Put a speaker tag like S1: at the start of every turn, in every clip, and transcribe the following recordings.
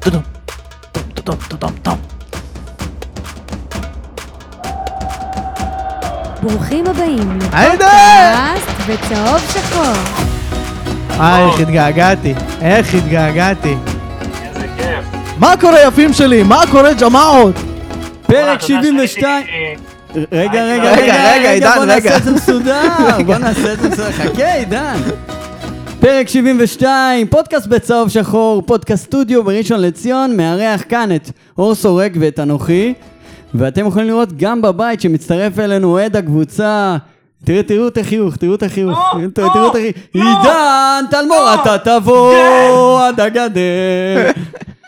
S1: טודום, טודום, טודום, טודום.
S2: ברוכים הבאים! לפודקאסט בצהוב שחור.
S3: אה, איך התגעגעתי, איך התגעגעתי.
S4: איזה כיף.
S3: מה קורה יפים שלי? מה קורה ג'מעות?
S4: וואלה,
S5: פרק
S4: אתה יודע
S5: 72.
S4: שהייתי-
S5: רגע, רגע,
S3: רגע,
S5: רגע,
S3: רגע, עידן,
S5: בוא
S3: רגע.
S5: נעשה את זה מסודר, בוא נעשה את זה מסודר, חכה עידן. פרק 72, פודקאסט בצהוב שחור, פודקאסט סטודיו בראשון לציון, מארח כאן את אור סורק ואת אנוכי, ואתם יכולים לראות גם בבית שמצטרף אלינו אוהד הקבוצה. תראו, תראו את החיוך, תראו את החיוך,
S4: לא,
S5: תראו
S4: לא,
S5: את החיוך.
S4: לא.
S5: עידן, תלמור,
S4: לא.
S5: אתה תבוא עד הגדר.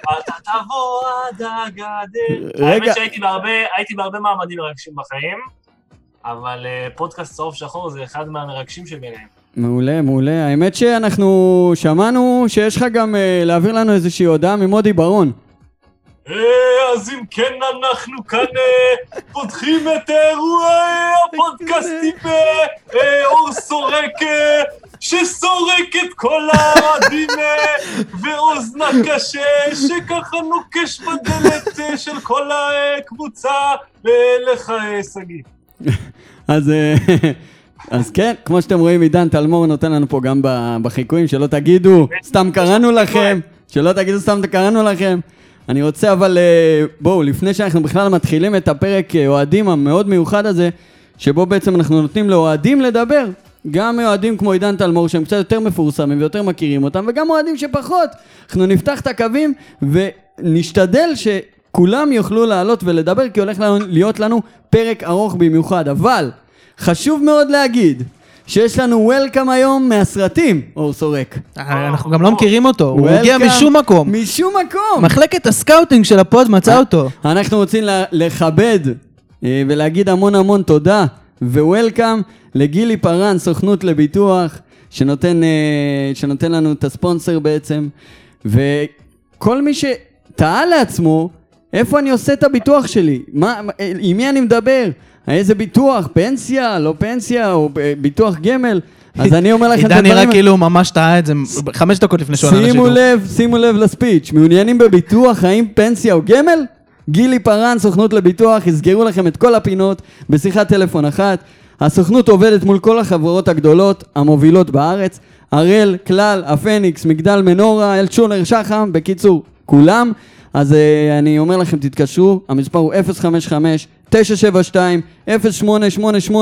S4: אתה תבוא עד הגדר. האמת שהייתי בהרבה, הייתי בהרבה מעמדים מרגשים בחיים, אבל אה, פודקאסט צהוב שחור זה אחד מהמרגשים שביניהם.
S5: מעולה, מעולה. האמת שאנחנו שמענו שיש לך גם אה, להעביר לנו איזושהי הודעה ממודי ברון.
S4: אה, אז אם כן אנחנו כאן אה, פותחים את הפודקאסטים אה, אה, אור סורק שסורק את כל האוהדים ואוזנה קשה שככה נוקש בדלת של כל הקבוצה ולך אה, שגיא.
S5: אז, אז כן, כמו שאתם רואים, עידן תלמור נותן לנו פה גם בחיקויים, שלא תגידו, סתם קראנו לכם, שלא תגידו סתם קראנו לכם. אני רוצה אבל, אה, בואו, לפני שאנחנו בכלל מתחילים את הפרק אה, אוהדים המאוד מיוחד הזה, שבו בעצם אנחנו נותנים לאוהדים לדבר. גם אוהדים כמו עידן תלמור, שהם קצת יותר מפורסמים ויותר מכירים אותם, וגם אוהדים שפחות. אנחנו נפתח את הקווים ונשתדל שכולם יוכלו לעלות ולדבר, כי הולך להיות לנו פרק ארוך במיוחד. אבל חשוב מאוד להגיד שיש לנו welcome היום מהסרטים, אור סורק.
S3: אה, אנחנו גם לא מכירים אותו, הוא הגיע משום מקום.
S5: משום מקום.
S3: מחלקת הסקאוטינג של הפוד מצאה אותו.
S5: אנחנו רוצים ל- לכבד אה, ולהגיד המון המון תודה ו welcome לגילי פארן, סוכנות לביטוח, שנותן, אה, שנותן לנו את הספונסר בעצם, וכל מי שתהה לעצמו, איפה אני עושה את הביטוח שלי? מה, עם מי אני מדבר? איזה ביטוח? פנסיה? לא פנסיה? או אה, ביטוח גמל? אז אני אומר לכם את
S3: עידן
S5: הדברים...
S3: נראה כאילו ממש טעה את זה חמש דקות לפני שהוא עלה
S5: שימו
S3: לשידור.
S5: לב, שימו לב לספיץ', מעוניינים בביטוח, האם פנסיה או גמל? גילי פארן, סוכנות לביטוח, יסגרו לכם את כל הפינות בשיחת טלפון אחת. הסוכנות עובדת מול כל החברות הגדולות המובילות בארץ, הראל, כלל, הפניקס, מגדל מנורה, אלצ'ונר, שחם, בקיצור, כולם. אז uh, אני אומר לכם, תתקשרו, המספר הוא 055-972-0888,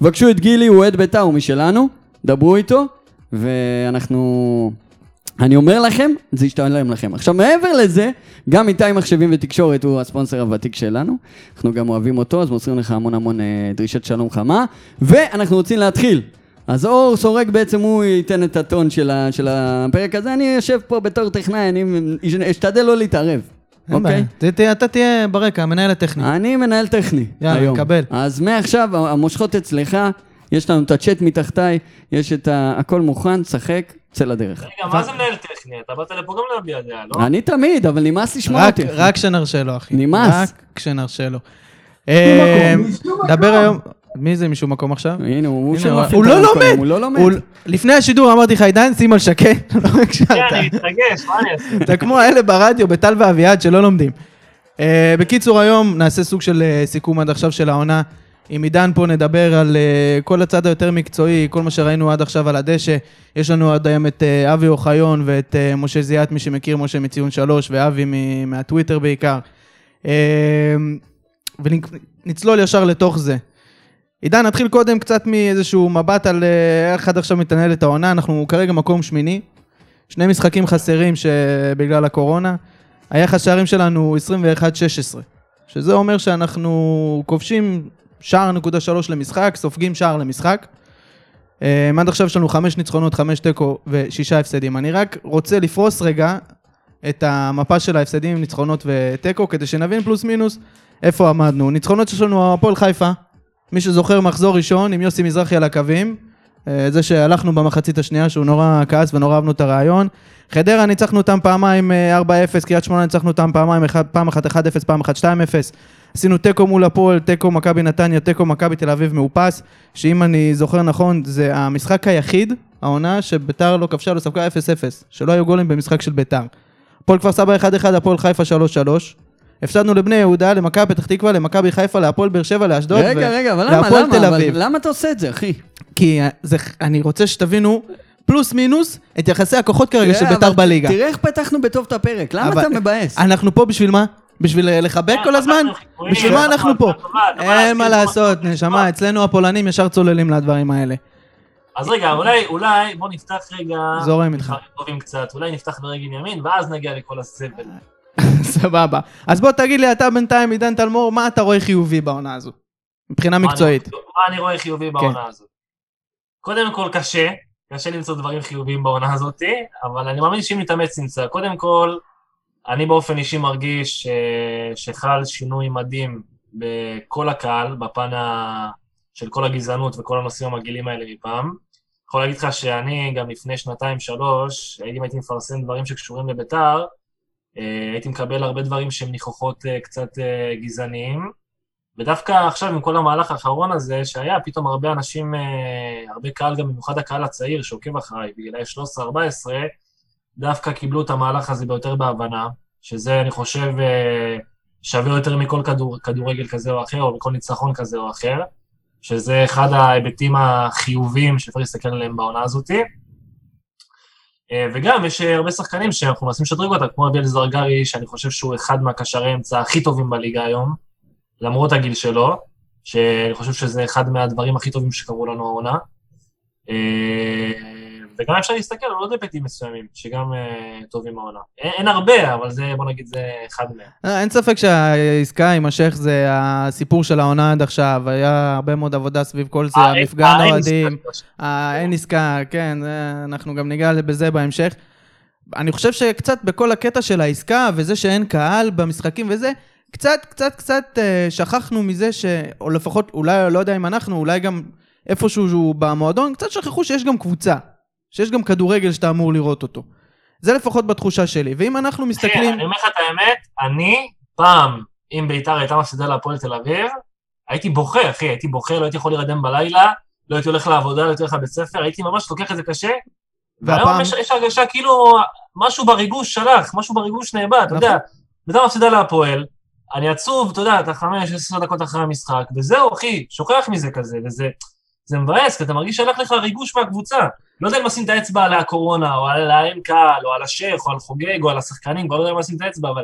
S5: בקשו את גילי, הוא אוהד בית"ר, הוא משלנו, דברו איתו, ואנחנו... אני אומר לכם, זה ישתלם לכם. עכשיו, מעבר לזה, גם איתי מחשבים ותקשורת הוא הספונסר הוותיק שלנו. אנחנו גם אוהבים אותו, אז מוסרים לך המון המון אה, דרישת שלום חמה. ואנחנו רוצים להתחיל. אז אור סורק בעצם הוא ייתן את הטון של, ה, של הפרק הזה. אני יושב פה בתור טכנאי, אני אשתדל לא להתערב. אוקיי?
S3: אתה תהיה ברקע, המנהל הטכני.
S5: אני מנהל טכני
S3: יאללה,
S5: היום.
S3: קבל.
S5: אז מעכשיו המושכות אצלך, יש לנו את הצ'אט מתחתיי, יש את ה... הכל מוכן, תשחק, צא לדרך.
S4: רגע, מה זה מנהל טכני? אתה באת לפה גם להביע דעה, לא?
S5: אני תמיד, אבל נמאס לשמוע אותי.
S3: רק כשנרשה לו, אחי.
S5: נמאס.
S3: רק כשנרשה לו. אה, דבר היום... מי זה משום מקום עכשיו?
S5: הנה, הוא שמפעיל
S3: הוא
S5: את
S3: לא
S5: הרמקולים,
S3: לומד.
S5: הוא לא לומד.
S3: לפני השידור אמרתי לך, עידן, שים על שקט. לא הקשבת.
S4: כן, אני מתרגש, מה אני אעשה?
S3: אתה כמו האלה ברדיו, בטל ואביעד, שלא לומדים. Uh, בקיצור, היום נעשה סוג של uh, סיכום עד עכשיו של העונה. עם עידן פה נדבר על uh, כל הצד היותר מקצועי, כל מה שראינו עד עכשיו על הדשא. יש לנו עד היום את אבי אוחיון ואת משה זיאת, מי שמכיר, משה מציון שלוש, ואבי מ- מהטוויטר בעיקר. ונצלול ישר לתוך זה. עידן, נתחיל קודם קצת מאיזשהו מבט על uh, איך עד עכשיו מתנהלת העונה. אנחנו כרגע מקום שמיני. שני משחקים חסרים שבגלל הקורונה. היחס שערים שלנו הוא 21-16, שזה אומר שאנחנו כובשים שער נקודה שלוש למשחק, סופגים שער למשחק. אה, עד עכשיו יש לנו חמש ניצחונות, חמש תיקו ושישה הפסדים. אני רק רוצה לפרוס רגע את המפה של ההפסדים, ניצחונות ותיקו, כדי שנבין פלוס מינוס איפה עמדנו. ניצחונות שיש לנו הפועל חיפה, מי שזוכר מחזור ראשון עם יוסי מזרחי על הקווים, אה, זה שהלכנו במחצית השנייה שהוא נורא כעס ונורא אהבנו את הרעיון. חדרה ניצחנו אותם פעמיים אה, 4-0, קריית שמונה ניצחנו אותם פעמיים, פעם אחת 1-0, פעם אחת 2-0. עשינו תיקו מול הפועל, תיקו מכבי נתניה, תיקו מכבי תל אביב מאופס, שאם אני זוכר נכון, זה המשחק היחיד, העונה, שביתר לא כבשה, לא ספגה 0-0, שלא היו גולים במשחק של ביתר. הפועל כפר סבא 1-1, הפועל חיפה 3-3. הפסדנו לבני יהודה, למכבי פתח תקווה, למכבי חיפה, להפועל באר שבע, לאשדוד.
S5: רגע,
S3: ו-
S5: רגע, אבל למה, למה,
S3: תל
S5: אבל. למה אתה עושה את זה, אחי?
S3: כי אה, זה, אני רוצה שתבינו, פלוס מינוס, את יחסי הכוחות כרגע של בית"ר בליגה.
S5: תראה איך פתחנו בטוב את הפרק, למה אתה מבאס?
S3: אנחנו פה בשביל מה? בשביל אה, לחבק כל הזמן? בשביל מה אנחנו פה? אין מה לעשות, נשמה, אצלנו הפולנים ישר צוללים לדברים האלה.
S4: אז רגע, אולי, אולי, בוא נפתח רגע...
S3: זורם איתך.
S4: דברים טובים קצת, אולי נפתח ברגל ימין, ואז נגיע לכל הסבל.
S3: סבבה. אז בוא תגיד לי אתה בינתיים, עידן תלמור, מה אתה רואה חיובי בעונה הזו? מבחינה מקצועית.
S4: מה אני- רואה חיובי בעונה הזאת? קודם כל קשה, קשה למצוא דברים חיוביים בעונה הזאת, אבל אני מאמין שאם נתאמץ נמצא. קודם כל, אני באופן אישי מרגיש אה, שחל שינוי מדהים בכל הקהל, בפן ה... של כל הגזענות וכל הנושאים המגעילים האלה מפעם. יכול להגיד לך שאני גם לפני שנתיים-שלוש, אם הייתי מפרסם דברים שקשורים לביתר, הייתי מקבל הרבה דברים שהם ניחוחות אה, קצת אה, גזעניים. ודווקא עכשיו עם כל המהלך האחרון הזה, שהיה פתאום הרבה אנשים, אה, הרבה קהל, גם במיוחד הקהל הצעיר שעוקב אחריי, בגילאי 13-14, דווקא קיבלו את המהלך הזה ביותר בהבנה, שזה אני חושב אה, שווה יותר מכל כדור, כדורגל כזה או אחר, או מכל ניצחון כזה או אחר, שזה אחד ההיבטים החיוביים שאפשר להסתכל עליהם בעונה הזאתי. אה, וגם יש אה, הרבה שחקנים שאנחנו מנסים לשדרג אותם, כמו אביאל זרגרי, שאני חושב שהוא אחד מהקשרי האמצע הכי טובים בליגה היום, למרות הגיל שלו, שאני חושב שזה אחד מהדברים הכי טובים שקרו לנו העונה. וגם אפשר להסתכל על עוד היבטים מסוימים, שגם אה, טובים העונה. אין, אין הרבה, אבל זה, בוא נגיד, זה אחד מהם.
S3: אה, אין ספק שהעסקה עם השייח זה הסיפור של העונה עד עכשיו, היה הרבה מאוד עבודה סביב כל זה,
S4: אה,
S3: המפגן
S4: אה, אין
S3: האוהדים,
S4: עסקה.
S3: האין עסקה, כן, אנחנו גם ניגע בזה בהמשך. אני חושב שקצת בכל הקטע של העסקה, וזה שאין קהל במשחקים וזה, קצת, קצת, קצת שכחנו מזה ש... או לפחות, אולי, לא יודע אם אנחנו, אולי גם איפשהו במועדון, קצת שכחו שיש גם קבוצה. שיש גם כדורגל שאתה אמור לראות אותו. זה לפחות בתחושה שלי. ואם אנחנו מסתכלים...
S4: אני אומר לך את האמת, אני, פעם, אם ביתר הייתה מפסידה להפועל תל אביב, הייתי בוכה, אחי, הייתי בוכה, לא הייתי יכול להירדם בלילה, לא הייתי הולך לעבודה, לא הייתי הולך לבית ספר, הייתי ממש לוקח את זה קשה. והיום
S3: והפעם-
S4: יש, יש הרגשה כאילו משהו בריגוש שלח, משהו בריגוש נאבד, אתה יודע, ביתר מפסידה להפועל, אני עצוב, אתה יודע, אתה חמש, עשר דקות אחרי המשחק, וזהו, אחי, שוכח מזה כזה, וזה זה מבאס, כי אתה מרגיש שהלך לך ריגוש מהקבוצה. לא יודע אם לשים את האצבע על הקורונה, או על האם קהל, או על השייח, או על חוגג, או על השחקנים, כבר לא יודע אם לשים את האצבע, אבל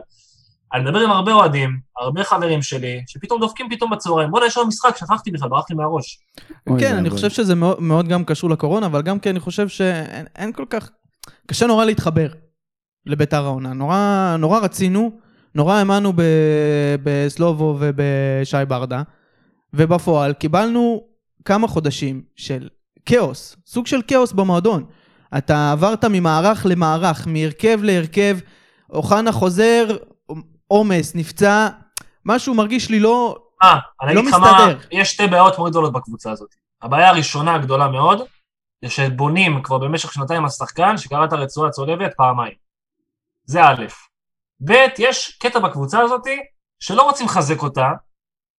S4: אני מדבר עם הרבה אוהדים, הרבה חברים שלי, שפתאום דופקים פתאום בצהריים, בוא'נה, יש לנו משחק, שכחתי בכלל, ברח לי מהראש.
S3: כן, אני. חושב שזה מאוד, מאוד גם קשור לקורונה, אבל גם כי אני חושב שאין אין כל כך... קשה נורא להתחבר לביתר העונה. נורא, נורא רצינו, נורא האמנו ב- בסלובו ובשי ברדה, ובפועל קיבלנו כמה חודשים של כאוס, סוג של כאוס במועדון. אתה עברת ממערך למערך, מהרכב להרכב, אוחנה חוזר, עומס, נפצע, משהו מרגיש לי לא...
S4: אה, אני
S3: לא
S4: אגיד לך מה,
S3: מסתדר.
S4: יש שתי בעיות מאוד גדולות בקבוצה הזאת. הבעיה הראשונה הגדולה מאוד, זה שבונים כבר במשך שנתיים על שחקן שקרא את הרצועה הצולבת פעמיים. זה א', ב', יש קטע בקבוצה הזאת שלא רוצים לחזק אותה,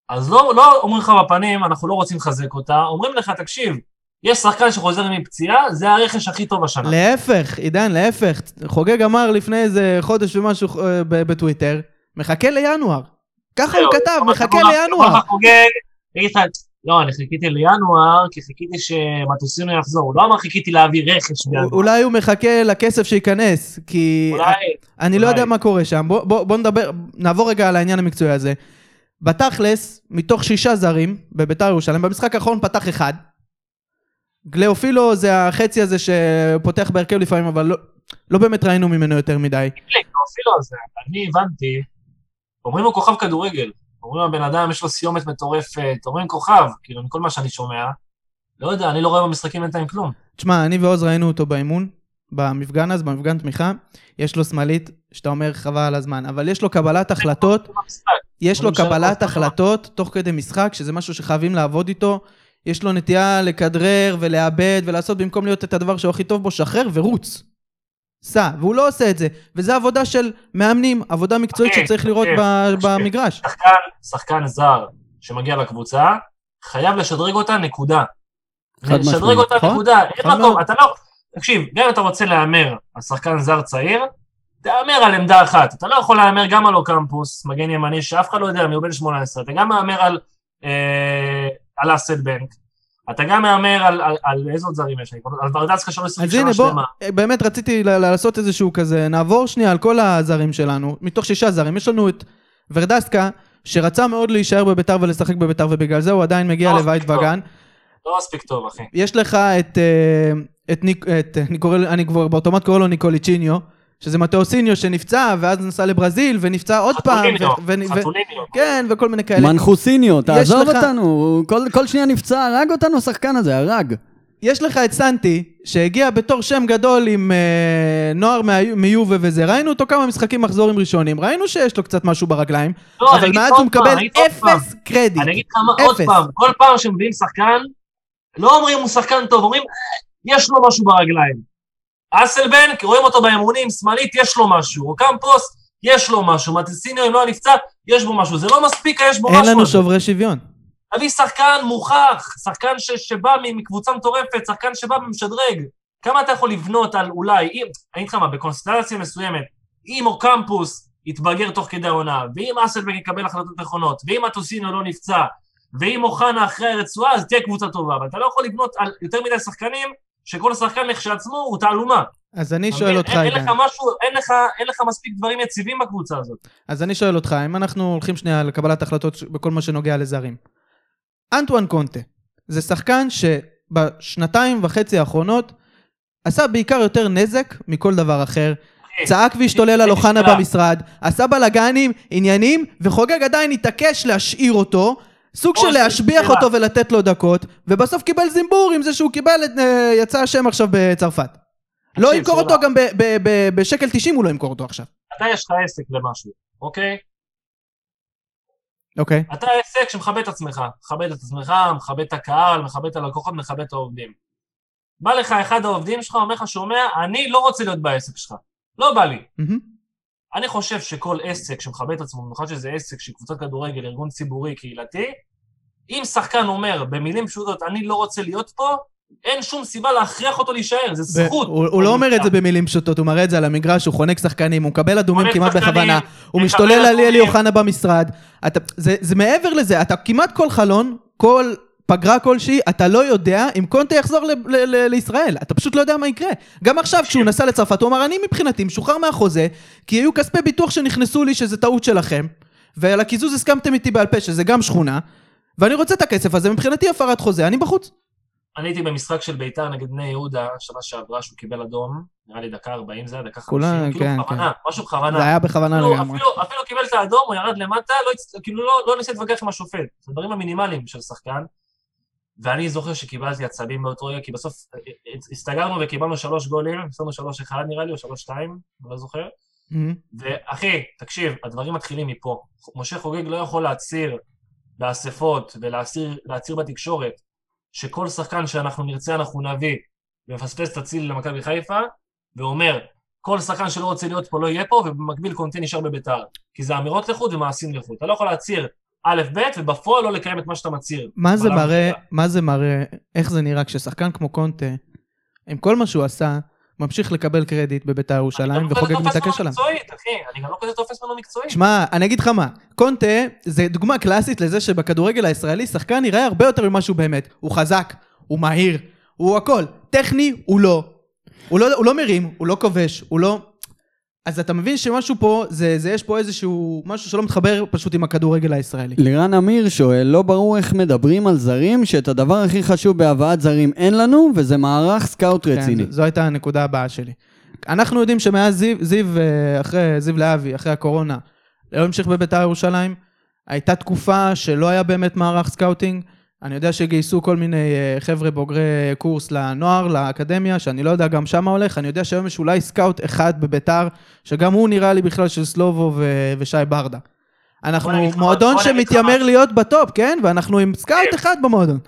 S4: אז לא, לא אומרים לך בפנים, אנחנו לא רוצים לחזק אותה, אומרים לך, תקשיב, יש שחקן שחוזר מפציעה, זה הרכש הכי טוב השנה.
S3: להפך, עידן, להפך. חוגג אמר לפני איזה חודש ומשהו אה, בטוויטר, מחכה לינואר. ככה הוא כתב, מחכה לינואר.
S4: חוגג, לך, לא, אני חיכיתי לינואר, כי חיכיתי שמטוסינו יחזור. הוא לא אמר חיכיתי להביא רכש בינואר.
S3: אולי הוא מחכה לכסף שייכנס, כי
S4: אולי,
S3: אני לא. יודע מה קורה שם. בוא נדבר, נעבור רגע על העניין המקצועי הזה. בתכלס, מתוך שישה זרים בביתר ירושלים, במשחק האחרון פתח אחד. גליאופילו זה החצי הזה שפותח בהרכב לפעמים, אבל לא, לא באמת ראינו ממנו יותר מדי.
S4: אפילו על זה, אני הבנתי, אומרים לו כוכב כדורגל, אומרים הבן אדם יש לו סיומת מטורפת, אומרים כוכב, כאילו מכל מה שאני שומע, לא יודע, אני לא רואה במשחקים בינתיים כלום.
S3: תשמע, אני ועוז ראינו אותו באימון, במפגן אז, במפגן תמיכה. יש לו שמאלית, שאתה אומר חבל על הזמן, אבל יש לו קבלת החלטות. יש לו קבלת החלטות תוך כדי משחק, שזה משהו שחייבים לעבוד איתו. יש לו נטייה לכדרר ולאבד ולעשות במקום להיות את הדבר שהוא הכי טוב בו, שחרר ורוץ. סע, והוא לא עושה את זה. וזה עבודה של מאמנים, עבודה מקצועית
S4: אוקיי,
S3: שצריך לראות
S4: אוקיי,
S3: ב-
S4: תקשיב.
S3: במגרש.
S4: שחקן, שחקן זר שמגיע לקבוצה, חייב לשדרג אותה, נקודה. לשדרג אותה,
S3: נכון?
S4: נקודה. אין
S3: נכון
S4: מקום. אתה לא... תקשיב, גם אם אתה רוצה להמר על שחקן זר צעיר, תהמר על עמדה אחת. אתה לא יכול להמר גם על אוקמפוס, מגן ימני, שאף אחד לא יודע מי הוא בן 18, אתה גם מהמר על, אה, על אסלבנק, אתה גם מהמר על, על, על איזה עוד זרים יש לי? על ורדסקה שלא 20
S3: אז
S4: שנה
S3: הנה, בוא,
S4: שלמה.
S3: באמת רציתי לעשות איזשהו כזה, נעבור שנייה על כל הזרים שלנו. מתוך שישה זרים, יש לנו את ורדסקה, שרצה מאוד להישאר בביתר ולשחק בביתר, ובגלל זה הוא עדיין מגיע
S4: לא,
S3: לבית
S4: טוב.
S3: וגן.
S4: לא מספיק טוב, אחי.
S3: יש לך את, אה, את, ניק, את אני, קורא, אני כבר באוטומט קורא לו ניקוליצ'יניו, שזה מתאוסיניו שנפצע, ואז נסע לברזיל, ונפצע עוד פעם.
S4: חתוליניו, חתוליניו.
S3: כן, וכל מיני כאלה.
S5: מנחוסיניו, תעזוב
S3: לך-
S5: אותנו, כל, כל שנייה נפצע, הרג אותנו השחקן הזה, הרג.
S3: יש לך את סנטי, שהגיע בתור שם גדול עם אה, נוער מיובה וזה, ראינו אותו כמה משחקים מחזורים ראשונים, ראינו שיש לו קצת משהו ברגליים,
S4: לא,
S3: אבל מאז הוא מקבל. אפס קרדיט.
S4: אני אגיד לך עוד
S3: אפס.
S4: פעם, כל פעם שמביאים שחקן, לא אומרים הוא שחקן טוב, אומרים, "אה, יש לו משהו ברגליים. אסלבנק, רואים אותו באמונים, שמאלית, יש לו משהו. אוקמפוס, יש לו משהו. מטיסיניו, אם לא נפצע, יש בו משהו. זה לא מספיק, יש בו
S3: אין
S4: משהו.
S3: לנו
S4: הזה.
S3: שוברי שוויון.
S4: תביא שחקן מוכח, שחקן ש, שבא מקבוצה מטורפת, שחקן שבא ומשדרג. כמה אתה יכול לבנות על אולי, אם, אני אגיד לך מה, בקונסטלציה מסוימת, אם אוקמפוס יתבגר תוך כדי העונה, ואם אסלבנק יקבל החלטות נכונות, ואם הטוסינו לא נפצע, ואם אוחנה אחרי הרצועה, אז תהיה קבוצה טובה. אבל אתה לא יכול לבנות על יותר מדי שחקנים, שכל שחקן לכשעצמו הוא תעלומה.
S3: אז אני שואל? אותך,
S4: אין, אין
S3: עידן.
S4: לך משהו, אין לך, אין לך מספיק דברים יציבים בקבוצה הזאת.
S3: אז אני שואל אותך, אם אנחנו הולכים שנייה לקבלת החלטות בכל מה שנוגע לזרים. אנטואן קונטה, זה שחקן שבשנתיים וחצי האחרונות עשה בעיקר יותר נזק מכל דבר אחר. צעק והשתולל על אוחנה. במשרד, עשה בלאגנים, עניינים, וחוגג עדיין התעקש להשאיר אותו, סוג של
S4: שיש
S3: להשביח. אותו ולתת לו דקות, ובסוף קיבל זימבור עם זה שהוא קיבל את... אה, יצא השם עכשיו בצרפת. לא ימכור. אותו גם בשקל 90 הוא לא ימכור אותו עכשיו.
S4: אתה יש לך עסק למשהו, אוקיי?
S3: אוקיי.
S4: אתה עסק שמכבד את עצמך, מכבד את עצמך, מכבד את הקהל, מכבד את הלקוחות, מכבד את העובדים. בא לך אחד העובדים שלך, אומר לך, שומע, אני לא רוצה להיות בעסק שלך. לא בא לי. אני חושב שכל עסק שמכבד את עצמו, במיוחד שזה עסק של קבוצת כדורגל, ארגון ציבורי, קהילתי, אם שחקן אומר במילים פשוטות, אני לא רוצה להיות פה, אין שום סיבה להכריח אותו להישאר, זה זכות.
S3: הוא הוא לא אומר את זה במילים פשוטות, הוא מראה את זה על המגרש, הוא חונק שחקנים, הוא מקבל אדומים כמעט בכוונה, הוא משתולל על אלי. אוחנה במשרד. אתה- זה זה מעבר לזה, אתה כמעט כל חלון, כל פגרה כלשהי, אתה לא יודע אם קונטה יחזור ל- ל- ל- לישראל, אתה פשוט לא יודע מה יקרה. גם עכשיו, כשהוא נסע לצרפת, הוא אמר, אני מבחינתי משוחרר מהחוזה, כי היו כספי ביטוח שנכנסו לי שזה טעות שלכם, ועל הקיזוז הסכמתם איתי בעל פה, שזה גם שכונה, ואני רוצה את הכסף הזה, מבחינתי הפרת חוזה, אני בחוץ.
S4: אני הייתי במשחק של ביתר נגד בני יהודה, שנה שעברה, שהוא קיבל אדום, נראה לי דקה 40 זה היה, דקה 50,
S3: כולם,
S4: כאילו
S3: כן,
S4: בכוונה, משהו בכוונה.
S3: זה היה בכוונה
S4: אפילו,
S3: לגמרי.
S4: אפילו, אפילו קיבל את האדום, הוא ירד למטה, לא, כאילו לא, לא ניסה להתווכח עם השופט. זה הדברים המינימליים של שחקן. ואני זוכר שקיבלתי עצבים באותו רגע, כי בסוף אה, אה, הסתגרנו וקיבלנו שלוש גולים, עשינו שלוש אחד נראה לי, או שלוש שתיים, אני לא זוכר.
S3: מהמם.
S4: ואחי, תקשיב, הדברים מתחילים מפה. משה חוגג לא יכול להצהיר באספות ולהצהיר להצהיר בתקשורת שכל שחקן שאנחנו נרצה אנחנו נביא ומפספס את הציל למכבי חיפה, ואומר, כל שחקן שלא רוצה להיות פה לא יהיה פה, ובמקביל קונטה נשאר בביתר. כי זה אמירות לחוד ומעשים לחוד. אתה לא יכול להצהיר א', ב', ובפועל לא לקיים את מה שאתה מצהיר.
S3: מה זה מראה. מה זה מראה, איך זה נראה כששחקן כמו קונטה, עם כל מה שהוא עשה, ממשיך לקבל קרדיט בביתר ירושלים
S4: אני גם לא
S3: וחוגג
S4: כזה תופס
S3: מתעקש
S4: ממנו
S3: עליו.
S4: מקצועית, אחי, אני גם לא כזה תופס ממנו מקצועית.
S3: שמע, אני אגיד לך מה, קונטה זה דוגמה קלאסית לזה שבכדורגל הישראלי שחקן יראה הרבה יותר ממה שהוא באמת. הוא חזק, הוא מהיר, הוא הכל. טכני, הוא לא. הוא לא, הוא לא מרים, הוא לא כובש, הוא לא... אז אתה מבין שמשהו פה, זה, זה יש פה איזשהו משהו שלא מתחבר פשוט עם הכדורגל הישראלי.
S5: לירן אמיר שואל, לא ברור איך מדברים על זרים, שאת הדבר הכי חשוב בהבאת זרים אין לנו, וזה מערך סקאוט רציני.
S3: כן, זו, זו הייתה הנקודה הבאה שלי. אנחנו יודעים שמאז זיו, זיו, אה, אחרי זיו להבי, אחרי הקורונה, לא המשיך בביתר ירושלים, הייתה תקופה שלא היה באמת מערך סקאוטינג. אני יודע שגייסו כל מיני אה, חבר'ה בוגרי קורס לנוער, לאקדמיה, שאני לא יודע גם שמה הולך. אני יודע שהיום יש אולי סקאוט אחד בביתר, שגם הוא נראה לי בכלל של סלובו ו- ושי ברדה. אנחנו מועדון שמתיימר. להיות בטופ, כן? ואנחנו עם סקאוט. אחד במועדון.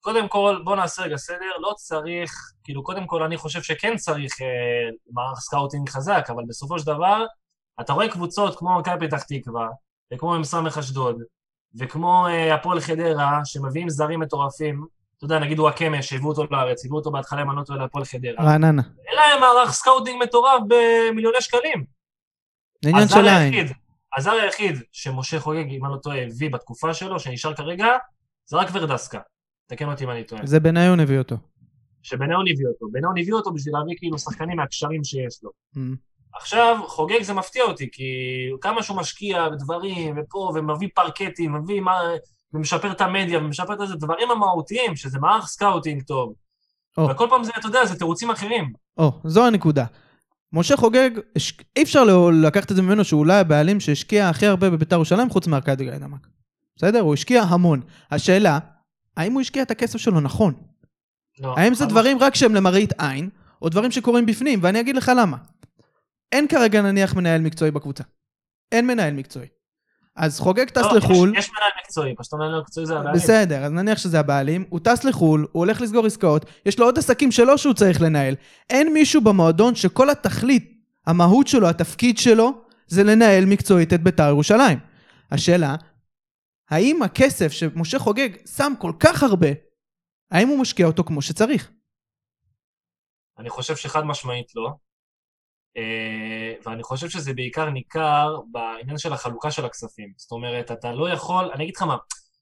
S4: קודם כל, בוא נעשה רגע סדר, לא צריך, כאילו, קודם כל אני חושב שכן צריך אה, מערך סקאוטינג חזק, אבל בסופו של דבר, אתה רואה קבוצות כמו מכבי פתח תקווה, וכמו מ"ס אשדוד, וכמו אה, הפועל חדרה, שמביאים זרים מטורפים, אתה יודע, נגיד וואקמה, שהביאו אותו לארץ, הביאו אותו בהתחלה, אם אני לא טועה, להפועל חדרה.
S3: רעננה.
S4: אין להם מערך סקאוטינג מטורף במיליוני שקלים.
S3: עניין של.
S4: היחיד, הזר היחיד שמשה חוגג, אם אני לא טועה, הביא בתקופה שלו, שנשאר כרגע, זה רק ורדסקה. תקן אותי אם אני טועה.
S3: זה בניון הביא אותו.
S4: שבניון הביא אותו. בניון הביא אותו בשביל להביא כאילו שחקנים מהקשרים שיש לו.
S3: Mm.
S4: עכשיו, חוגג זה מפתיע אותי, כי כמה שהוא משקיע בדברים, ופה, ומביא פרקטים, מביא מה... ומשפר את המדיה, ומשפר את זה, דברים המהותיים, שזה מערך סקאוטינג טוב.
S3: או.
S4: וכל פעם זה, אתה יודע, זה תירוצים אחרים.
S3: או, זו הנקודה. משה חוגג, הש- אי אפשר לא- לקחת את זה ממנו שהוא אולי הבעלים שהשקיע הכי הרבה בביתר ירושלים חוץ מארכדי גיידמק. בסדר? הוא השקיע המון. השאלה, האם הוא השקיע את הכסף שלו נכון?
S4: לא,
S3: האם זה דברים רק שהם למראית עין, או דברים שקורים בפנים? ואני אגיד לך למה. אין כרגע נניח מנהל מקצועי בקבוצה. אין מנהל מקצועי. אז חוגג טס
S4: לא, יש-
S3: לחו"ל,
S4: יש מנהל מקצועי, פשוט מנהל מקצועי זה הבעלים.
S3: בסדר, אז נניח שזה הבעלים, הוא טס לחו"ל, הוא הולך לסגור עסקאות, יש לו עוד עסקים שלו שהוא צריך לנהל. אין מישהו במועדון שכל התכלית, המהות שלו, התפקיד שלו, זה לנהל מקצועית את בית"ר ירושלים. השאלה, האם הכסף שמשה חוגג שם כל כך הרבה, האם הוא משקיע אותו כמו שצריך?
S4: אני חושב שחד משמעית לא. אה, ואני חושב שזה בעיקר ניכר בעניין של החלוקה של הכספים. זאת אומרת, אתה לא יכול, אני אגיד לך מה,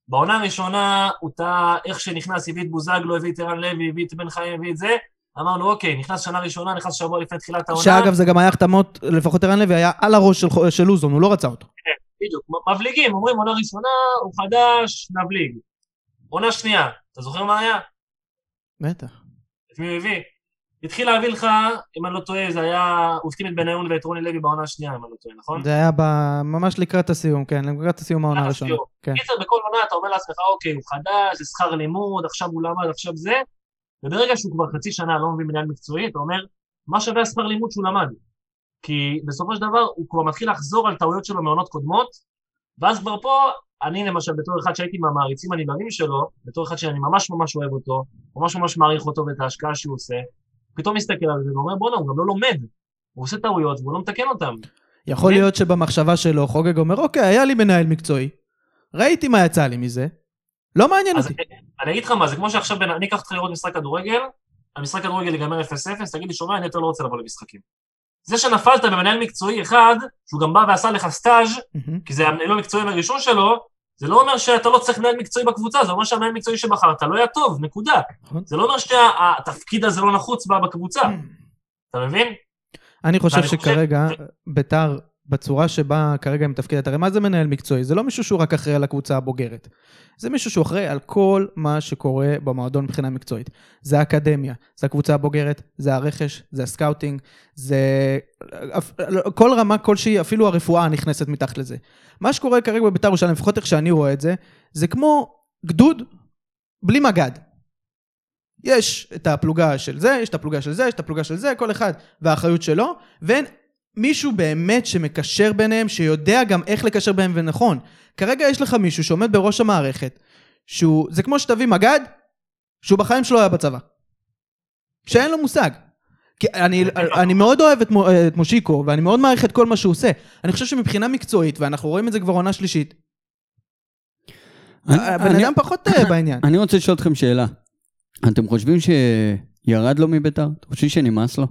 S4: בעונה הראשונה הוא טעה, איך שנכנס, הביא את בוזגלו, הביא את ערן לוי, הביא את בן חיים, הביא את זה, אמרנו, אוקיי, נכנס שנה ראשונה, נכנס שבוע לפני תחילת העונה.
S3: שאגב זה גם היה החתמות, לפחות ערן לוי היה על הראש של, של לוזון, הוא לא רצה אותו.
S4: בדיוק, מ- מבליגים, אומרים עונה ראשונה, הוא חדש, נבליג. עונה שנייה, אתה זוכר מה היה?
S3: בטח.
S4: את מי הוא הביא? התחיל להביא לך, אם אני לא טועה, זה היה, הוא החתים את בניון ואת רוני לוי בעונה השנייה, אם אני לא טועה, נכון?
S3: זה היה ב- ממש לקראת הסיום, כן, לקראת הסיום העונה הראשונה. כן.
S4: קיצר, בכל עונה אתה אומר לעצמך, אוקיי, הוא חדש, זה שכר לימוד, עכשיו הוא למד, עכשיו זה, וברגע שהוא כבר חצי שנה לא מביא מנהל מקצועי, אתה אומר, מה שווה השכר לימוד שהוא למד? כי בסופו של דבר הוא כבר מתחיל לחזור על טעויות שלו מעונות קודמות, ואז כבר פה, אני למשל, בתור אחד שהייתי מהמעריצים הנבהלים שלו, בתור אחד שאני ממש ממש אוהב אותו, ממש ממש מעריך אותו ואת ההשקעה שהוא עושה, פתאום מסתכל על זה ואומר, בואנה, הוא גם לא לומד. הוא עושה טעויות והוא לא מתקן אותן.
S3: יכול
S4: כן.
S3: להיות שבמחשבה שלו חוגג אומר, אוקיי, היה לי מנהל מקצועי, ראיתי מה יצא לי מזה, לא מעניין אותי.
S4: אני אגיד לך מה, זה כמו שעכשיו אני אקח אותך לראות משחק כדורגל, המשחק כדורגל ייגמר 0-0, תגיד לי, שומע, אני יותר לא רוצה לבוא למשחקים. זה שנפלת במנהל מקצועי אחד, שהוא גם בא ועשה לך סטאז'. כי זה המנהל המקצועי הראשון שלו, זה לא אומר שאתה לא צריך מנהל מקצועי בקבוצה, זה אומר שהמנהל מקצועי שבחרת לא היה טוב, נקודה.
S3: נכון.
S4: זה לא אומר שהתפקיד הזה לא נחוץ בקבוצה, אתה מבין?
S3: אני חושב- שכרגע ביתר, בצורה שבה כרגע היא מתפקדת, הרי מה זה מנהל מקצועי? זה לא מישהו שהוא רק אחראי על הקבוצה הבוגרת. זה מישהו שהוא אחראי על כל מה שקורה במועדון מבחינה מקצועית. זה האקדמיה, זה הקבוצה הבוגרת, זה הרכש, זה הסקאוטינג, זה... כל רמה כלשהי, אפילו הרפואה נכנסת מתחת לזה. מה שקורה כרגע בביתר ירושלים, לפחות איך שאני רואה את זה, זה כמו גדוד בלי מג"ד. יש את הפלוגה של זה, יש את הפלוגה של זה, יש את הפלוגה של זה, כל אחד והאחריות שלו, ואין מישהו באמת שמקשר ביניהם, שיודע גם איך לקשר ביניהם ונכון. כרגע יש לך מישהו שעומד בראש המערכת, שהוא, זה כמו שתביא מג"ד, שהוא בחיים שלו היה בצבא. שאין לו מושג. כי אני, אני מאוד אוהב את, מו- את מושיקו, ואני מאוד מעריך את כל מה שהוא עושה. אני חושב שמבחינה מקצועית, ואנחנו רואים את זה כבר עונה שלישית, הבן אדם פחות אה, בעניין.
S5: אני רוצה לשאול אתכם שאלה. אתם חושבים שירד לו מביתר? אתם חושבים שנמאס לו?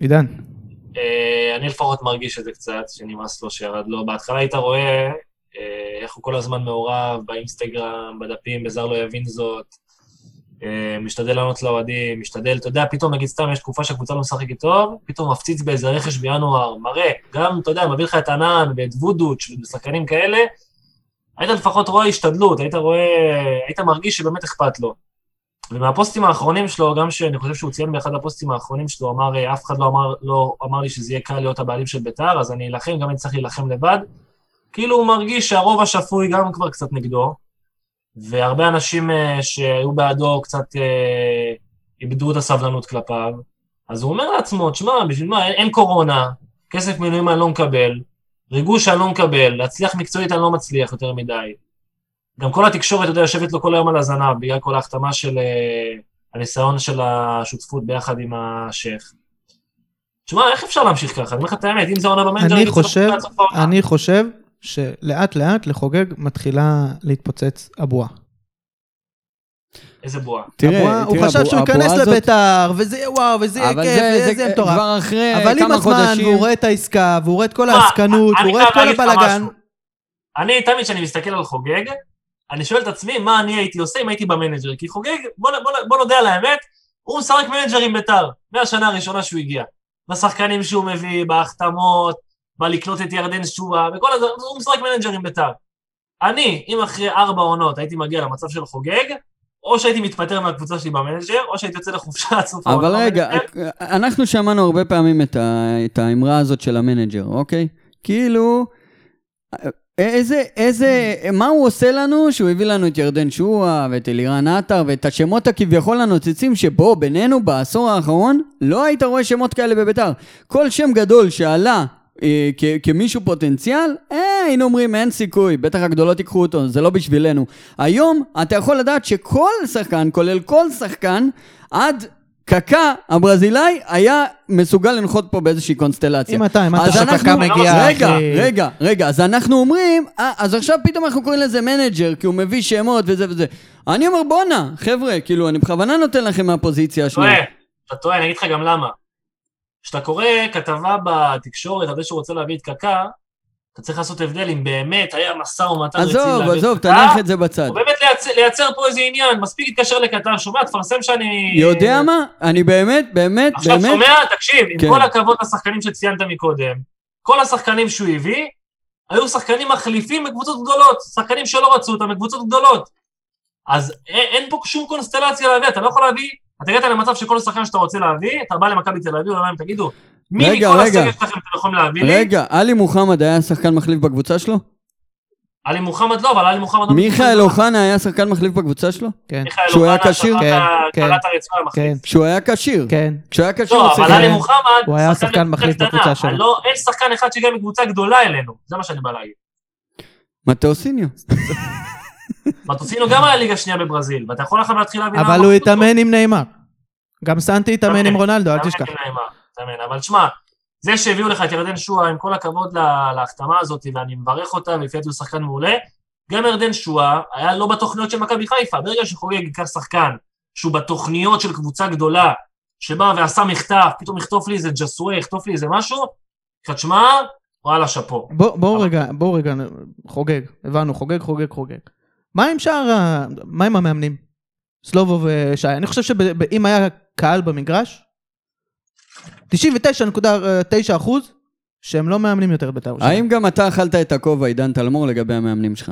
S3: עידן.
S4: אה, אני לפחות מרגיש את זה קצת, שנמאס לו שירד לו. בהתחלה היית רואה אה, איך הוא כל הזמן מעורב באינסטגרם, בדפים, בזר לא יבין זאת. אה, משתדל לענות לאוהדים, משתדל, אתה יודע, פתאום נגיד סתם יש תקופה שהקבוצה לא משחקת טוב, פתאום מפציץ באיזה רכש בינואר, מראה, גם, אתה יודע, מביא לך את ענן ואת וודוץ' ושחקנים כאלה, היית לפחות רואה השתדלות, היית רואה, היית מרגיש שבאמת אכפת לו. ומהפוסטים האחרונים שלו, גם שאני חושב שהוא ציין באחד הפוסטים האחרונים שלו, אמר, אה, אף אחד לא אמר, לא אמר לי שזה יהיה קל להיות הבעלים של בית"ר, אז אני אלחם, גם אני צריך להילחם לבד. כאילו הוא מרגיש שהרוב השפוי גם כבר קצת נגדו, והרבה אנשים אה, שהיו בעדו קצת אה, איבדו את הסבלנות כלפיו. אז הוא אומר לעצמו, תשמע, בשביל מה, אין, אין קורונה, כסף מילואים אני לא מקבל, ריגוש אני לא מקבל, להצליח מקצועית אני לא מצליח יותר מדי. גם כל התקשורת, אתה יודע, יושבת לו כל היום על הזנב, בגלל כל ההחתמה של אה, הניסיון של השותפות ביחד עם השייח. תשמע, איך אפשר להמשיך ככה? אני אומר לך את האמת, אם זה עונה במנג'ר,
S3: אני חושב. אני חושב שלאט לאט לחוגג מתחילה להתפוצץ הבועה.
S4: איזה בועה.
S5: תראה,
S3: הבועה- הוא
S5: תראה,
S3: חשב שהוא ייכנס
S5: הזאת-
S3: לביתר, וזה יהיה וואו, וזה יהיה
S5: אבל
S3: כיף,
S5: זה-
S3: וזה
S5: זה
S3: יהיה מטורף.
S5: כבר אחרי
S3: אבל עם
S5: כמה
S3: הזמן,
S5: חודשים.
S3: והוא רואה את העסקה, והוא רואה את כל העסקנות,
S4: אני
S3: והוא רואה את כל הבלאגן.
S4: אני, תמיד כשאני מסתכל על חוגג, אני שואל את עצמי מה אני הייתי עושה אם הייתי במנג'ר. כי חוגג, בוא, בוא, בוא נודה על האמת, הוא משחק מנג'ר עם ביתר, מהשנה הראשונה שהוא הגיע. בשחקנים שהוא מביא, בהחתמות, בלקנות את ירדן שועה, וכל הזה, הוא משחק מנג'ר עם ביתר. אני, אם אחרי ארבע עונות הייתי מגיע למצב של חוגג, או שהייתי מתפטר מהקבוצה שלי במנג'ר, או שהייתי יוצא לחופשה עד סוף
S5: אבל רגע,
S4: במנג'ר.
S5: אנחנו שמענו הרבה פעמים את, ה, את האמרה הזאת של המנג'ר, אוקיי? כאילו, איזה, איזה, מה הוא עושה לנו שהוא הביא לנו את ירדן שועה ואת אלירן עטר ואת השמות הכביכול הנוצצים שבו בינינו בעשור האחרון לא היית רואה שמות כאלה בביתר. כל שם גדול שעלה אה, כ- כמישהו פוטנציאל, אה, היינו אומרים אין סיכוי, בטח הגדולות ייקחו אותו, זה לא בשבילנו. היום אתה יכול לדעת שכל שחקן, כולל כל שחקן, עד קקה הברזילאי היה מסוגל לנחות פה באיזושהי קונסטלציה.
S3: אם אתה, אם אתה שקקה מגיע,
S5: רגע. רגע, רגע, אז אנחנו אומרים, אה, אז עכשיו פתאום אנחנו קוראים לזה מנג'ר, כי הוא מביא שמות וזה וזה. אני אומר, בואנה, חבר'ה, כאילו, אני בכוונה נותן לכם מהפוזיציה השנייה.
S4: טועה, אתה טועה, אני אגיד לך גם למה. כשאתה קורא כתבה בתקשורת על זה שהוא רוצה להביא את קקה, אתה צריך לעשות הבדל אם באמת היה משא ומתן רציני
S5: עזוב, עזוב, תניח את זה בצד.
S4: או באמת לייצר, לייצר פה איזה עניין, מספיק להתקשר לכתב, שומע, תפרסם שאני...
S5: יודע מה? אני באמת, באמת,
S4: עכשיו
S5: באמת,
S4: שומע, תקשיב, עם
S5: כן.
S4: כל הכבוד לשחקנים שציינת מקודם, כל השחקנים שהוא הביא, היו שחקנים מחליפים בקבוצות גדולות, שחקנים שלא רצו אותם בקבוצות גדולות. אז אין, אין פה שום קונסטלציה להביא, אתה לא יכול להביא, אתה הגעת למצב שכל שחקן שאתה רוצה להביא, אתה בא למכבי תל אביב, אומר להם, תגידו, מי
S5: רגע,
S4: מכל
S5: רגע.
S4: הסגל שלכם אתם יכולים להביא לי?
S5: רגע, עלי מוחמד היה שחקן מחליף בקבוצה שלו?
S4: עלי מוחמד לא, אבל עלי מוחמד... לא
S5: מיכאל אוחנה היה שחקן מחליף בקבוצה שלו?
S3: כן,
S4: מיכאל
S5: שהוא היה כשיר?
S3: כן, כן,
S4: המחליף.
S3: כן,
S5: כשהוא היה כשיר.
S3: כן.
S5: כשהוא היה כשיר,
S4: לא, אבל. עלי מוחמד,
S3: הוא היה שחקן מחליף בקבוצה שלו.
S4: אין שחקן אחד שהגיע מקבוצה גדולה אלינו, זה מה שאני בא להגיד.
S5: מטאוסיניו.
S4: מטוסינו גם היה ליגה שנייה בברזיל, ואתה יכול עכשיו להתחיל להבין...
S3: אבל הוא התאמן עם נeyמר. גם סנטי התאמן עם רונלדו, אל. תשכח.
S4: התאמן. אבל שמע, זה שהביאו לך את ירדן שועה, עם כל הכבוד לה- להחתמה הזאת, ואני מברך אותה, ולפי דעתי הוא שחקן מעולה, גם ירדן שועה היה לא בתוכניות של מכבי חיפה. ברגע שחוגג ייקח שחקן שהוא בתוכניות של קבוצה גדולה, שבא ועשה מחטף, פתאום יכתוב לי איזה ג'סווה, יכתוב לי איזה משהו, תשמע, וואלה, שאפו.
S3: בוא- בואו
S4: אבל-
S3: רגע, בואו רגע, חוגג, הבנו, חוגג, חוגג, חוגג. מה עם שאר ה... מה עם המאמנים? סלובו ושי. אני חושב שאם היה קהל במגרש, 99.9 אחוז שהם לא מאמנים יותר בית"ר ירושלים.
S5: האם גם אתה אכלת את הכובע, עידן תלמור, לגבי המאמנים שלך?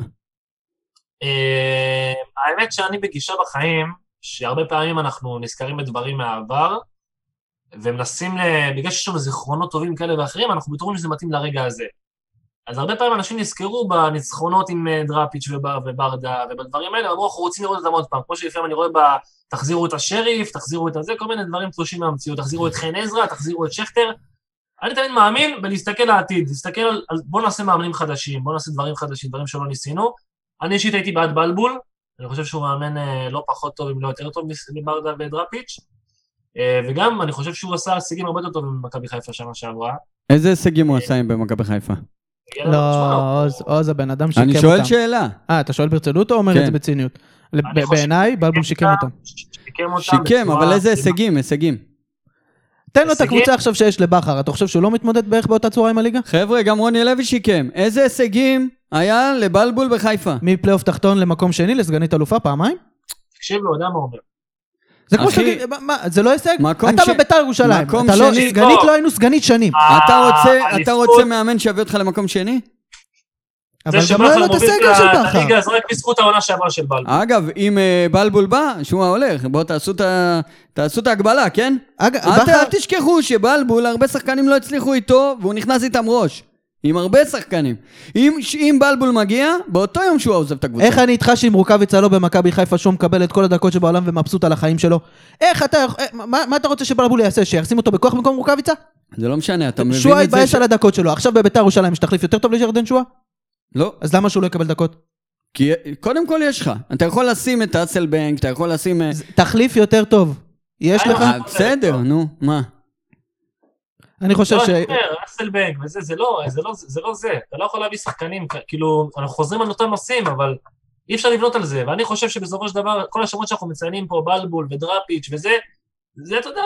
S4: אה, האמת שאני בגישה בחיים, שהרבה פעמים אנחנו נזכרים בדברים מהעבר, ומנסים. בגלל שיש לנו זיכרונות טובים כאלה ואחרים, אנחנו בטוחים שזה מתאים לרגע הזה. אז הרבה פעמים אנשים נזכרו בניצחונות עם אה, דראפיץ' ובר- וברדה, ובדברים האלה, אמרו, אנחנו רוצים לראות אותם עוד פעם. כמו שלפעמים אני רואה ב... תחזירו את השריף, תחזירו את הזה, כל מיני דברים תלושים מהמציאות, תחזירו את חן עזרא, תחזירו את שכטר. אני תמיד מאמין בלהסתכל לעתיד, להסתכל על, על בוא נעשה מאמנים חדשים, בוא נעשה דברים חדשים, דברים שלא ניסינו. אני אישית הייתי בעד בלבול, אני חושב שהוא מאמן אה, לא פחות טוב, אם לא יותר טוב מברדה ודראפיץ', אה, וגם אני חושב שהוא עשה הישגים הרבה יותר טובים ממכבי חיפה שנה שעברה.
S5: איזה הישגים הוא עשה עם במכבי חיפה?
S3: לא, עוז, עוז הבן אדם שיקם
S5: אני
S3: אותם.
S5: שואל שאלה.
S3: אה, אתה שואל ברצינות או אומר את
S5: כן.
S3: זה בציניות?
S4: אני
S3: בעיניי, בלבול שיקם אותם.
S4: שיקם אותם.
S5: שיקם,
S4: בצורה
S5: אבל איזה. הישגים, הישגים.
S3: תן לו את? הקבוצה עכשיו שיש לבכר, אתה חושב שהוא לא מתמודד בערך באותה צורה עם הליגה?
S5: חבר'ה, גם רוני לוי שיקם. איזה הישגים היה לבלבול בחיפה?
S3: מפלייאוף תחתון למקום שני לסגנית אלופה פעמיים?
S4: תקשיב לו, יודע מה הוא אומר.
S3: זה כמו שתגיד, זה לא הישג? אתה
S5: ש-
S3: בביתר ירושלים,
S5: מקום
S3: אתה לא,
S5: שני-
S3: סגנית
S4: לא.
S3: לא היינו סגנית שנים,
S5: אתה
S4: אה,
S5: רוצה, אתה רוצה מאמן שיביא אותך למקום שני?
S3: אבל
S4: זה
S3: גם לא היה לו את הסגל של בכר.
S4: הליגה, זה רק בזכות העונה שעברה של בלבול.
S5: אגב, אם אה, בלבול בא, שועה הולך, בואו תעשו את ה- תעשו את ההגבלה, כן? אל תשכחו שבלבול, הרבה שחקנים לא הצליחו איתו, והוא נכנס איתם ראש. עם הרבה שחקנים. אם, אם בלבול מגיע, באותו יום שהוא עוזב את הקבוצה.
S3: איך אני איתך שעם רוקאביצה לא במכבי חיפה שהוא מקבל את כל הדקות שבעולם ומבסוט על החיים שלו? איך אתה, יכול- אה, מה מה אתה רוצה שבלבול יעשה? שישים אותו בכוח במקום רוקאביצה?
S5: זה לא משנה, אתה מבין את זה?
S3: יתבאס
S5: ש-
S3: על הדקות שלו, עכשיו בביתר ירושלים יש תחליף יותר טוב לירדן שועה?
S5: לא,
S3: אז למה שהוא לא יקבל דקות?
S5: כי קודם כל יש לך. אתה יכול לשים את אסלבנק, אתה יכול לשים... אה,
S3: תחליף יותר טוב. יש
S4: אה,
S3: לך?
S5: בסדר, נו, מה?
S3: אני חושב
S4: לא,
S3: ש...
S4: אני אומר, אסלבנק וזה, זה לא, זה לא זה, לא זה. אתה לא יכול להביא שחקנים, כאילו, אנחנו חוזרים על אותם נושאים, אבל אי אפשר לבנות על זה, ואני חושב שבסופו של דבר, כל השמות שאנחנו מציינים פה, בלבול ודראפיץ' וזה, זה, אתה יודע,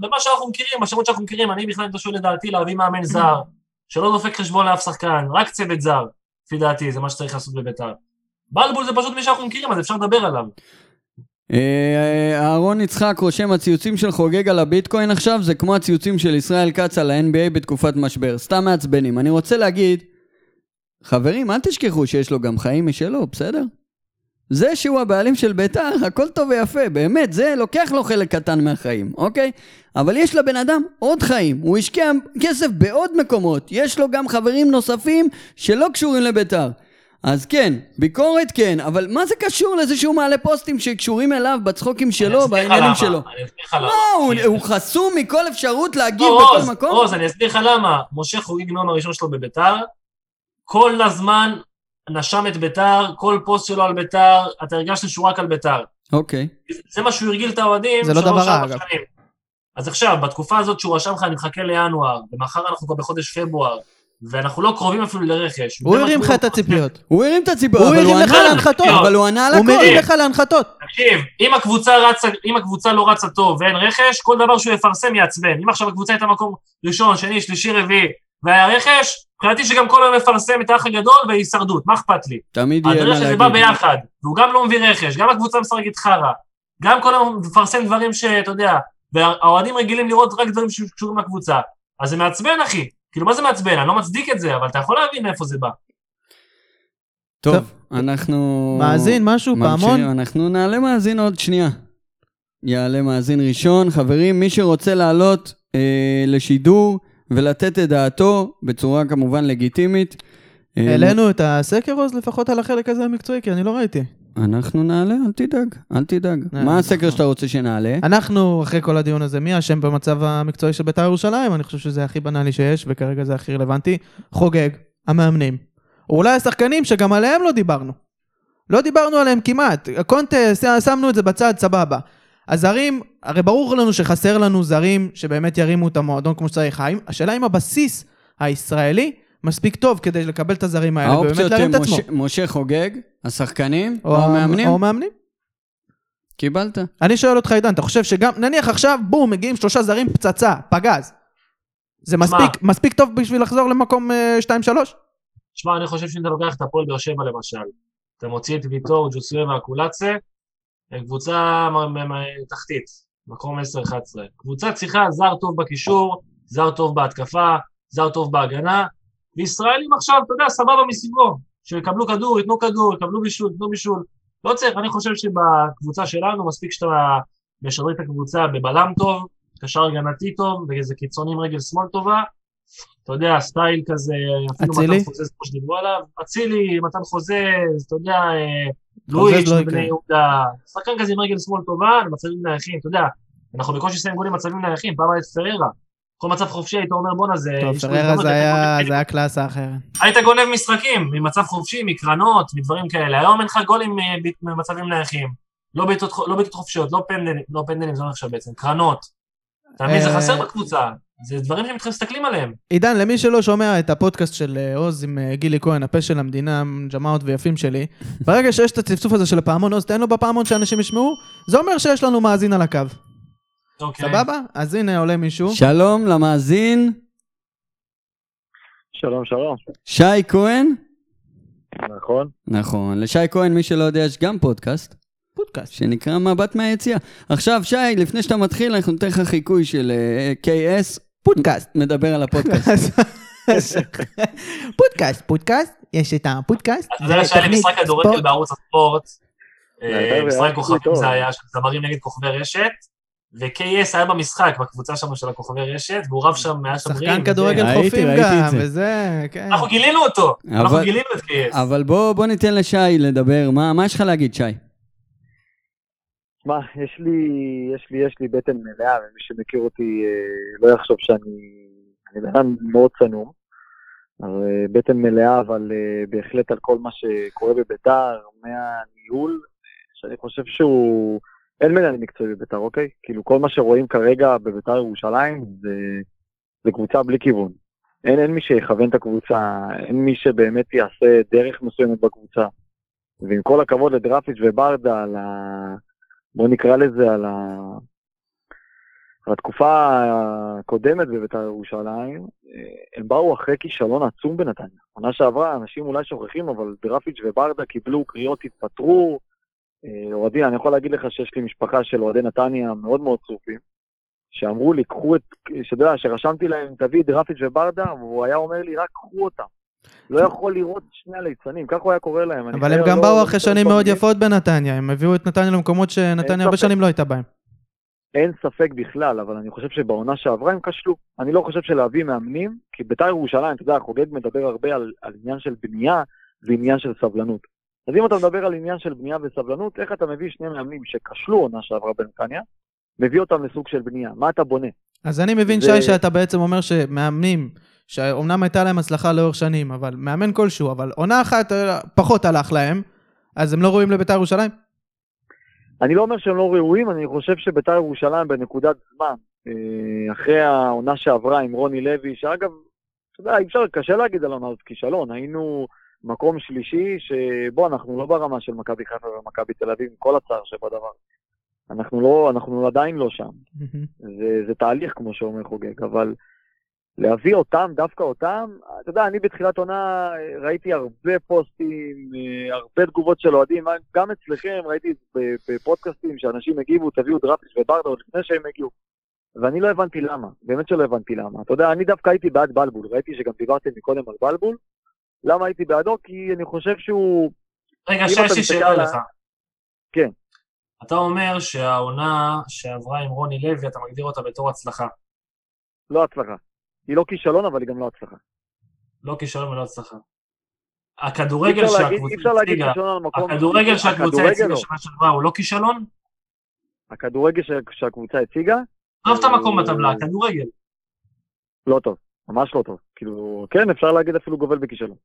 S4: במה שאנחנו מכירים, בשמות שאנחנו מכירים, אני בכלל קשור לדעתי להביא מאמן זר, שלא דופק חשבון לאף שחקן, רק צוות זר, לפי דעתי, זה מה שצריך לעשות בביתר. בלבול זה פשוט מי שאנחנו מכירים, אז אפשר לדבר עליו.
S5: אה, אהרון יצחק רושם, הציוצים של חוגג על הביטקוין עכשיו זה כמו הציוצים של ישראל כץ על ה-NBA בתקופת משבר. סתם מעצבנים. אני רוצה להגיד, חברים, אל תשכחו שיש לו גם חיים משלו, בסדר? זה שהוא הבעלים של ביתר, הכל טוב ויפה, באמת, זה לוקח לו חלק קטן מהחיים, אוקיי? אבל יש לבן אדם עוד חיים, הוא השקיע כסף בעוד מקומות, יש לו גם חברים נוספים שלא קשורים לביתר. אז כן, ביקורת כן, אבל מה זה קשור לזה שהוא מעלה פוסטים שקשורים אליו בצחוקים שלו, בעניינים שלו?
S4: אני אסביר לך למה.
S5: לא, הוא, הוא חסום מכל אפשרות להגיב
S4: לא,
S5: בכל
S4: עוז,
S5: מקום?
S4: עוז, אני אסביר לך למה. משה חוגג נועם הראשון שלו בביתר, כל הזמן נשם את ביתר, כל פוסט שלו על ביתר, אתה הרגשת שהוא רק על ביתר.
S5: אוקיי.
S4: זה מה שהוא הרגיל את האוהדים
S3: זה לא
S4: שלוש,
S3: דבר רע,
S4: ארבע
S3: אגב.
S4: שנים. אז עכשיו, בתקופה הזאת שהוא רשם לך, אני מחכה לינואר, ומחר אנחנו כבר בחודש פברואר, ואנחנו לא קרובים אפילו לרכש.
S3: הוא הרים לך את הציפיות.
S5: הוא הרים את הציבור,
S3: הוא הרים
S5: הוא
S3: לך להנחתות.
S5: אבל הוא ענה על
S3: הוא
S5: הכל.
S3: מרים לך להנחתות.
S4: תקשיב, אם הקבוצה רצה, אם הקבוצה לא רצה טוב ואין רכש, כל דבר שהוא יפרסם יעצבן. אם עכשיו הקבוצה הייתה מקום ראשון, שני, שלישי, רביעי, והיה רכש, מבחינתי שגם כל היום יפרסם את האח הגדול והישרדות, מה אכפת לי?
S5: תמיד יהיה מה
S4: הדרך שזה בא
S5: להגיד.
S4: ביחד, והוא גם לא מביא רכש, גם הקבוצה משחקת חרא, גם כל היום מפרסם דברים שאתה יודע, והאוהדים רגילים לראות רק דברים שקשורים לקבוצה. אז זה מעצבן, אחי. כאילו, מה זה מעצבן? אני לא מצדיק את זה, אבל אתה יכול להבין מאיפה זה בא.
S5: טוב. אנחנו...
S3: מאזין, משהו, פעמון?
S5: אנחנו נעלה מאזין עוד שנייה. יעלה מאזין ראשון. חברים, מי שרוצה לעלות אה, לשידור ולתת את דעתו, בצורה כמובן לגיטימית. אה,
S3: העלינו את הסקר עוז לפחות על החלק הזה המקצועי, כי אני לא ראיתי.
S5: אנחנו נעלה, אל תדאג, אל תדאג.
S3: אה,
S5: מה הסקר שאתה רוצה שנעלה?
S3: אנחנו, אחרי כל הדיון הזה, מי אשם במצב המקצועי של בית"ר ירושלים? אני חושב שזה הכי בנאלי שיש, וכרגע זה הכי רלוונטי. חוגג, המאמנים. או אולי השחקנים שגם עליהם לא דיברנו. לא דיברנו עליהם כמעט. קונטה, ש- שמנו את זה בצד, סבבה. הזרים, הרי ברור לנו שחסר לנו זרים שבאמת ירימו את המועדון כמו שצריך. השאלה אם הבסיס הישראלי מספיק טוב כדי לקבל את הזרים האלה ובאמת
S5: האופציות
S3: להרים
S5: הן
S3: את עצמו.
S5: משה- משה חוגג, השחקנים,
S3: או
S5: או המאמנים?
S3: או מאמנים.
S5: קיבלת.
S3: אני שואל אותך, עידן, אתה חושב שגם, נניח עכשיו, בום, מגיעים שלושה זרים, פצצה, פגז. זה מספיק, מספיק טוב בשביל לחזור למקום 2-3?
S4: שמע, אני חושב שאם אתה לוקח את הפועל באר שבע למשל, אתה מוציא את ויטור, ג'וסווה והקולצה, קבוצה מ- מ- מ- תחתית, מקום 10-11. קבוצה צריכה זר טוב בקישור, זר טוב בהתקפה, זר טוב בהגנה, וישראלים עכשיו, אתה יודע, סבבה מסביבו, שיקבלו כדור, ייתנו כדור, יקבלו בישול, ייתנו בישול. לא צריך, אני חושב שבקבוצה שלנו מספיק שאתה משדרג את הקבוצה בבלם טוב, קשר הגנתי טוב, ואיזה קיצוני עם רגל שמאל טובה. אתה יודע, סטייל כזה, אפילו? מתן חוזה, כמו שדיברו עליו, אצילי, מתן חוזה, אתה יודע, אה, לואיש,
S3: לא יקרה.
S4: יהודה, שחקן כזה עם רגל שמאל טובה, במצבים נייחים, אתה יודע, אנחנו בקושי שמים גולים במצבים נייחים, פעם היה את פררה, כל מצב חופשי היית אומר בואנה זה...
S3: טוב, פררה זה היה, זה היה קלאסה אחרת.
S4: היית גונב משחקים ממצב חופשי, מקרנות, מדברים כאלה, היום אין לך גולים אה, ממצבים נייחים, לא בעיטות לא חופשיות, לא פנדלים, לא פנדלים זה לא נחשב בעצם, קרנות, אתה מבין, זה
S3: אה,
S4: חסר בקבוצה, זה דברים שהם מסתכלים עליהם.
S3: עידן, למי שלא שומע את הפודקאסט של אה, עוז עם גילי כהן, הפה של המדינה, ג'מאות ויפים שלי, ברגע שיש את הצפצוף הזה של הפעמון עוז, תן לו בפעמון שאנשים ישמעו, זה אומר שיש לנו מאזין על הקו.
S4: אוקיי.
S3: סבבה? אז הנה עולה מישהו.
S5: שלום למאזין,
S6: שלום, שלום.
S5: שי כהן.
S6: נכון.
S5: נכון, לשי כהן, מי שלא יודע, יש גם פודקאסט,
S3: פודקאסט.
S5: שנקרא מבט מהיציאה. עכשיו, שי, לפני שאתה מתחיל, אנחנו ניתן לך חיקוי של אה, KS,
S3: פודקאסט.
S5: מדבר על הפודקאסט.
S3: פודקאסט, פודקאסט, יש את הפודקאסט.
S4: אז זה שהיה לי משחק כדורגל בערוץ הספורט, אה, משחק כוכבים. זה היה, של זמרים נגד כוכבי רשת, ו-KS היה במשחק, בקבוצה שם של הכוכבי רשת, והוא רב שם, היה שם.
S3: שחקן. כדורגל חופים גם. וזה, כן.
S4: אנחנו גילינו אותו, אנחנו גילינו את KS.
S5: אבל בוא, בוא ניתן לשי לדבר, מה, מה יש לך להגיד, שי?
S6: שמע, יש לי, יש לי, יש לי בטן מלאה, ומי שמכיר אותי אה, לא יחשוב שאני... אני בן אדם מאוד צנום. אה, בטן מלאה, אבל אה, בהחלט על כל מה שקורה בביתר, מהניהול, שאני חושב שהוא... אין מנהל מקצועי בביתר, אוקיי? כאילו, כל מה שרואים כרגע בביתר ירושלים זה, זה קבוצה בלי כיוון. אין, אין מי שיכוון את הקבוצה, אין מי שבאמת יעשה דרך מסוימת בקבוצה. ועם כל הכבוד לדרפיץ' וברדה על ה... בוא נקרא לזה על ה... על התקופה הקודמת בבית"ר ירושלים, הם באו אחרי כישלון עצום בנתניה. עונה שעברה, אנשים אולי שוכחים, אבל דרפיץ' וברדה קיבלו קריאות, התפטרו. אה, אוהדי, אני יכול להגיד לך שיש לי משפחה של אוהדי נתניה מאוד מאוד צרופים, שאמרו לי, קחו את, שאתה יודע, שרשמתי להם, תביא את דרפיץ' וברדה, והוא היה אומר לי, רק קחו אותם. לא יכול לראות שני הליצנים, ככה הוא היה קורא להם.
S3: אבל הם גם
S6: לא-
S3: באו אחרי שנים מאוד. יפות בנתניה, הם הביאו את נתניה למקומות שנתניה הרבה. שנים לא הייתה בהם.
S6: אין ספק בכלל, אבל אני חושב שבעונה שעברה הם כשלו. אני לא חושב שלהביא מאמנים, כי בית"ר ירושלים, אתה יודע, חוגג מדבר הרבה על, על עניין של בנייה ועניין של סבלנות. אז אם אתה מדבר על עניין של בנייה וסבלנות, איך אתה מביא שני מאמנים שכשלו עונה שעברה בנתניה, מביא אותם לסוג של בנייה? מה אתה בונה?
S3: אז אני מבין,
S6: זה-
S3: שי, שאתה בעצם אומר שמאמנים, שאומנם הייתה להם הצלחה לאורך שנים, אבל מאמן כלשהו, אבל עונה אחת אה, פחות הלך להם, אז הם לא ראויים לבית"ר ירושלים?
S6: אני לא אומר שהם לא ראויים, אני חושב שבית"ר ירושלים בנקודת זמן, אה, אחרי העונה שעברה עם רוני לוי, שאגב, אתה יודע, אי אפשר, קשה להגיד על עונה הזאת כישלון, היינו מקום שלישי, שבו אנחנו לא ברמה של מכבי חיפה ומכבי תל אביב, עם כל הצער שבדבר. אנחנו לא, אנחנו עדיין לא שם. זה, זה תהליך, כמו שאומר חוגג, אבל להביא אותם, דווקא אותם, אתה יודע, אני בתחילת עונה אה, ראיתי הרבה פוסטים, אה, הרבה תגובות של אוהדים, גם אצלכם ראיתי בפודקאסטים שאנשים הגיבו, תביאו דראפיץ' וברדה עוד לפני שהם הגיעו. ואני לא הבנתי למה, באמת שלא הבנתי למה. אתה יודע, אני דווקא הייתי בעד בלבול, ראיתי שגם דיברתם מקודם על בלבול. למה הייתי בעדו? כי אני חושב שהוא...
S4: רגע,
S6: אם
S4: שי,
S6: אתה
S4: יש לי שאלה לך.
S6: כן.
S4: אתה אומר שהעונה שעברה עם רוני לוי, אתה מגדיר אותה בתור הצלחה.
S6: לא הצלחה. היא לא כישלון, אבל היא גם לא הצלחה.
S4: לא כישלון ולא הצלחה. הכדורגל שהקבוצה הציגה. הכדורגל שהקבוצה
S6: הכדורגל
S4: הציגה
S6: לא.
S4: שנה שעברה הוא לא כישלון?
S6: הכדורגל שה- שהקבוצה הציגה,
S4: עזוב את המקום
S6: אה,
S4: בטבלה, הכדורגל.
S6: לא טוב. ממש לא טוב. כאילו, כן, אפשר להגיד אפילו גובל בכישלון.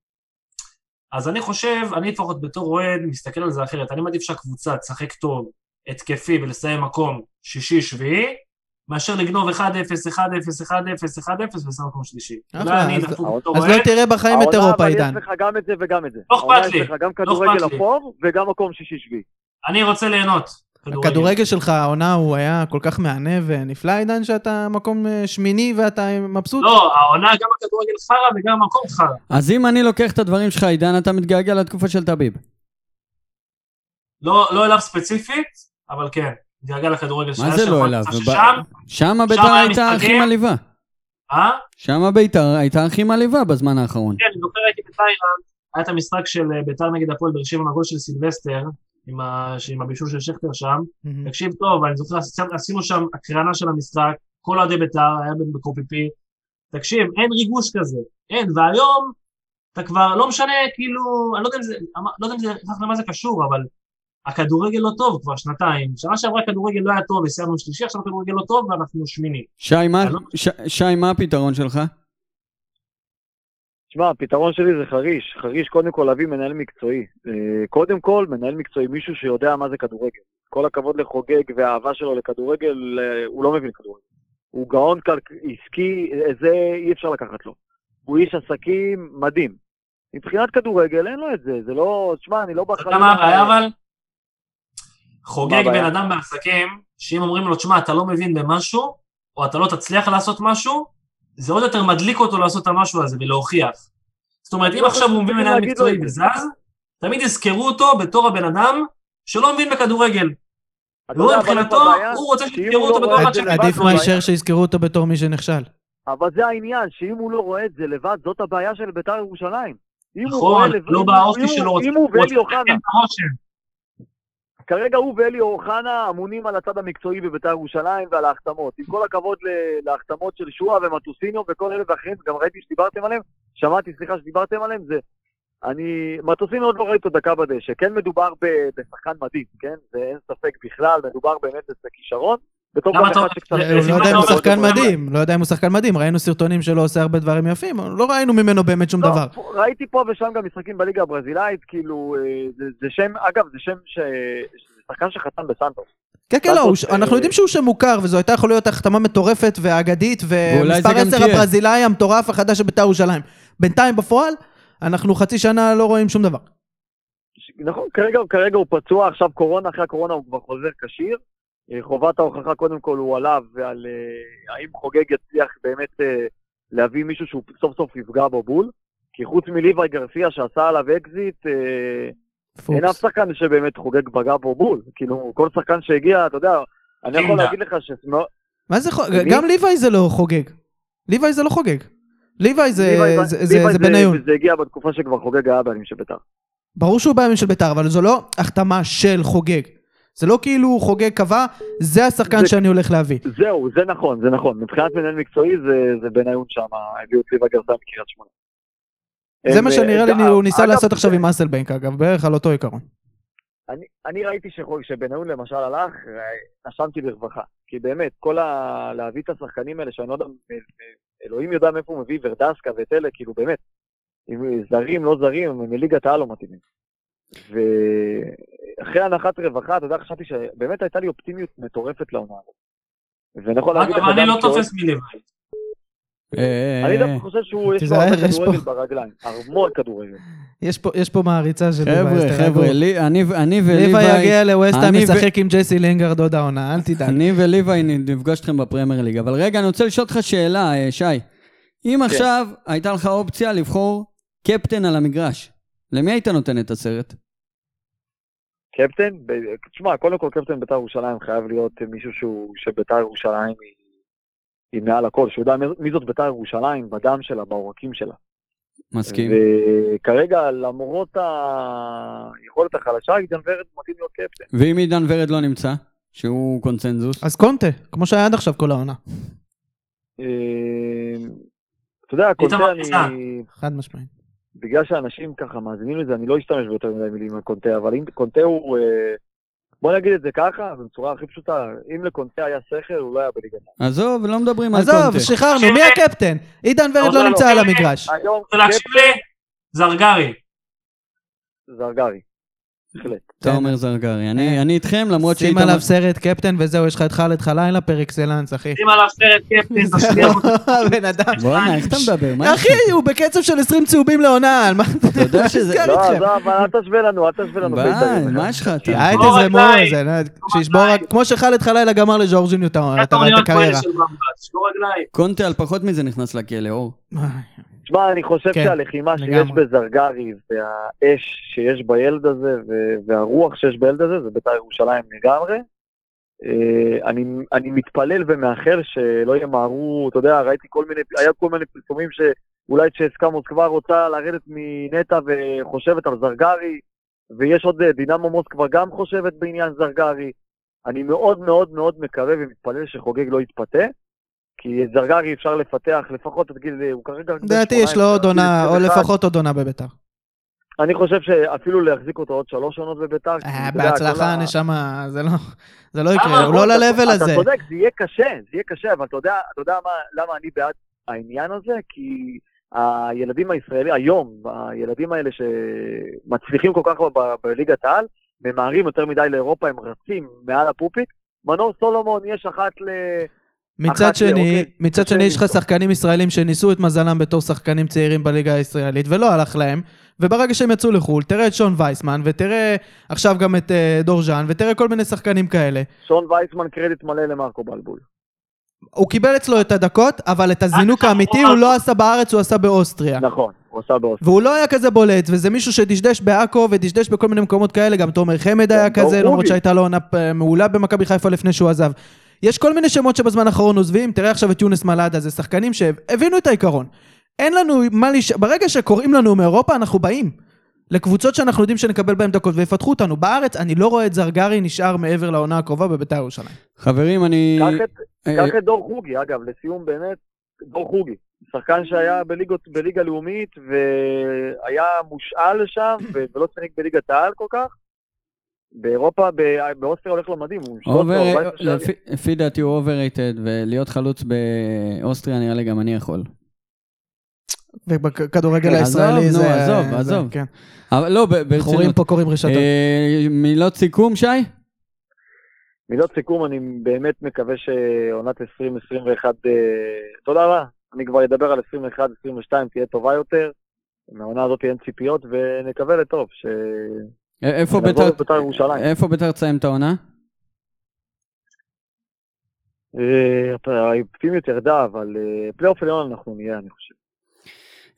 S4: אז אני חושב, אני לפחות בתור אוהד מסתכל על זה אחרת. אני מעדיף שהקבוצה תשחק טוב, התקפי ולסיים מקום שישי-שביעי, מאשר לגנוב 1-0, 1-0, 1-0, 1-0 ולסיים מקום שלישי.
S3: אחלה, אז- לא תראה בחיים את
S6: העונה,
S3: אירופה,
S6: אבל
S3: עידן.
S6: יש לך גם את זה וגם את זה.
S4: לא אכפת
S6: העונה
S4: לי,
S6: יש לך גם
S4: לא
S6: כדורגל
S4: אכפת לי.
S6: אפור וגם מקום שישי-שביעי.
S4: אני רוצה ליהנות.
S3: הכדורגל שלך, העונה, הוא היה כל כך מהנה ונפלא, עידן, שאתה מקום אה, שמיני ואתה מבסוט?
S4: לא, העונה גם הכדורגל חרא וגם המקום חרא.
S5: אז אם אני לוקח את הדברים שלך, עידן, אתה מתגעגע לתקופה של טביב.
S4: לא לא אליו ספציפית, אבל כן, מתגעגע לכדורגל
S5: מה
S4: שהיה
S5: זה
S4: שם,
S5: לא אליו?
S4: קבוצה
S5: וב-
S4: ששם,
S5: שמה ביתר
S4: היה
S5: הייתה הכי? מעליבה.
S4: אה?
S5: שמה ביתר הייתה הכי מעליבה בזמן האחרון.
S4: כן, אני זוכר הייתי בתאילנד, היה את המשחק של אה, ביתר נגד הפועל באר שבע הגול של סילבסטר, עם ה- עם הבישול של שכטר שם.
S3: מהמם.
S4: תקשיב טוב, אני זוכר, עשינו- שם הקרנה של המשחק, כל אוהדי ביתר היה בקופיפי. תקשיב, אין ריגוש כזה, אין, והיום אתה כבר לא משנה, כאילו, אני לא יודע אם זה, לא יודע אם זה, למה זה קשור, אבל הכדורגל לא טוב כבר שנתיים. שנה שעברה הכדורגל לא היה טוב וסיימנו שלישי, עכשיו הכדורגל לא טוב ואנחנו שמיני.
S5: שי, מה-
S4: לא-
S5: ש- שי, מה הפתרון שלך?
S6: תשמע, הפתרון שלי זה חריש. חריש, קודם כל להביא מנהל מקצועי. אה, קודם כל, מנהל מקצועי, מישהו שיודע מה זה כדורגל. כל הכבוד לחוגג והאהבה שלו לכדורגל, אה, הוא לא מבין כדורגל. הוא גאון עסקי, זה אי אפשר לקחת לו. הוא איש עסקים מדהים. מבחינת כדורגל אין לו את זה, זה לא, תשמע, אני לא
S4: אתה יודע מה הבעיה אבל? חוגג? בן אדם בעסקים, שאם אומרים לו, תשמע, אתה לא מבין במשהו, או אתה לא תצליח לעשות משהו, זה עוד יותר מדליק אותו לעשות את המשהו הזה ולהוכיח. זאת אומרת, אם
S6: לא
S4: עכשיו הוא
S6: שצריך
S4: מנהל מקצועי. וזז, תמיד יזכרו אותו בתור הבן אדם שלא מבין בכדורגל. והוא מבחינתו? הוא רוצה שיזכרו אותו
S6: לא
S4: בתור אחד
S6: לבד,
S3: עדיף. מאשר שיזכרו אותו בתור מי שנכשל.
S6: אבל זה העניין, שאם הוא לא רואה את זה לבד, זאת הבעיה של בית"ר ירושלים.
S4: נכון, לא באופי שלו,
S6: אם הוא ואלי אוחנה,
S4: את הרושם.
S6: כרגע הוא ואלי אוחנה אמונים על הצד המקצועי בבית"ר ירושלים ועל ההחתמות. עם כל הכבוד להחתמות של שועה ומטוסיניו וכל אלה ואחרים, גם ראיתי שדיברתם עליהם, שמעתי, סליחה, שדיברתם עליהם, זה... אני... מטוסיניו עוד לא ראיתי אותו דקה בדשא. כן מדובר בשחקן מדהים, כן? זה אין ספק בכלל, מדובר באמת בכישרון.
S4: לפי
S3: הוא לא
S4: מה
S3: יודע אם הוא שחקן מדהים, לא יודע אם הוא שחקן מדהים, ראינו סרטונים שלו עושה הרבה דברים יפים, לא ראינו ממנו באמת שום
S6: לא,
S3: דבר.
S6: ראיתי פה ושם גם משחקים בליגה הברזילאית, כאילו, אה, זה, שם, אגב, זה שם ש... זה שחקן שחתם בסנטוס.
S3: כן, כן, לא, אנחנו
S6: אה,
S3: יודעים שהוא שם מוכר, וזו הייתה יכולה להיות החתמה מטורפת ואגדית, ומספר
S5: גם
S3: 10
S5: תהיה.
S3: הברזילאי המטורף החדש של בית"ר ירושלים. בינתיים בפועל, אנחנו חצי שנה לא רואים שום דבר.
S6: נכון, כרגע, כרגע הוא פצוע, עכשיו קורונה, אחרי הקורונה הוא כבר חוזר כשיר. אה, חובת ההוכחה קודם כל הוא עליו, ועל אה, האם חוגג יצליח באמת אה, להביא מישהו שהוא סוף סוף יפגע בו בול. כי חוץ מליוואי גרסיה שעשה עליו אקזיט, אה, אין אף
S3: פוקס.
S6: שחקן שבאמת חוגג פגע בו בול. כאילו, כל שחקן שהגיע, אתה יודע, אני יכול. להגיד לך שסמאו...
S3: מה זה חוגג?
S6: מי?
S3: גם ליוואי זה לא חוגג. ליוואי זה לא חוגג. ליוואי זה- זה- זה
S6: ליוואי
S3: זה בניון.
S6: זה הגיע בתקופה שכבר חוגג היה בעלים של בית"ר.
S3: ברור שהוא בימים של בית"ר, אבל זו לא החתמה של חוגג. זה לא כאילו חוגג קבע, זה השחקן
S6: זה-
S3: שאני הולך להביא.
S6: זהו, זה נכון, זה נכון. מבחינת מנהל מקצועי זה, זה בניון שם, הביאו את ליבה גרסה מקריית שמונה.
S3: זה
S6: הם,
S3: מה שנראה לי
S6: אה,
S3: הוא ניסה
S6: אגב,
S3: לעשות עכשיו
S6: זה-
S3: עם אסלבנק, אגב, בערך על אותו עיקרון.
S6: אני, אני ראיתי שבניון למשל הלך, אה, נשמתי ברווחה. כי באמת, כל ה... להביא את השחקנים האלה, שאני לא יודע, אה, אה, אלוהים יודע מאיפה הוא מביא ורדסקה ואת אלה, כאילו באמת, זרים, לא זרים, הם מליגת העל לא מתאימים. ואחרי הנחת רווחה, אתה יודע, חשבתי שבאמת הייתה לי אופטימיות מטורפת לעונה הזאת. ואני יכול להגיד
S4: אגב,
S6: לך
S4: אני לא תופס מליוואי.
S5: אה,
S6: אני דווקא חושב שהוא, יש לו הרבה כדורגל ברגליים, המון כדורגל.
S3: יש פה- יש פה מעריצה של ליוואי,
S5: חבר'ה. חבר'ה, לי- אני אני
S3: ליוואי
S5: וליוואי...
S3: יגיע לווסטהאם, ישחק עם ג'סי לינגרד עוד העונה, אל תדאג.
S5: אני וליוואי נפגוש אתכם בפרמייר ליג, אבל רגע, אני רוצה לשאול אותך שאלה, אה, שי. אם
S6: כן.
S5: עכשיו הייתה לך אופציה לבחור קפטן על המגרש, למי היית נותן את הסרט?
S6: קפטן, תשמע, קודם כל קפטן בית"ר ירושלים חייב להיות מישהו שהוא, שבית"ר ירושלים היא, היא מעל הכל, שהוא יודע מי- זאת בית"ר ירושלים, בדם שלה, בעורקים שלה.
S5: מסכים.
S6: וכרגע, למרות היכולת החלשה, עידן ורד מתאים להיות קפטן.
S5: ואם עידן ורד לא נמצא, שהוא קונצנזוס,
S3: אז קונטה, כמו שהיה עד עכשיו כל העונה.
S6: אה, אתה יודע, קונטה אני...
S3: חד משמעית.
S6: בגלל שאנשים ככה מאזינים לזה, אני לא אשתמש ביותר מדי מילים על קונטה, אבל אם קונטה הוא... אה, בוא נגיד את זה ככה, בצורה הכי פשוטה, אם לקונטה היה שכל, הוא לא היה בליגת העל.
S5: עזוב, לא מדברים על
S3: עזוב,
S5: קונטה.
S3: שחררנו, מי הקפטן? עידן ורד לא
S6: לא,
S3: נמצא. על המגרש.
S4: זרגרי.
S6: זרגרי. בהחלט.
S5: אתה אומר זרגרי. אני אני איתכם, למרות
S3: שים
S5: שאיתמר...
S3: עליו סרט קפטן וזהו, יש לך את חאלד חלילה פר אקסלנס, אחי.
S4: שים עליו סרט קפטן, תשמיע אותו.
S3: בן אדם.
S5: בואנה, איך אתה מדבר?
S3: אחי, הוא בקצב של 20 צהובים לעונה, על מה
S5: אתה יודע שזה...
S6: לא? עזוב, אבל אל תשווה לנו, אל תשווה לנו.
S5: ביי,
S6: בית"רים.
S5: מה יש לך אתה?
S3: היי,
S4: תשבור
S3: תזרמו,
S4: רגליים.
S3: זה, לא, שישבור. כמו שחאלד חלילה גמר לג'ורג'יניו את את את הקריירה.
S5: קונטה על פחות מזה נכנס לכלא, אור.
S6: תשמע, אני חושב
S3: כן,
S6: שהלחימה שיש
S3: לגמרי.
S6: בזרגרי, והאש שיש בילד הזה, והרוח שיש בילד הזה, זה בית"ר ירושלים לגמרי. אה, אני, אני מתפלל ומאחל שלא ימהרו, אתה יודע, ראיתי כל מיני, היה כל מיני פרסומים שאולי צ'סקה מוסקבה רוצה לרדת מנטע וחושבת על זרגרי, ויש עוד אה, דינמו מוסקבה גם חושבת בעניין זרגרי. אני מאוד מאוד מאוד מקווה ומתפלל שחוגג לא יתפתה, כי את זרגרי אפשר לפתח לפחות גיל, הוא כרגע...
S3: לדעתי יש לו
S6: 18,
S3: עוד עונה, או
S6: 21.
S3: לפחות עוד עונה בביתר.
S6: אני חושב שאפילו להחזיק אותו עוד שלוש עונות בביתר,
S3: אה, בהצלחה, נשמה, זה לא- לא? יקרה, הוא לא ל-level הזה.
S6: אתה צודק, זה יהיה קשה, זה יהיה קשה, אבל אתה יודע, למה אני בעד העניין הזה? כי הילדים הישראלים, היום, הילדים האלה שמצליחים כל כך בליגת העל, ממהרים יותר מדי לאירופה, הם רצים מעל הפופיק. מנור סולומון יש אחת ל...
S3: מצד שני,
S6: לאוקיי,
S3: מצד שני יש לך. שחקנים ישראלים שניסו את מזלם בתור שחקנים צעירים בליגה הישראלית ולא הלך להם, וברגע שהם יצאו לחו"ל, תראה את שון וייסמן, ותראה עכשיו גם את אה, דור ז'אן, ותראה כל מיני שחקנים כאלה.
S6: שון וייסמן קרדיט מלא למרקו בלבול.
S3: הוא קיבל אצלו את הדקות, אבל את הזינוק האמיתי הוא לא עשה בארץ, הוא עשה באוסטריה.
S6: נכון, הוא עשה באוסטר.
S3: והוא לא היה כזה בולט, וזה מישהו שדשדש בעכו ודשדש בכל מיני מקומות כאלה, גם תומר חמד היה
S6: גם דור
S3: כזה, למרות. שהייתה לו עונה אה, מעולה במכבי חיפה לפני שהוא עזב. יש כל מיני שמות שבזמן האחרון עוזבים, תראה עכשיו את יונס מלאדה, זה שחקנים שהבינו את העיקרון. אין לנו מה לש... ברגע שקוראים לנו מאירופה, אנחנו באים. לקבוצות שאנחנו יודעים שנקבל בהן דקות ויפתחו אותנו. בארץ, אני לא רואה את זרגרי נשאר מעבר לעונה הקרובה בבית"ר ירושלים.
S5: חברים, אני...
S6: קח את-
S5: אה,
S6: דור חוגי, אגב, לסיום באמת, דור חוגי. שחקן שהיה בליגות, בליגה לאומית והיה מושאל לשם ו- ולא שיחק בליגת העל כל כך. באירופה, ב- באוסטריה הולך לו מדהים, הוא שלוש
S5: אובר,
S6: או 14 שערים.
S5: לפי- דעתי הוא overrated, ולהיות חלוץ באוסטריה נראה לי גם אני יכול.
S3: ובכדורגל
S5: עזוב,
S3: הישראלי
S5: נו,
S3: זה...
S5: עזוב,
S3: זה-
S5: עזוב.
S3: כן.
S5: אבל לא, ב-
S3: חורים
S5: ברצינות.
S3: פה קוראים רשתות.
S5: אה, מילות סיכום, שי?
S6: מילות סיכום, אני באמת מקווה שעונת 2021, אה, תודה רבה, אני כבר אדבר על 21-22, תהיה טובה יותר. מהעונה הזאת אין ציפיות, ונקווה לטוב, ש...
S5: איפה ביתר...
S6: לבית"ר ירושלים.
S5: איפה ביתר תסיים את העונה?
S6: אה, האופטימיות ירדה, אבל אה, פלייאוף עליון אנחנו נהיה, אני חושב.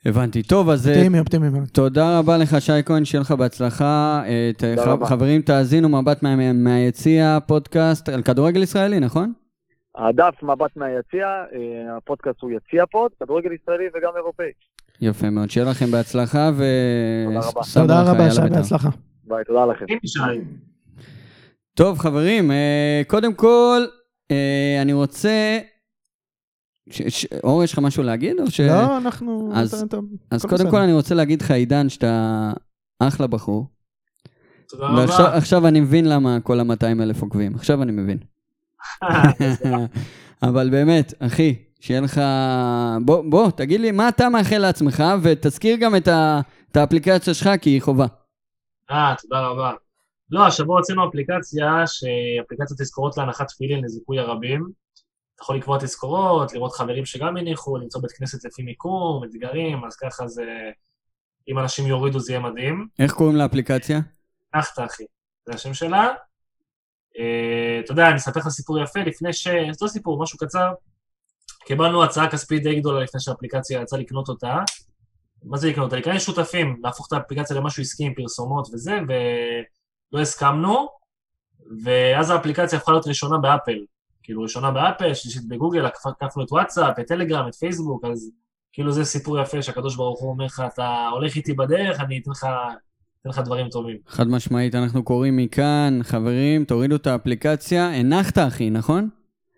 S5: הבנתי. טוב, אז אה,
S3: אופטימי, אופטימי מאוד.
S5: תודה רבה לך, שי כהן, שיהיה לך בהצלחה. אה, ת-
S6: תודה
S5: ח-
S6: רבה.
S5: חברים, תאזינו מבט מה- מהיציע, פודקאסט על כדורגל ישראלי, נכון?
S6: הדף מבט מהיציע, אה, הפודקאסט הוא יציע פוד, כדורגל ישראלי וגם אירופאי.
S5: יפה מאוד, שיהיה לכם בהצלחה, ו...
S6: תודה רבה.
S3: תודה רבה, שי,
S5: בית"ר.
S3: בהצלחה.
S6: ביי, תודה לכם.
S4: שי.
S5: טוב, חברים, אה, קודם כל, אה, אני רוצה... ש- ש- אור, יש לך משהו להגיד? או ש...
S3: לא, אנחנו...
S5: אז-
S3: אתה- אתה-
S5: אז קודם
S3: בסדר.
S5: כל אני רוצה להגיד לך, עידן, שאתה אחלה בחור.
S4: תודה
S5: ועכשיו
S4: רבה.
S5: עכשיו אני מבין למה כל ה-200 אלף עוקבים. עכשיו אני מבין. אבל באמת, אחי, שיהיה לך... בוא, בוא, תגיד לי, מה אתה מאחל לעצמך, ותזכיר גם את, ה... את האפליקציה שלך, כי היא חובה.
S4: אה, תודה רבה. לא, השבוע הוצאנו אפליקציה, שאפליקציית תזכורות להנחת תפילין לזיכוי הרבים. אתה יכול לקבוע תזכורות, לראות חברים שגם הניחו, למצוא בית כנסת לפי מיקום, אתגרים, אז ככה זה... אם אנשים יורידו זה יהיה מדהים.
S5: איך קוראים לאפליקציה?
S4: נחת, אחי. זה השם שלה. אה, אתה יודע, אני אספר לך סיפור יפה, לפני ש... זה לא סיפור, משהו קצר. קיבלנו הצעה כספית די גדולה לפני שהאפליקציה יצאה לקנות אותה. מה זה לקנות? להיכנס שותפים, להפוך את האפליקציה למשהו עסקי עם פרסומות וזה, ולא הסכמנו, ואז האפליקציה הפכה להיות ראשונה באפל. כאילו, ראשונה באפל, שלישית בגוגל, עקפנו את וואטסאפ, את טלגרם, את פייסבוק, אז כאילו זה סיפור יפה שהקדוש ברוך הוא אומר לך, אתה הולך איתי בדרך, אני אתן לך, אתן לך דברים טובים.
S5: חד משמעית, אנחנו קוראים מכאן, חברים, תורידו את האפליקציה. הנחת, אחי, נכון?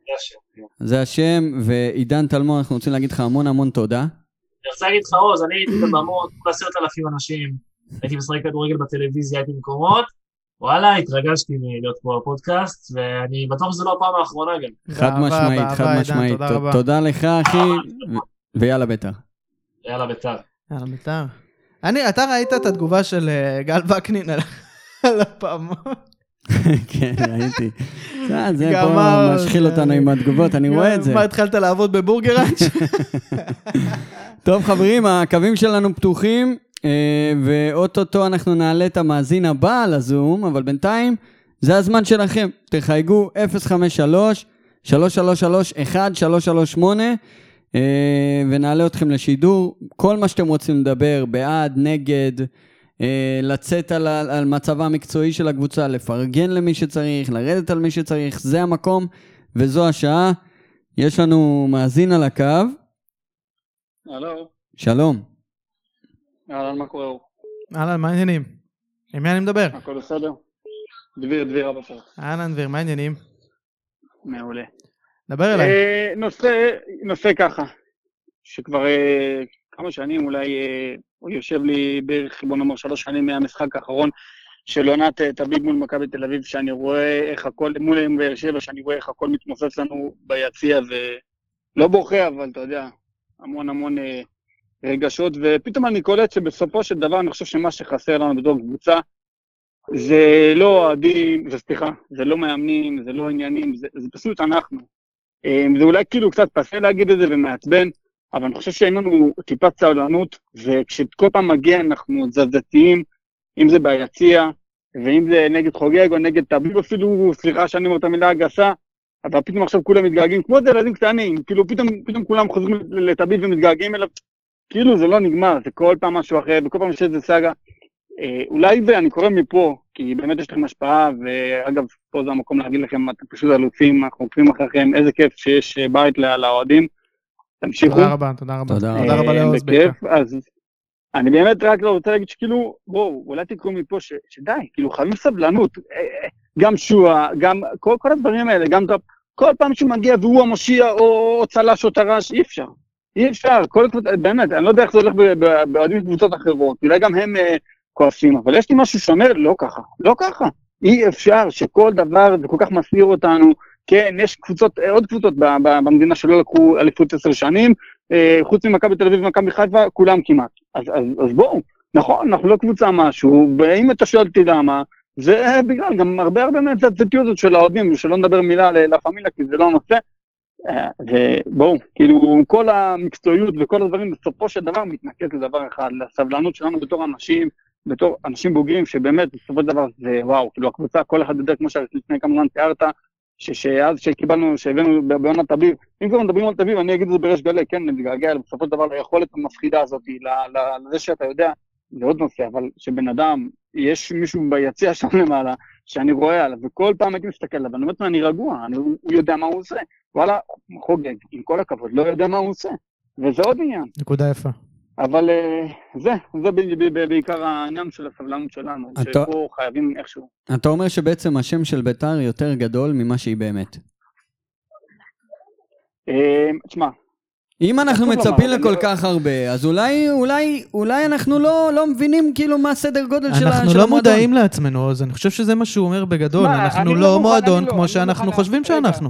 S4: זה השם. כן.
S5: זה השם, ועידן טלמור, אנחנו רוצים להגיד לך המון המון תודה.
S4: רוצה להגיד לך, עוז, אני הייתי בבמות, כל עשרת אלפים אנשים, הייתי משחק כדורגל בטלוויזיה, הייתי במקומות, וואלה, התרגשתי מלהיות פה בפודקאסט, ואני בטוח שזו לא הפעם האחרונה גם.
S5: חד משמעית, חד משמעית.
S3: תודה
S5: לך, אחי, ויאללה ביתר.
S4: יאללה, ביתר.
S3: יאללה, בית"ר. אני, אתה ראית את התגובה של אה, גל וקנין על- על הפעמון?
S5: כן, ראיתי. זה- זה פה משחיל אותנו עם התגובות, אני רואה את זה.
S3: מה, התחלת לעבוד בבורגראנץ'?
S5: טוב, חברים, הקווים שלנו פתוחים, אה, ואו-טו-טו אנחנו נעלה את המאזין הבא לזום, אבל בינתיים זה הזמן שלכם. תחייגו 053-333-1338, אה, ונעלה אתכם לשידור. כל מה שאתם רוצים לדבר, בעד, נגד, אה, לצאת על, על מצבה המקצועי של הקבוצה, לפרגן למי שצריך, לרדת על מי שצריך, זה המקום וזו השעה. יש לנו מאזין על הקו.
S7: הלו,
S5: שלום.
S7: אהלן, מה קורה?
S3: אהלן, מה העניינים? עם מי אני מדבר?
S7: הכל בסדר? דביר, דביר אבא פרץ.
S3: אהלן, דביר, מה העניינים?
S7: מעולה.
S3: דבר אליי.
S7: אה, נושא, נושא ככה, שכבר אה, כמה שנים אולי אה, הוא יושב לי בערך, בוא נאמר, שלוש שנים מהמשחק האחרון של עונת אה, תביב מול מכבי תל אביב, שאני רואה איך הכל, מול באר שבע, שאני רואה איך הכל מתמוסס לנו ביציע, ולא בוכה, אבל אתה יודע, המון המון אה, רגשות, ופתאום אני קולט שבסופו של דבר אני חושב שמה שחסר לנו בתור קבוצה, זה לא אוהדים, זה סליחה, זה לא מאמנים, זה לא עניינים, זה, זה פשוט אנחנו. זה אולי כאילו קצת פסה להגיד את זה ומעצבן, אבל אני חושב שאין לנו טיפת סבלנות, וכשכל פעם מגיע אנחנו תזזתיים, אם זה ביציע, ואם זה נגד חוגג או נגד תביב אפילו, סליחה שאני אומר את המילה הגסה, אבל פתאום עכשיו כולם מתגעגעים, כמו זה ילדים קטנים, כאילו פתאום, פתאום כולם חוזרים לתביב ומתגעגעים אליו, כאילו זה לא נגמר, זה כל פעם משהו אחר, וכל פעם יש איזה סאגה. אה, אולי ואני קורא מפה, כי באמת יש לכם השפעה, ואגב, פה זה המקום להגיד לכם, אתם פשוט אלופים, אנחנו עוקבים אחריכם, איזה כיף שיש אה, בית לאוהדים. תמשיכו.
S3: תודה רבה, תודה רבה.
S5: תודה
S3: תודה רבה
S7: אה,
S3: לעוז בעיקר.
S7: בכיף, אז אני באמת רק לא רוצה להגיד שכאילו, בואו, אולי תקראו מפה ש- שדי, כאילו חייבים סבלנות. אה, אה, גם שועה, גם כל, כל הדברים האלה, גם דרפ, כל פעם שהוא מגיע והוא המושיע או, או צלש או טרש, אי אפשר. אי אפשר, כל קבוצה, באמת, אני לא יודע איך זה הולך באוהדים קבוצות אחרות, אולי גם הם אה, כועסים, אבל יש לי משהו שאומר, לא ככה, לא ככה. אי אפשר שכל דבר, זה כל כך מסעיר אותנו. כן, יש קבוצות, אה, עוד קבוצות במדינה שלא לקחו אליפות עשר שנים, אה, חוץ ממכבי תל אביב ומכבי חיפה, כולם כמעט. אז, אז, אז בואו, נכון, אנחנו לא קבוצה משהו, ואם אתה שואל אותי למה, זה בגלל גם הרבה הרבה מהציפיות הזאת של האוהדים, שלא נדבר מילה ללה פמיליה, כי זה לא הנושא. אה, ובואו, כאילו, כל המקצועיות וכל הדברים בסופו של דבר מתנקז לדבר אחד, לסבלנות שלנו בתור אנשים, בתור אנשים בוגרים, שבאמת, בסופו של דבר זה וואו, כאילו הקבוצה, כל אחד יודע, כמו שלפני כמה זמן תיארת, שאז שקיבלנו, שהבאנו בעונת אביב, אם כבר מדברים על אביב, אני אגיד את זה בריש גלי, כן, נתגעגע בסופו של דבר ליכולת המפחידה הזאת, לזה שאתה יודע, זה עוד נושא, אבל שבן אדם, יש מישהו ביציע שם למעלה, שאני רואה עליו, וכל פעם הייתי מסתכל עליו, ואני אומר לעצמי, אני רגוע, אני, הוא יודע מה הוא עושה. וואלה, חוגג, עם כל הכבוד, לא יודע מה הוא עושה. וזה עוד עניין.
S3: נקודה יפה.
S7: אבל אה, זה, זה בעיקר העניין של הסבלנות שלנו,
S5: אתה-
S7: שפה חייבים איכשהו.
S5: אתה אומר שבעצם השם של ביתר יותר גדול ממה שהיא באמת.
S7: אה, תשמע,
S5: אם אנחנו מצפים
S7: לומר,
S5: לכל
S7: אני-
S5: כך הרבה, אז אולי, אולי, אולי אנחנו לא, לא מבינים כאילו מה הסדר גודל של ה-
S3: אנחנו
S5: של
S3: לא
S5: המועדון.
S3: מודעים לעצמנו, אז אני חושב שזה מה שהוא אומר בגדול.
S7: מה,
S3: אנחנו לא
S7: לא מוכן,
S3: מועדון
S7: לא,
S3: כמו
S7: אני
S3: שאנחנו
S7: מוכן-
S3: חושבים
S7: רגע.
S3: שאנחנו.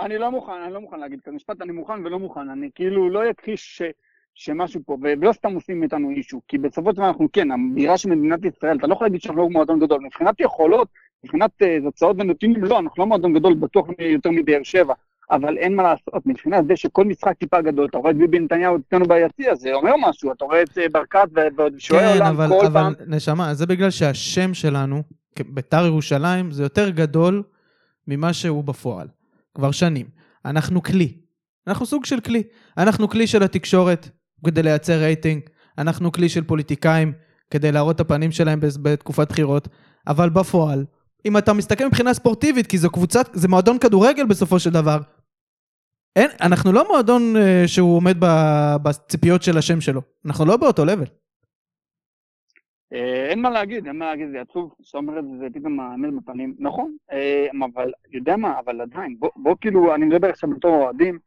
S7: אני לא מוכן, אני לא מוכן להגיד כזה משפט, אני מוכן ולא מוכן, אני כאילו לא אכחיש ש... שמשהו פה, ולא סתם עושים מאיתנו אישו, כי בסופו של דבר אנחנו כן, הבירה של מדינת ישראל, אתה לא יכול להגיד שאנחנו לא מועדון גדול, מבחינת יכולות, מבחינת אה, תוצאות ונתונים, לא, אנחנו לא מועדון גדול, בטוח יותר מבאר שבע, אבל אין מה לעשות, מבחינת זה שכל משחק טיפה גדול, אתה רואה את ביבי נתניהו אצלנו ביציע, זה אומר משהו, אתה רואה את אה, ברקת ו- ועוד שוער
S3: כן,
S7: עולם
S3: אבל,
S7: כל
S3: אבל
S7: פעם,
S3: נשמה, זה בגלל שהשם שלנו, ביתר ירושלים, זה יותר גדול ממה שהוא בפועל. כבר שנים. אנחנו כלי. אנחנו סוג של כלי. אנחנו כלי של התקשורת כדי לייצר רייטינג, אנחנו כלי של פוליטיקאים כדי להראות את הפנים שלהם בתקופת בחירות, אבל בפועל, אם אתה מסתכל מבחינה ספורטיבית, כי זו קבוצת, זה מועדון כדורגל בסופו של דבר, אין, אנחנו לא מועדון אה, שהוא עומד בציפיות של השם שלו. אנחנו לא באותו לבל.
S7: אה, אין מה להגיד, אין מה להגיד, זה עצוב שאתה אומר את זה, זה פתאום האמת בפנים. נכון, אה, אבל, יודע מה, אבל עדיין, בוא, בוא כאילו, אני מדבר עכשיו בתור אוהדים,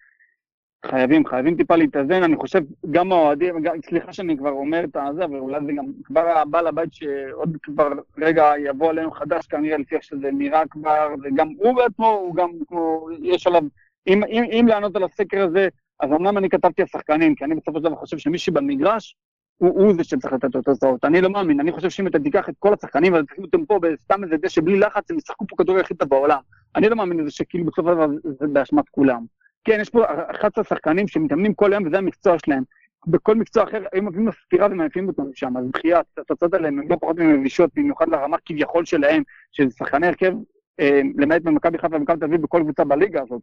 S7: חייבים, חייבים טיפה להתאזן, אני חושב, גם האוהדים, סליחה שאני כבר אומר את הזה, אבל אולי זה גם כבר הבעל הבית שעוד כבר רגע יבוא עלינו חדש, כנראה לפי איך שזה נראה כבר, וגם הוא בעצמו, הוא גם כמו, יש עליו, אם, אם, אם לענות על הסקר הזה, אז אמנם אני כתבתי על שחקנים, כי אני בסופו של דבר חושב שמי שבמגרש, הוא, הוא זה שצריך לתת את התוצאות. אני לא מאמין, אני חושב שאם אתה תיקח את כל השחקנים ותשים אותם פה בסתם איזה דשא בלי לחץ, הם ישחקו פה כדורגל הכי טוב בעולם. אני לא מאמין לזה שכאילו בסופו של דבר זה באשמת כולם. כן, יש פה 11 שחקנים שמתאמנים כל היום וזה המקצוע שלהם. בכל מקצוע אחר, היו מביאים לו ספירה ומעיפים אותם שם, אז בחייאת, התוצאות האלה הן לא פחות ממבישות, במיוחד לרמה כביכול שלהם, של שחקני הרכב, אה, למעט במכבי חיפה ומכבי תל אביב בכל קבוצה בליגה הזאת.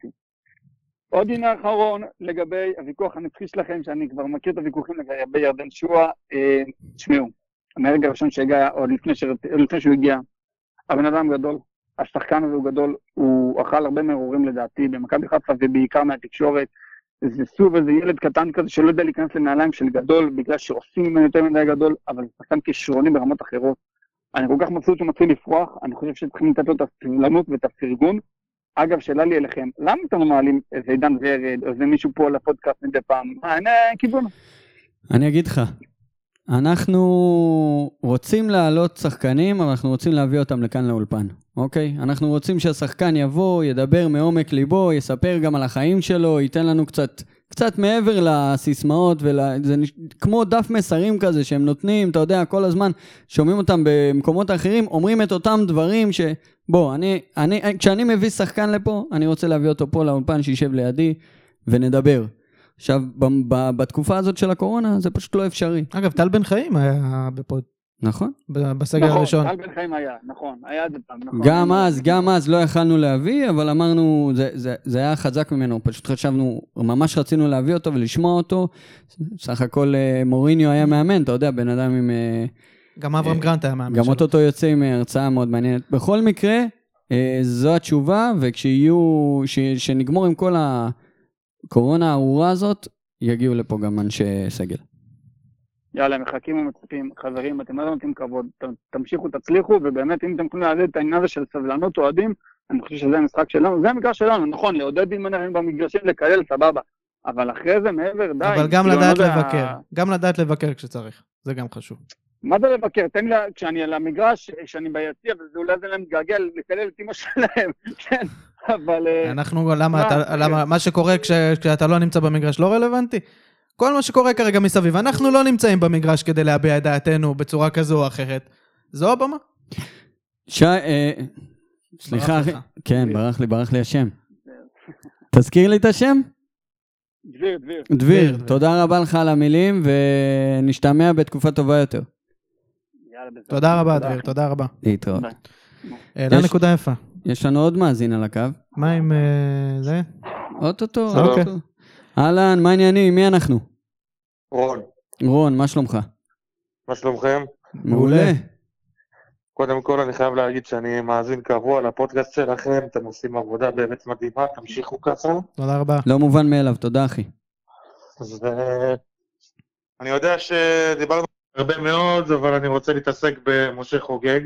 S7: עוד עניין אחרון לגבי הוויכוח הנצחי שלכם, שאני כבר מכיר את הוויכוחים לגבי ירדן שועה. אה, תשמעו, מהרגע הראשון שהגיע, ש... לפני שהוא הגיע, הבן אדם גדול, השחקן הזה הוא גדול, הוא אכל הרבה מרורים לדעתי במכבי חיפה ובעיקר מהתקשורת. זה סוג איזה ילד קטן כזה שלא יודע להיכנס לנעליים של גדול, בגלל שעושים ממנו יותר מדי גדול, אבל זה שחקן כישרוני ברמות אחרות. אני כל כך מבסוט שהוא מתחיל לפרוח, אני חושב שצריכים לתת לו את הסבלנות ואת הפרגון. אגב, שאלה לי אליכם, למה אתם לא מעלים איזה עידן ורד, או איזה מישהו פה לפודקאסט מדי פעם? מה, אין אה, כיוון.
S5: אני אגיד לך, אנחנו רוצים להעלות שחקנים, אבל אנחנו רוצים להביא אותם לכאן לאולפן, אוקיי? אנחנו רוצים שהשחקן יבוא, ידבר מעומק ליבו, יספר גם על החיים שלו, ייתן לנו קצת, קצת מעבר לסיסמאות, ול... זה נש... כמו דף מסרים כזה שהם נותנים, אתה יודע, כל הזמן שומעים אותם במקומות אחרים, אומרים את אותם דברים ש... בוא, אני, אני, כשאני מביא שחקן לפה, אני רוצה להביא אותו פה לאולפן, שישב לידי ונדבר. עכשיו, ב- ב- בתקופה הזאת של הקורונה, זה פשוט לא אפשרי.
S3: אגב, טל בן חיים היה בפוד,
S5: נכון?
S3: ב- בסגר
S7: נכון,
S3: הראשון.
S7: טל בן חיים היה, נכון, היה את זה פעם, נכון.
S5: גם אז, גם אז לא יכלנו להביא, אבל אמרנו, זה, זה, זה היה חזק ממנו, פשוט חשבנו, ממש רצינו להביא אותו ולשמוע אותו. סך הכל אה, מוריניו היה מאמן, אתה יודע, בן אדם עם... אה,
S3: גם אברהם
S5: אה,
S3: גרנט היה מאמן
S5: גם. אוטוטו יוצא עם הרצאה מאוד מעניינת. בכל מקרה, אה, זו התשובה, וכשיהיו, ש- שנגמור עם כל הקורונה הארורה הזאת, יגיעו לפה גם אנשי סגל.
S7: יאללה, מחכים ומצפים. חברים, אתם לא נותנים כבוד, ת- תמשיכו, תצליחו, ובאמת, אם אתם יכולים להעלות את העניין הזה של סבלנות אוהדים, אני חושב שזה המשחק שלנו, זה המגרש שלנו, נכון, לעודד אנחנו במגרשים, לקלל, סבבה. אבל אחרי זה, מעבר, די.
S3: אבל גם
S7: כאילו,
S3: לדעת
S7: לא
S3: לבקר. גם לדעת לבקר כשצריך. זה גם חשוב.
S7: מה זה לבקר? תן לי, כשאני על המגרש, כשאני ביציע, וזה אולי זה להם מתגעגע לקלל את אמא שלהם, כן, אבל... אה,
S3: אנחנו, למה,
S7: מה,
S3: אתה-
S7: רגע.
S3: למה, מה שקורה כש- כשאתה לא נמצא במגרש לא רלוונטי? כל מה שקורה כרגע מסביב, אנחנו לא נמצאים במגרש כדי להביע את דעתנו בצורה כזו או אחרת. זו הבמה.
S5: שי, אה, סליחה, אחי. כן, ברח לי, ברח לי השם. תזכיר לי את השם?
S7: דביר, דביר.
S5: דביר,
S3: דביר.
S5: תודה רבה לך על המילים, ונשתמע בתקופה טובה יותר.
S7: יאללה, בסדר.
S3: תודה רבה, דביר, תודה רבה.
S5: להתראות.
S3: העלה
S5: יש-
S3: נקודה יפה.
S5: יש לנו עוד מאזין על הקו.
S3: מה עם אה, זה?
S5: אוטוטו,
S3: שלום.
S5: אוטוטו. אהלן, מה העניינים? מי אנחנו?
S8: רון,
S5: רון, מה שלומך?
S8: מה שלומכם?
S5: מעולה.
S8: קודם כל אני חייב להגיד שאני מאזין קבוע לפודקאסט שלכם, אתם עושים עבודה באמת מדהימה, תמשיכו ככה.
S3: תודה רבה.
S5: לא מובן מאליו, תודה אחי.
S8: אז אה, אני יודע שדיברנו הרבה מאוד, אבל אני רוצה להתעסק במשה חוגג.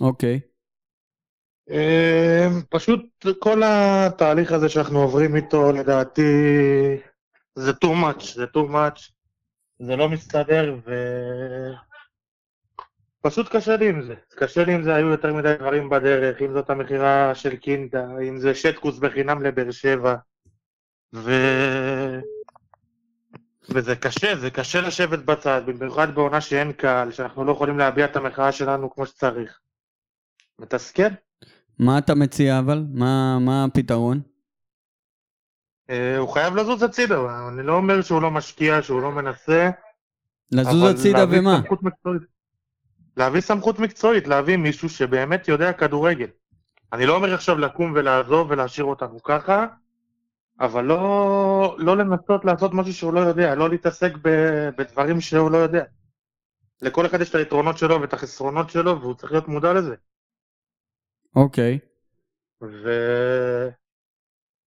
S5: אוקיי.
S8: אה, פשוט כל התהליך הזה שאנחנו עוברים איתו, לדעתי, זה too much, זה too much, זה לא מסתדר, ו... פשוט קשה לי עם זה. קשה לי עם זה, היו יותר מדי דברים בדרך, אם זאת המכירה של קינדה, אם זה שטקוס בחינם לבאר שבע, ו... וזה קשה, זה קשה לשבת בצד, במיוחד בעונה שאין קהל, שאנחנו לא יכולים להביע את המחאה שלנו כמו שצריך. מתסכל?
S5: מה אתה מציע אבל? מה מה הפתרון?
S8: אה, הוא חייב לזוז הצידה, אני לא אומר שהוא לא משקיע, שהוא לא מנסה.
S5: לזוז הצידה ומה?
S8: להביא סמכות מקצועית, להביא מישהו שבאמת יודע כדורגל. אני לא אומר עכשיו לקום ולעזוב ולהשאיר אותנו ככה, אבל לא, לא לנסות לעשות משהו שהוא לא יודע, לא להתעסק ב, בדברים שהוא לא יודע. לכל אחד יש את היתרונות שלו ואת החסרונות שלו, והוא צריך להיות מודע לזה.
S5: אוקיי.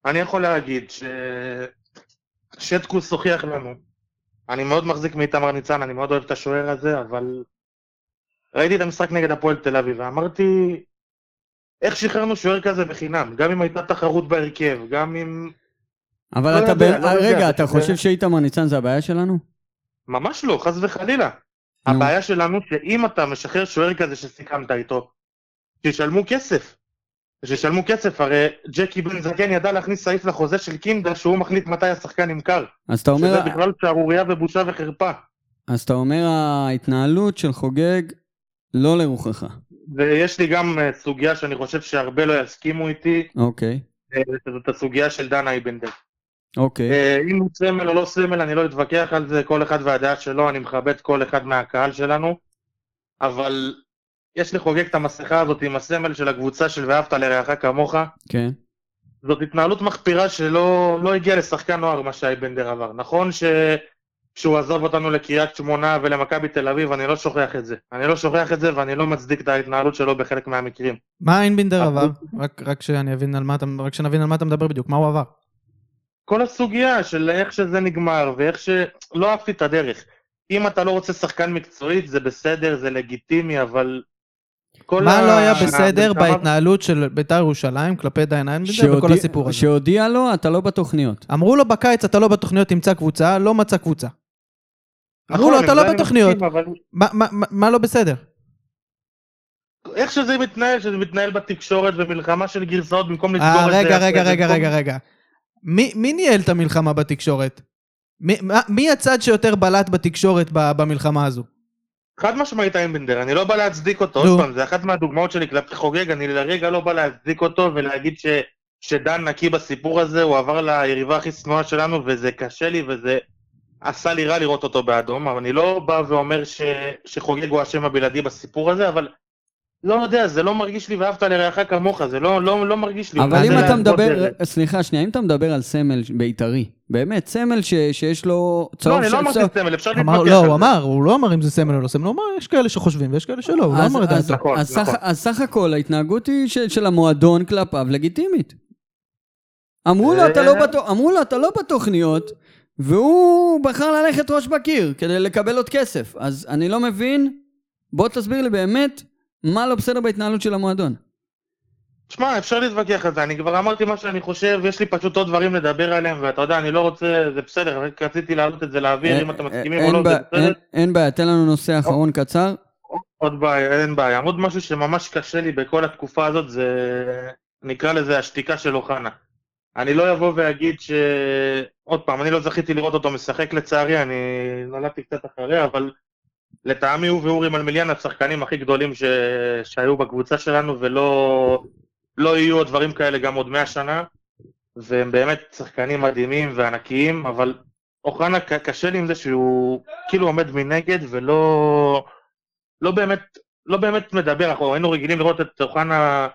S8: ואני יכול להגיד ששטקוס הוכיח לנו. אני מאוד מחזיק מאיתמר ניצן, אני מאוד אוהב את השוער הזה, אבל ראיתי את המשחק נגד הפועל תל אביב, ואמרתי, איך שחררנו שוער כזה בחינם? גם אם הייתה תחרות בהרכב, גם אם...
S5: אבל
S8: לא
S5: אתה
S8: יודע,
S5: ב...
S8: לא יודע,
S5: רגע, אתה חושב שאיתמר ניצן זה הבעיה שלנו?
S8: ממש לא, חס וחלילה.
S5: נו.
S8: הבעיה שלנו שאם אתה משחרר שוער כזה שסיכמת איתו, שישלמו כסף. שישלמו כסף, הרי ג'קי בן זקן ידע להכניס סעיף לחוזה של קינדה שהוא מחליט מתי השחקן נמכר.
S5: אז אתה אומר,
S8: שזה בכלל שערורייה ובושה וחרפה.
S5: אז אתה אומר ההתנהלות של חוגג לא לרוחך.
S8: ויש לי גם אה, סוגיה שאני חושב שהרבה לא יסכימו איתי,
S5: אוקיי,
S8: אה, זאת הסוגיה של דן אייבנדר.
S5: אוקיי.
S8: אה, אם הוא סמל או לא סמל, אני לא אתווכח על זה, כל אחד והדעה שלו, אני מכבד כל אחד מהקהל שלנו, אבל יש לחוגג את המסכה הזאת עם הסמל של הקבוצה של ואהבת לרעך כמוך.
S5: כן.
S8: זאת התנהלות מחפירה שלא לא הגיעה לשחקן נוער, מה שאייבנדר עבר. נכון ש... שהוא עזוב אותנו לקריית שמונה ולמכבי תל אביב, אני לא שוכח את זה. אני לא שוכח את זה ואני לא מצדיק את ההתנהלות שלו בחלק מהמקרים.
S3: מה איינבינדר
S8: אבל-
S3: עבר? רק- רק שאני אבין על מה אתה, רק שנבין על מה אתה מדבר בדיוק, מה הוא עבר?
S8: כל הסוגיה של איך שזה נגמר ואיך ש... לא אהבתי את הדרך. אם אתה לא רוצה שחקן מקצועית, זה בסדר, זה לגיטימי, אבל... כל
S3: מה
S8: ה-
S3: לא היה בסדר בהתנהלות של בית"ר ירושלים כלפי דיין איינבינדר
S5: שהודיע-
S3: וכל הסיפור הזה?
S5: שהודיע לו, אתה לא בתוכניות.
S3: אמרו לו בקיץ, אתה לא בתוכניות, תמצא קבוצה, לא מצא קבוצה. אמרו לו,
S8: נכון,
S3: אתה לא בתוכניות.
S8: מסכים, אבל
S3: מה- מה- מה- מה לא בסדר?
S8: איך שזה מתנהל, שזה מתנהל בתקשורת ומלחמה של גרסאות במקום לסגור
S3: אה,
S8: את זה...
S3: רגע, רגע, רגע,
S8: במקום-
S3: רגע, רגע. מי מי ניהל את המלחמה בתקשורת? מי- הצד שיותר בלט בתקשורת במלחמה הזו?
S8: חד משמעית איינבנדר, אני לא בא להצדיק אותו. עוד פעם, זה אחת מהדוגמאות שלי כלפי חוגג, אני לרגע לא בא להצדיק אותו ולהגיד ש, שדן נקי בסיפור הזה, הוא עבר ליריבה הכי שנואה שלנו, וזה קשה לי וזה עשה לי רע לראות אותו באדום, אבל אני לא בא ואומר ש, שחוגג הוא האשם הבלעדי בסיפור הזה, אבל לא יודע, זה לא מרגיש לי ואהבת לרעך כמוך, זה לא, לא, לא מרגיש לי.
S5: אבל אם
S8: מנסה
S5: אתה מדבר,
S8: דרך.
S5: סליחה שנייה, אם אתה מדבר על סמל בית"רי, באמת, סמל ש- שיש לו
S8: לא,
S5: צהוב
S8: אני
S5: של
S8: לא אמרתי
S5: צהוב.
S8: סמל, אפשר
S3: אמר,
S8: להתווכח
S3: לא,
S8: על
S3: הוא
S8: זה.
S3: אמר, הוא לא אמר אם זה סמל או לא סמל, הוא אמר, יש כאלה שחושבים ויש כאלה שלא, הוא לא אמר את
S5: אז-
S3: דעתו.
S8: נכון,
S5: אז סך-
S8: נכון.
S5: אז סך הכל ההתנהגות היא של- של המועדון כלפיו לגיטימית.
S8: אה.
S5: לא בתו- אמרו לו, אתה לא בתוכניות, והוא בחר ללכת ראש בקיר כדי לקבל עוד כסף. אז אני לא מבין, בוא תסביר לי באמת מה לא בסדר בהתנהלות של המועדון.
S8: שמע, אפשר להתווכח על זה, אני כבר אמרתי מה שאני חושב, יש לי פשוט עוד דברים לדבר עליהם, ואתה יודע, אני לא רוצה, זה בסדר, רק רציתי להעלות את זה לאוויר, אם אתם מסכימים או לא, זה בסדר.
S5: אין בעיה, תן לנו נושא אחרון קצר.
S8: עוד בעיה, אין בעיה. עוד משהו שממש קשה לי בכל התקופה הזאת, זה נקרא לזה השתיקה של אוחנה. אני לא אבוא ואגיד ש... עוד פעם, אני לא זכיתי לראות אותו משחק לצערי, אני נולדתי קצת אחרי, אבל לטעמי הוא ואורי מלמיליאן השחקנים הכי גדולים ש... שהיו בקבוצה שלנו, ולא לא יהיו עוד דברים כאלה גם עוד מאה שנה, והם באמת שחקנים מדהימים וענקיים, אבל אוחנה קשה לי עם זה שהוא כאילו עומד מנגד ולא... לא באמת לא באמת מדבר, אנחנו היינו רגילים לראות את אוחנה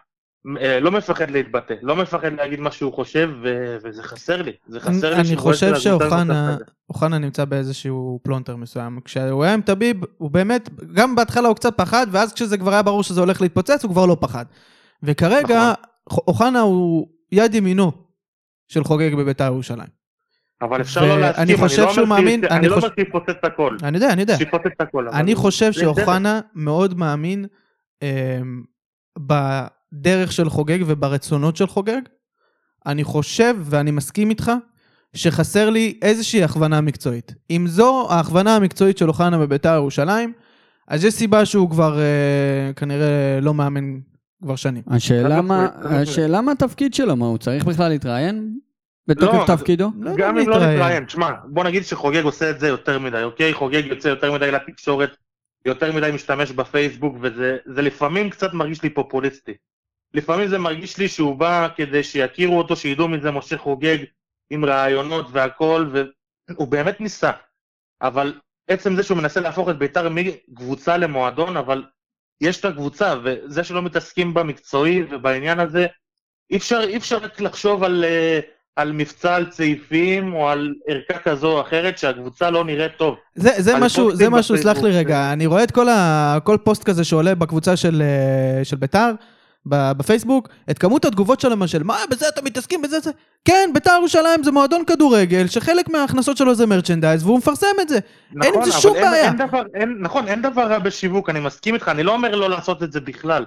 S8: אה, לא מפחד להתבטא, לא מפחד להגיד מה שהוא חושב, ו- וזה חסר לי, זה חסר לי
S3: אני
S8: שהוא רואה
S3: חושב שאוחנה. אוחנה נמצא באיזשהו פלונטר מסוים. כשהוא היה עם טביב, הוא באמת, גם בהתחלה הוא קצת פחד, ואז כשזה כבר היה ברור שזה הולך להתפוצץ, הוא כבר לא פחד. וכרגע,
S8: נכון.
S3: אוחנה הוא יד ימינו של חוגג בביתר ירושלים.
S8: אבל אפשר לא להסכים,
S3: חושב
S8: לא
S3: שהוא
S8: אומר
S3: מאמין- אני
S8: אני לא אומר שיפוצץ את הכל,
S3: אני יודע, אני יודע.
S8: שיפוצץ את הכל,
S3: אני חושב. שאוחנה מאוד מאמין אמ, בדרך של חוגג וברצונות של חוגג. אני חושב, ואני מסכים איתך, שחסר לי איזושהי הכוונה מקצועית. אם זו ההכוונה המקצועית של אוחנה בביתר ירושלים, אז יש סיבה שהוא כבר אה, כנראה לא מאמן כבר שנים.
S5: השאלה מה,
S8: משמעית.
S5: השאלה מה התפקיד שלו, מה הוא צריך בכלל להתראיין בתוקף
S8: לא,
S5: תפקידו?
S3: לא
S8: גם
S3: אם
S8: אם לא
S3: להתראיין.
S8: נתראיין, תשמע, בוא נגיד שחוגג עושה את זה יותר מדי, אוקיי? חוגג יוצא יותר מדי לתקשורת, יותר מדי משתמש בפייסבוק, וזה זה לפעמים קצת מרגיש לי פופוליסטי. לפעמים זה מרגיש לי שהוא בא כדי שיכירו אותו, שידעו מזה משה חוגג עם רעיונות והכל, והוא באמת ניסה. אבל עצם זה שהוא מנסה להפוך את ביתר מקבוצה למועדון, אבל יש את הקבוצה, וזה שלא מתעסקים במקצועי ובעניין הזה, אי אפשר, אי אפשר רק לחשוב על, אה, על מבצע על צעיפים או על ערכה כזו או אחרת שהקבוצה לא נראית טוב.
S3: זה, זה משהו, זה משהו, סלח לי רגע, אני רואה את כל, ה, כל פוסט כזה שעולה בקבוצה של, אה, של ביתר, בפייסבוק, את כמות התגובות שלהם של מה, בזה אתם מתעסקים, בזה זה... כן, ביתר ירושלים זה מועדון כדורגל, שחלק מההכנסות שלו זה מרצ'נדייז, והוא מפרסם את זה. אין עם זה
S8: נכון,
S3: שום
S8: אבל אין-
S3: בעיה.
S8: אין דבר, אין, נכון, אין דבר רע בשיווק, אני מסכים איתך, אני לא אומר לא לעשות את זה בכלל,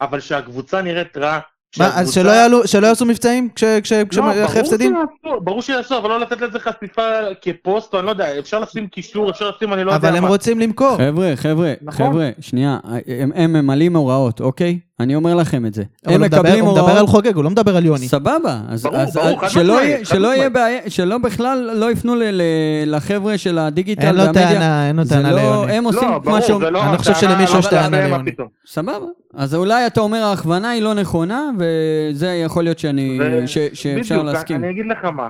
S8: אבל שהקבוצה נראית רע,
S3: מה, אז
S8: שהקבוצה-
S3: שלא יעלו, שלא יעשו מבצעים כש- כש-
S8: לא,
S3: אחרי הפסדים?
S8: שיעשו, ברור שיעשו, אבל לא לתת לזה חשיפה כפוסט, או אני לא יודע, אפשר לשים קישור, אפשר לשים, אני לא יודע
S3: אבל הם
S8: מה.
S3: רוצים למכור.
S5: חבר'ה, חבר'ה,
S8: נכון.
S5: חבר'ה, שנייה, הם, הם ממלאים הוראות, אוקיי? אני אומר לכם את זה. הם מקבלים
S3: הוא מדבר על
S5: הוראות...
S3: חוגג, הוא לא מדבר על יוני.
S5: סבבה, אז,
S8: ברור,
S5: אז
S8: ברור, חד חד
S5: שלא יהיה. בעיה, שלא בכלל לא יפנו ל, ל, לחבר'ה של הדיגיטל
S3: אין לו
S5: והמדיה.
S3: טענה, אין לו טענה
S5: לא,
S3: ליוני.
S5: הם עושים
S8: לא,
S5: מה
S8: ברור,
S5: שאומרים.
S8: זה לא...
S3: אני לא חושב שלמישהו יש
S8: לא,
S3: טענה
S8: לא, מה
S3: ליוני.
S5: סבבה. אז אולי אתה אומר ההכוונה היא לא נכונה, וזה יכול להיות שאני,
S8: ו-
S5: ש, שאפשר
S8: בדיוק,
S5: להסכים.
S8: אני אגיד לך מה,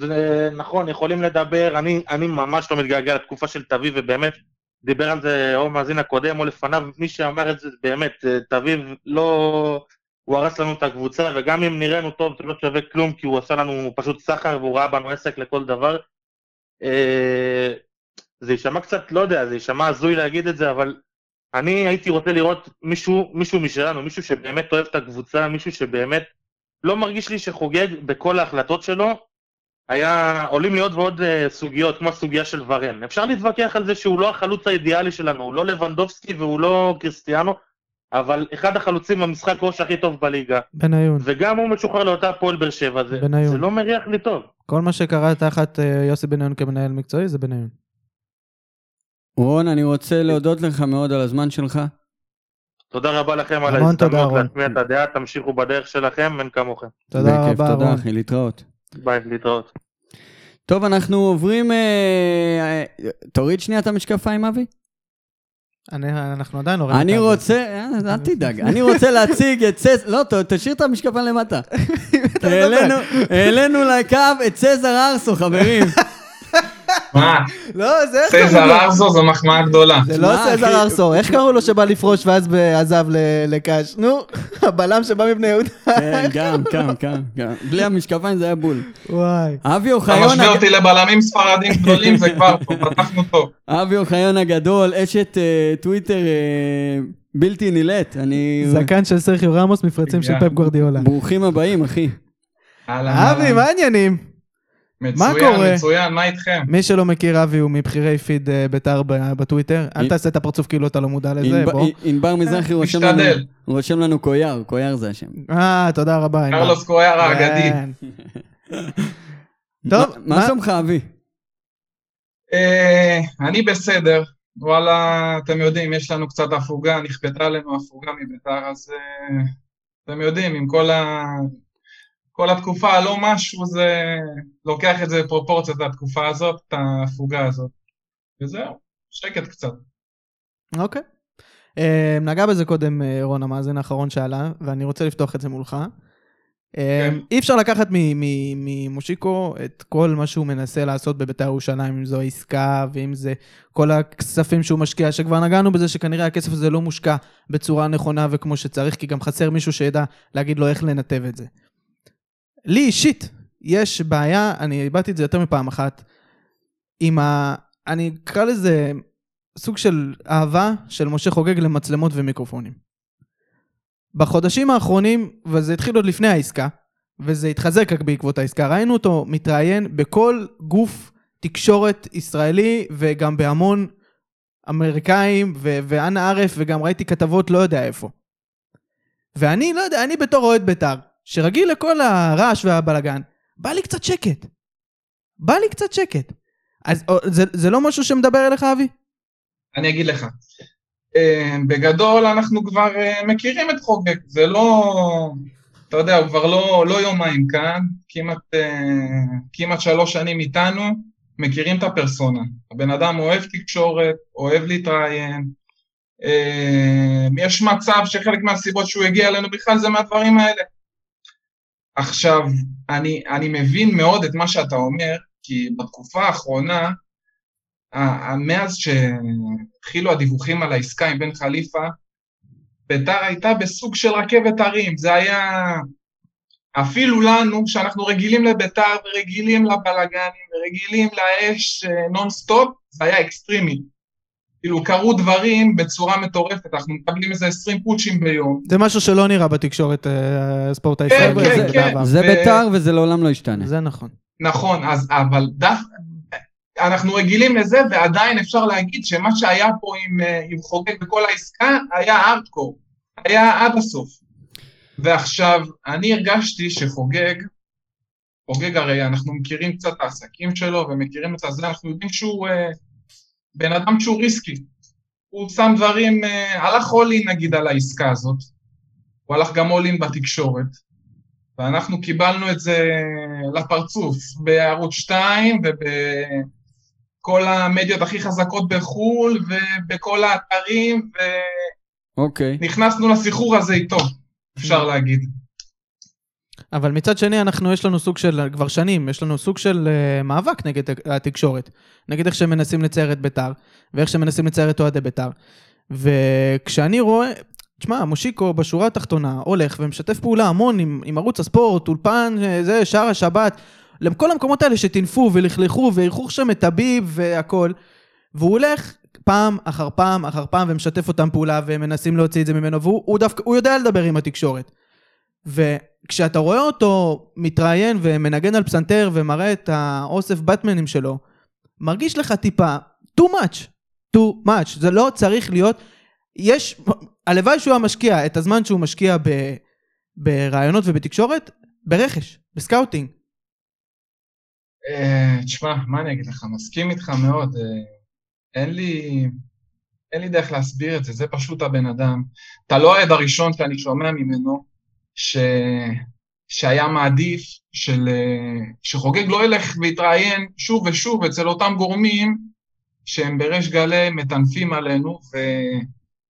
S8: זה נכון, יכולים לדבר, אני, אני ממש לא מתגעגע לתקופה של תביב, ובאמת, דיבר על זה או מאזין הקודם או לפניו, מי שאמר את זה, באמת, אה, תביב לא... הוא הרס לנו את הקבוצה, וגם אם נראינו טוב, זה לא שווה כלום, כי הוא עשה לנו פשוט סחר, והוא ראה בנו עסק לכל דבר. אה, זה יישמע קצת, לא יודע, זה יישמע הזוי להגיד את זה, אבל אני הייתי רוצה לראות מישהו, מישהו משלנו, מישהו שבאמת אוהב את הקבוצה, מישהו שבאמת לא מרגיש לי שחוגג בכל ההחלטות שלו, היה, עולים לי עוד ועוד אה, סוגיות, כמו הסוגיה של ורן. אפשר להתווכח על זה שהוא לא החלוץ האידיאלי שלנו, הוא לא לבנדובסקי והוא לא קריסטיאנו, אבל אחד החלוצים במשחק ראש הכי טוב בליגה,
S3: בניון.
S8: וגם הוא משוחרר לאותה הפועל באר שבע, זה,
S3: בניון.
S8: זה לא מריח לי טוב.
S3: כל מה שקרה תחת אה, יוסי בניון כמנהל מקצועי זה בניון.
S5: רון, אני רוצה להודות לך מאוד על הזמן שלך.
S8: תודה רבה לכם על
S3: תודה,
S8: ההזדמנות
S3: רון.
S8: להשמיע את הדעה, תמשיכו בדרך שלכם, אין כמוכם.
S3: תודה רבה,
S5: תודה
S3: רון.
S5: אחי, להתראות.
S8: ביי, להתראות.
S5: טוב, אנחנו עוברים... אה, אה, תוריד שנייה את המשקפיים, אבי.
S3: אני- אנחנו עדיין הורדנו
S5: אני רוצה, אה, אל תדאג, אני רוצה להציג את צז... לא, ת- תשאיר את המשקפיים למטה. העלינו- העלינו לקו את צזר ארסו, חברים.
S1: מה,
S3: לא, זה איך קראו
S1: סזר
S3: לו?
S1: ארזו זו מחמאה גדולה.
S3: זה לא
S5: שמע,
S3: סזר
S5: אחי.
S3: ארסו, איך קראו לו שבא לפרוש ואז ב- עזב ל- לקאש? נו, הבלם שבא מבני יהודה.
S5: כן, גם, גם, גם, גם. בלי המשקפיים זה היה בול.
S3: וואי.
S5: אבי
S1: אתה
S5: אוחיון,
S1: משווה
S5: הג-
S1: אותי לבלמים ספרדים גדולים, זה כבר טוב, פתחנו טוב.
S5: אבי אוחיון הגדול, אשת אה, טוויטר אה, בלתי נילאת. אני...
S3: זקן של סרחיו רמוס, מפרצים של. פפ גוורדיולה.
S5: ברוכים הבאים, אחי.
S1: אהלן,
S3: אבי. מה העניינים? מה קורה?
S1: מצוין, מצוין, מה איתכם?
S3: מי שלא מכיר, אבי הוא מבכירי פיד אה, בית"ר בטוויטר. אל תעשה את הפרצוף כאילו אתה לא מודע לזה, בוא.
S5: ענבר מזרחי רושם לנו,
S1: משתדל.
S5: רושם לנו קויאר, קויאר זה השם.
S3: אה, תודה רבה. ענבר.
S1: קרלוס קרויאר האגדי.
S3: כן. טוב,
S5: מה- שלומך, אבי?
S1: אה, אני בסדר, וואלה, אתם יודעים, יש לנו קצת הפוגה, נכפתה עלינו הפוגה מביתר, אז אה, אתם יודעים, עם כל ה... כל התקופה הלא משהו, זה לוקח את זה בפרופורציות, התקופה הזאת, את ההפוגה הזאת. וזהו, שקט קצת.
S3: אוקיי. אה, נגע בזה קודם אה, רון המאזין האחרון שעלה, ואני רוצה לפתוח את זה מולך. אה, אי אפשר לקחת ממושיקו את כל מה שהוא מנסה לעשות בבית"ר ירושלים, אם זו העסקה ואם זה כל הכספים שהוא משקיע, שכבר נגענו בזה שכנראה הכסף הזה לא מושקע בצורה נכונה וכמו שצריך, כי גם חסר מישהו שידע להגיד לו איך לנתב את זה. לי אישית יש בעיה, אני הבעתי את זה יותר מפעם אחת, עם ה... אני אקרא לזה סוג של אהבה של משה חוגג למצלמות ומיקרופונים. בחודשים האחרונים, וזה התחיל עוד לפני העסקה, וזה התחזק רק בעקבות העסקה, ראינו אותו מתראיין בכל גוף תקשורת ישראלי וגם בהמון אמריקאים ו- ואנה ערף וגם ראיתי כתבות לא יודע איפה. ואני לא יודע, אני בתור אוהד בית"ר, שרגיל לכל הרעש והבלגן, בא לי קצת שקט. בא לי קצת שקט. אז או, זה, זה לא משהו שמדבר אליך, אבי?
S1: אני אגיד לך. אה, בגדול אנחנו כבר אה, מכירים את חוגג, זה לא, אתה יודע, הוא כבר לא, לא יומיים כאן, כמעט, אה, כמעט שלוש שנים איתנו, מכירים את הפרסונה. הבן אדם אוהב תקשורת, אוהב להתראיין. אה, יש מצב שחלק מהסיבות שהוא הגיע אלינו בכלל זה מהדברים האלה. עכשיו, אני, אני מבין מאוד את מה שאתה אומר, כי בתקופה האחרונה, מאז שהתחילו הדיווחים על העסקה עם בן חליפה, ביתר הייתה בסוג של רכבת הרים, זה היה... אפילו לנו, שאנחנו רגילים לביתר ורגילים לבלגנים ורגילים לאש אה, נונסטופ, זה היה אקסטרימי. כאילו קרו דברים בצורה מטורפת, אנחנו מקבלים איזה 20 פושים ביום.
S3: זה משהו שלא נראה בתקשורת אה, הספורט
S1: כן,
S3: הישראלי.
S1: כן,
S3: זה
S1: כן.
S3: בעבר.
S5: זה בית"ר וזה לעולם לא ישתנה.
S3: זה נכון.
S1: נכון, אז אבל דף... אנחנו רגילים לזה, ועדיין אפשר להגיד שמה שהיה פה עם, אה, עם חוגג בכל העסקה היה ארדקור, היה עד הסוף. ועכשיו, אני הרגשתי שחוגג, חוגג הרי אנחנו מכירים קצת את העסקים שלו ומכירים את הזה, אנחנו יודעים שהוא אה, בן אדם שהוא ריסקי. הוא שם דברים, אה, הלך אולין נגיד על העסקה הזאת, הוא הלך גם אולין בתקשורת, ואנחנו קיבלנו את זה לפרצוף בערוץ 2 ובכל המדיות הכי חזקות בחו"ל ובכל האתרים
S5: אוקיי.
S1: ונכנסנו לסחרור הזה איתו, אפשר להגיד.
S3: אבל מצד שני, אנחנו, יש לנו סוג של, כבר שנים, יש לנו סוג של uh, מאבק נגד התקשורת. נגד איך שהם מנסים לצייר את ביתר, ואיך שהם מנסים לצייר את אוהדי ביתר. וכשאני רואה, תשמע, מושיקו בשורה התחתונה הולך ומשתף פעולה המון עם, עם ערוץ הספורט, אולפן, אה, זה, שער השבת, לכל המקומות האלה שטינפו ולכלכו ואירחו שם את הביב והכל. והוא הולך פעם אחר פעם אחר פעם ומשתף אותם פעולה והם מנסים להוציא את זה ממנו, והוא הוא דווקא, הוא יודע לדבר עם התקשורת. וכשאתה רואה אותו מתראיין ומנגן על פסנתר ומראה את האוסף באטמנים שלו, מרגיש לך טיפה too much, too much, זה לא צריך להיות, יש, הלוואי שהוא היה משקיע את הזמן שהוא משקיע ב, בראיונות ובתקשורת, ברכש, ב scouting.
S1: אה, תשמע, מה אני אגיד לך, מסכים איתך מאוד. אה, אין לי, אין לי דרך להסביר את זה, זה פשוט הבן אדם. אתה לא העד הראשון שאני שומע ממנו, ש... שהיה מעדיף של... אה, שחוגג לא ילך ויתראיין שוב ושוב אצל אותם גורמים שהם בריש גלי מטנפים עלינו,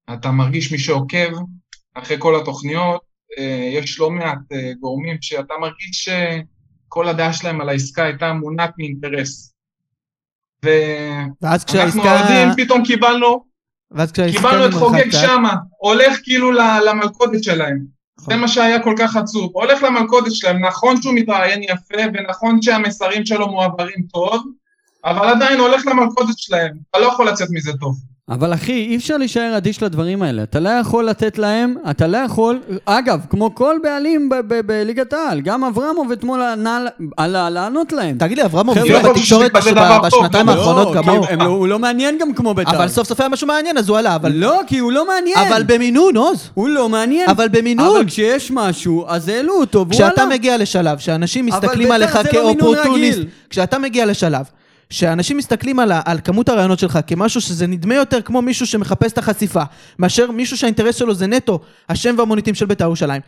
S1: ואתה מרגיש מי שעוקב אחרי כל התוכניות, אה, יש לא מעט אה, גורמים שאתה מרגיש שכל הדעה שלהם על העסקה הייתה מונעת מאינטרס.
S3: ואז כשהעסקה...
S1: אוהדים פתאום קיבלנו,
S3: ואז כשהעסקה
S1: קיבלנו את חוגג שמה, הולך כאילו למלכודת שלהם. זה מה שהיה כל כך עצוב. הולך למלכודת שלהם, נכון שהוא מתראיין יפה, ונכון שהמסרים שלו מועברים טוב, אבל עדיין הולך למלכודת שלהם. אתה לא יכול לצאת מזה טוב.
S5: אבל אחי, אי אפשר להישאר אדיש לדברים האלה. אתה לא יכול לתת להם, אתה לא יכול... אגב, כמו כל בעלים בליגת העל, גם אברמוב אתמול על לענות להם.
S3: תגיד לי, אברמוב הופיע
S1: לא
S3: בתקשורת בשנתיים
S1: לא,
S3: האחרונות כמוהו?
S5: לא- הוא לא מעניין גם כמו בית"ר.
S3: אבל סוף סוף היה משהו מעניין, אז הוא עלה, אבל...
S5: לא, כי הוא לא מעניין.
S3: אבל במינון, עוז.
S5: הוא לא מעניין.
S3: אבל במינון.
S5: אבל כשיש משהו, אז העלו אותו, והוא
S3: כשאתה
S5: עלה.
S3: מגיע לשלב שאנשים מסתכלים
S5: בית"ר
S3: עליך כאופורטוניסט. כשאתה מגיע לשלב שאנשים מסתכלים על, על כמות הרעיונות שלך כמשהו שזה נדמה יותר כמו מישהו שמחפש את החשיפה, מאשר מישהו שהאינטרס שלו זה נטו השם והמוניטין של בית"ר ירושלים.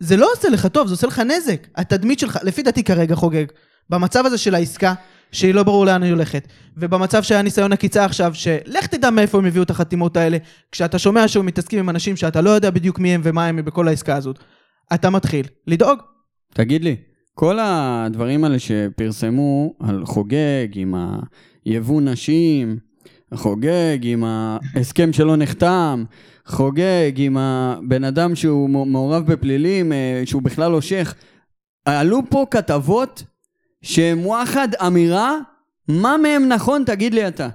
S3: זה לא עושה לך טוב, זה עושה לך נזק. התדמית שלך, לפי דעתי כרגע חוגג, במצב הזה של העסקה, שהיא לא ברור לאן היא הולכת, ובמצב שהיה ניסיון עקיצה עכשיו, שלך תדע מאיפה הם הביאו את החתימות האלה, כשאתה שומע שהם מתעסקים עם אנשים שאתה לא יודע בדיוק מי הם ומה הם בכל העסקה הזאת, אתה מתחיל לדאוג.
S5: תגיד לי, כל הדברים האלה שפרסמו על חוגג עם היבוא נשים, חוגג עם ההסכם שלא נחתם, חוגג עם הבן אדם שהוא מעורב בפלילים, אה, שהוא בכלל לא שייח, עלו פה כתבות שהן וואחד אמירה, מה מהם נכון תגיד לי אתה.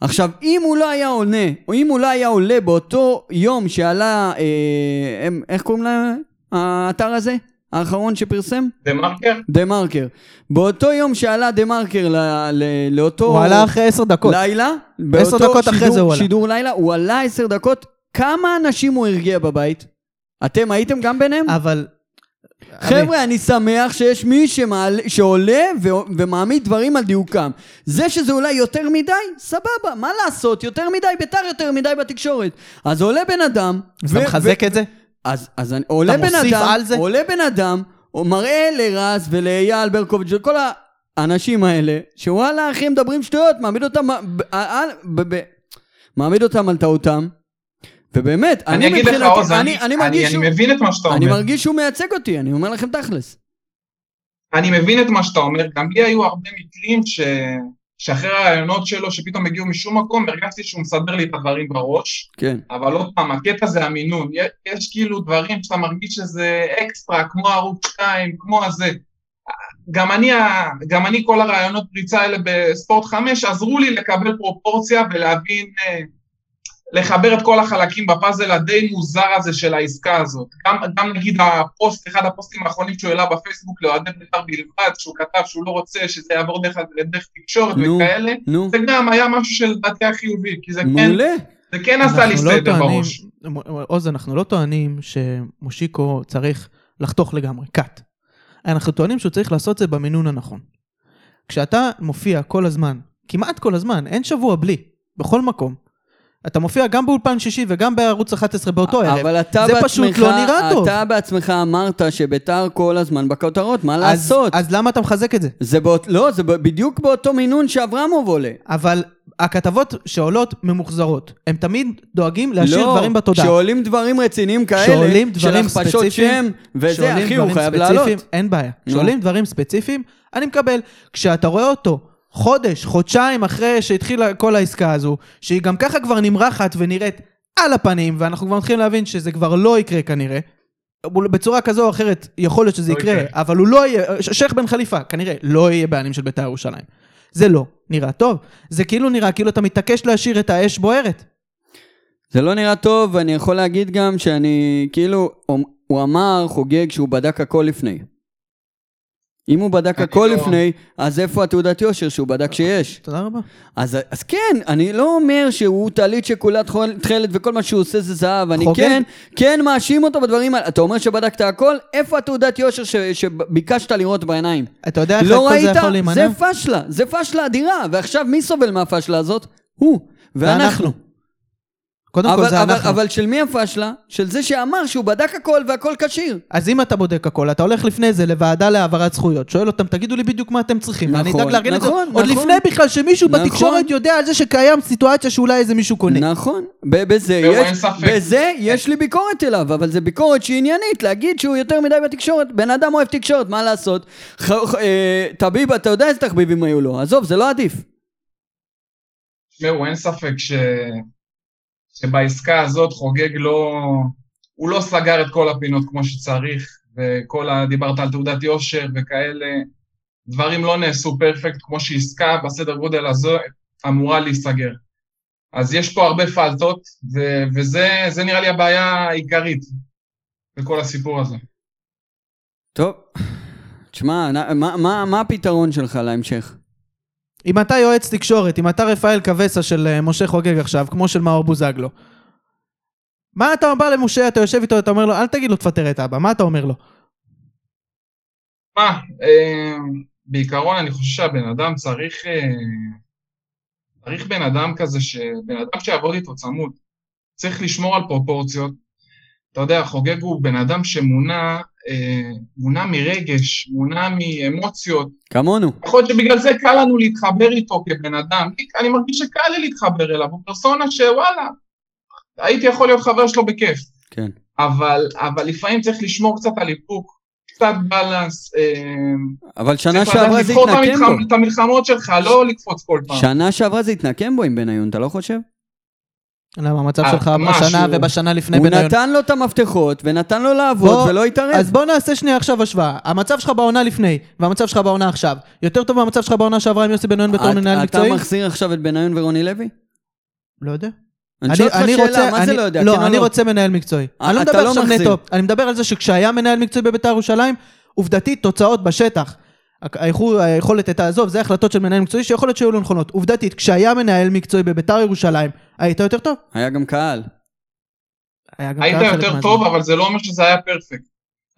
S5: עכשיו, אם הוא לא היה עונה, או אם הוא לא היה עולה באותו יום שעלה, אה, הם, איך קוראים להם, האתר הזה? האחרון שפרסם?
S1: דה מרקר?
S5: דה מרקר. באותו יום שעלה דה מרקר ל, ל, לאותו...
S3: הוא עלה אחרי עשר דקות.
S5: לילה,
S3: עשר דקות אחרי
S5: שידור-
S3: זה הוא עלה.
S5: שידור לילה, הוא עלה עשר דקות, כמה אנשים הוא הרגיע בבית? אתם הייתם גם ביניהם?
S3: אבל...
S5: חבר'ה, אני שמח שיש מי שמעלה, שעולה ו, ומעמיד דברים על דיוקם. זה שזה אולי יותר מדי, סבבה, מה לעשות? יותר מדי בית"ר, יותר מדי בתקשורת. אז עולה בן אדם...
S3: אז אתה מחזק את זה?
S5: אז, אז אני, עולה בן אדם? עולה בן אדם, הוא מראה לרז ולאייל ברקוביץ' וכל האנשים האלה, שוואלה אחי מדברים שטויות, מעמיד אותם, ב, ב, מעמיד אותם על טעותם. ובאמת,
S1: אני
S5: אני מבחינתי, אני,
S1: אני
S5: אני מרגיש
S1: אני
S5: שהוא,
S1: מבין את מה שאתה
S5: אני
S1: אומר.
S5: מרגיש שהוא מייצג אותי, אני אומר לכם תכלס.
S1: אני מבין את מה שאתה אומר, גם לי היו הרבה מקרים ש... שאחרי הרעיונות שלו, שפתאום הגיעו משום מקום, הרגשתי שהוא מסדר לי את הדברים בראש,
S5: כן.
S1: אבל עוד פעם, הקטע זה המינון, יש, יש כאילו דברים שאתה מרגיש שזה אקסטרה, כמו ערוץ 2, כמו הזה. גם אני, גם אני כל הרעיונות פריצה האלה בספורט 5 עזרו לי לקבל פרופורציה ולהבין, אה, לחבר את כל החלקים בפאזל הדי מוזר הזה של העסקה הזאת. גם, גם נגיד הפוסט, אחד הפוסטים האחרונים שהוא העלה בפייסבוק לאוהדי בית"ר בלבד, שהוא כתב שהוא לא רוצה שזה יעבור דרך, דרך תקשורת
S5: נו,
S1: וכאלה,
S5: נו,
S1: זה גם היה משהו שלדעתי היה חיובי, כי זה כן,
S5: מעולה.
S1: זה כן עשה לי
S3: לא
S1: סדר
S3: טוענים-
S1: בראש.
S3: עוז, אנחנו לא טוענים שמושיקו צריך לחתוך לגמרי, קאט. אנחנו טוענים שהוא צריך לעשות את זה במינון הנכון. כשאתה מופיע כל הזמן, כמעט כל הזמן, אין שבוע בלי, בכל מקום. אתה מופיע גם באולפן שישי וגם בערוץ 11 באותו ערב.
S5: אבל אתה
S3: זה
S5: בעצמך,
S3: פשוט לא נראה טוב.
S5: אתה בעצמך אמרת שביתר כל הזמן בכותרות, מה
S3: אז-
S5: לעשות?
S3: אז למה אתה מחזק את זה?
S5: זה באות, לא, זה בדיוק באותו מינון שאברמוב עולה.
S3: אבל הכתבות שעולות ממוחזרות, הם תמיד דואגים להשאיר
S5: לא,
S3: דברים בתודעה.
S5: כשעולים דברים רציניים כאלה,
S3: כשעולים דברים
S5: של הכפשות
S3: ספציפיים,
S5: שם, וזה, אחי, הוא חייב לעלות.
S3: אין בעיה.
S5: נו.
S3: כשעולים דברים ספציפיים, אני מקבל. כשאתה רואה אותו חודש, חודשיים אחרי שהתחילה כל העסקה הזו, שהיא גם ככה כבר נמרחת ונראית על הפנים, ואנחנו כבר מתחילים להבין שזה כבר לא יקרה כנראה. בצורה כזו או אחרת, יכול להיות שזה
S1: לא
S3: יקרה,
S1: יקרה.
S3: אבל הוא לא יהיה, שייח' בן חליפה, כנראה, לא יהיה בעלים של בית"ר ירושלים. זה לא נראה טוב. זה כאילו נראה כאילו אתה מתעקש להשאיר את האש בוערת.
S5: זה לא נראה טוב, ואני יכול להגיד גם שאני, כאילו, הוא אמר, חוגג, שהוא בדק הכל לפני. אם הוא בדק הכל
S1: לא-
S5: לפני, אז איפה התעודת יושר שהוא בדק שיש?
S3: תודה רבה.
S5: אז, אז כן, אני לא אומר שהוא טלית שכולה תכלת וכל מה שהוא עושה זה זהב, אני
S3: חוגג.
S5: כן, כן מאשים אותו בדברים האלה. אתה אומר שבדקת הכל, איפה התעודת יושר ש, שביקשת לראות בעיניים?
S3: אתה יודע איך
S5: לא
S3: כל זה? יכול להימנע?
S5: זה פשלה, זה פשלה אדירה, ועכשיו מי סובל מהפשלה הזאת? הוא, ואנחנו.
S3: קודם כל
S5: אבל,
S3: זה
S5: אבל,
S3: אנחנו.
S5: אבל של מי הפשלה? של זה שאמר שהוא בדק הכל והכל כשיר.
S3: אז אם אתה בודק הכל, אתה הולך לפני זה לוועדה להעברת זכויות, שואל אותם, תגידו לי בדיוק מה אתם צריכים, ואני
S5: נכון,
S3: אדאג לארגן את זה,
S5: נכון,
S3: עוד
S5: נכון.
S3: לפני בכלל שמישהו
S5: נכון.
S3: בתקשורת יודע על זה שקיים סיטואציה שאולי איזה מישהו קונה.
S5: נכון, בזה יש. בזה יש לי ביקורת אליו, אבל זה ביקורת שהיא עניינית, להגיד שהוא יותר מדי בתקשורת. בן אדם אוהב תקשורת, מה לעשות? ח, ח, אה, טביב, אתה יודע איזה תחביבים היו לו, עזוב, זה לא עדיף.
S1: תשמעו, אין ספק ש... שבעסקה הזאת חוגג לא... הוא לא סגר את כל הפינות כמו שצריך, וכל ה... דיברת על תעודת יושר וכאלה, דברים לא נעשו פרפקט כמו שעסקה בסדר גודל הזו אמורה להיסגר. אז יש פה הרבה פלטות, ו... וזה זה נראה לי הבעיה העיקרית בכל הסיפור הזה.
S5: טוב, תשמע, מה, מה, מה הפתרון שלך להמשך?
S3: אם אתה יועץ תקשורת, אם אתה רפאל קווסה של אה, משה חוגג עכשיו, כמו של מאור בוזגלו, מה אתה בא למשה, אתה יושב איתו, אתה אומר לו, אל תגיד לו תפטר את אבא, מה אתה אומר לו?
S1: מה, אה, בעיקרון אני חושב שהבן אדם צריך, אה, צריך בן אדם כזה, ש... בן אדם שיעבוד איתו צמוד. צריך לשמור על פרופורציות. אתה יודע, חוגג הוא בן אדם שמונע, אה, מונע מרגש, מונע מאמוציות.
S5: כמונו.
S1: יכול להיות שבגלל זה קל לנו להתחבר איתו כבן אדם. אני מרגיש שקל לי להתחבר אליו, הוא פרסונה שוואלה, הייתי יכול להיות חבר שלו בכיף.
S5: כן.
S1: אבל, אבל לפעמים צריך לשמור קצת על איפוק, קצת בלנס. אה,
S5: אבל שנה
S1: צריך
S5: שעברה זה
S1: לבחור
S5: התנקם בו.
S1: את המלחמות שלך, לא לקפוץ כל פעם.
S5: שנה שעברה זה התנקם בו עם בניון, אתה לא חושב?
S3: למה המצב
S1: אה,
S3: שלך
S1: משהו.
S3: בשנה ובשנה לפני
S5: הוא
S3: בניון?
S5: נתן לו את המפתחות, ונתן לו לעבוד,
S3: בוא-
S5: ולא התערב.
S3: אז בוא נעשה שנייה עכשיו השוואה. המצב שלך בעונה לפני, והמצב שלך בעונה עכשיו. יותר טוב מהמצב שלך בעונה שעברה עם יוסי בניון בתור מנהל מקצועי?
S5: אתה מחזיר עכשיו את בניון ורוני לוי?
S3: לא יודע.
S5: אני שואל אותך שאלה, מה זה
S3: אני-
S5: לא יודע?
S3: לא,
S5: כן
S3: אני
S5: לא?
S3: רוצה מנהל מקצועי.
S5: אה,
S3: אני לא מדבר
S5: לא
S3: עכשיו. נטו, אני מדבר על זה שכשהיה מנהל מקצועי בביתר ירושלים, עובדתית תוצאות בשטח. היכולת הייתה, עזוב, זה החלטות של מנהל מקצועי שיכול להיות שהיו לא נכונות. עובדתית, כשהיה מנהל מקצועי בביתר ירושלים, היית יותר טוב.
S5: היה גם קהל.
S3: היה גם
S1: היית
S3: קהל
S1: יותר
S3: מהזמן.
S1: טוב, אבל זה לא אומר שזה היה פרפקט.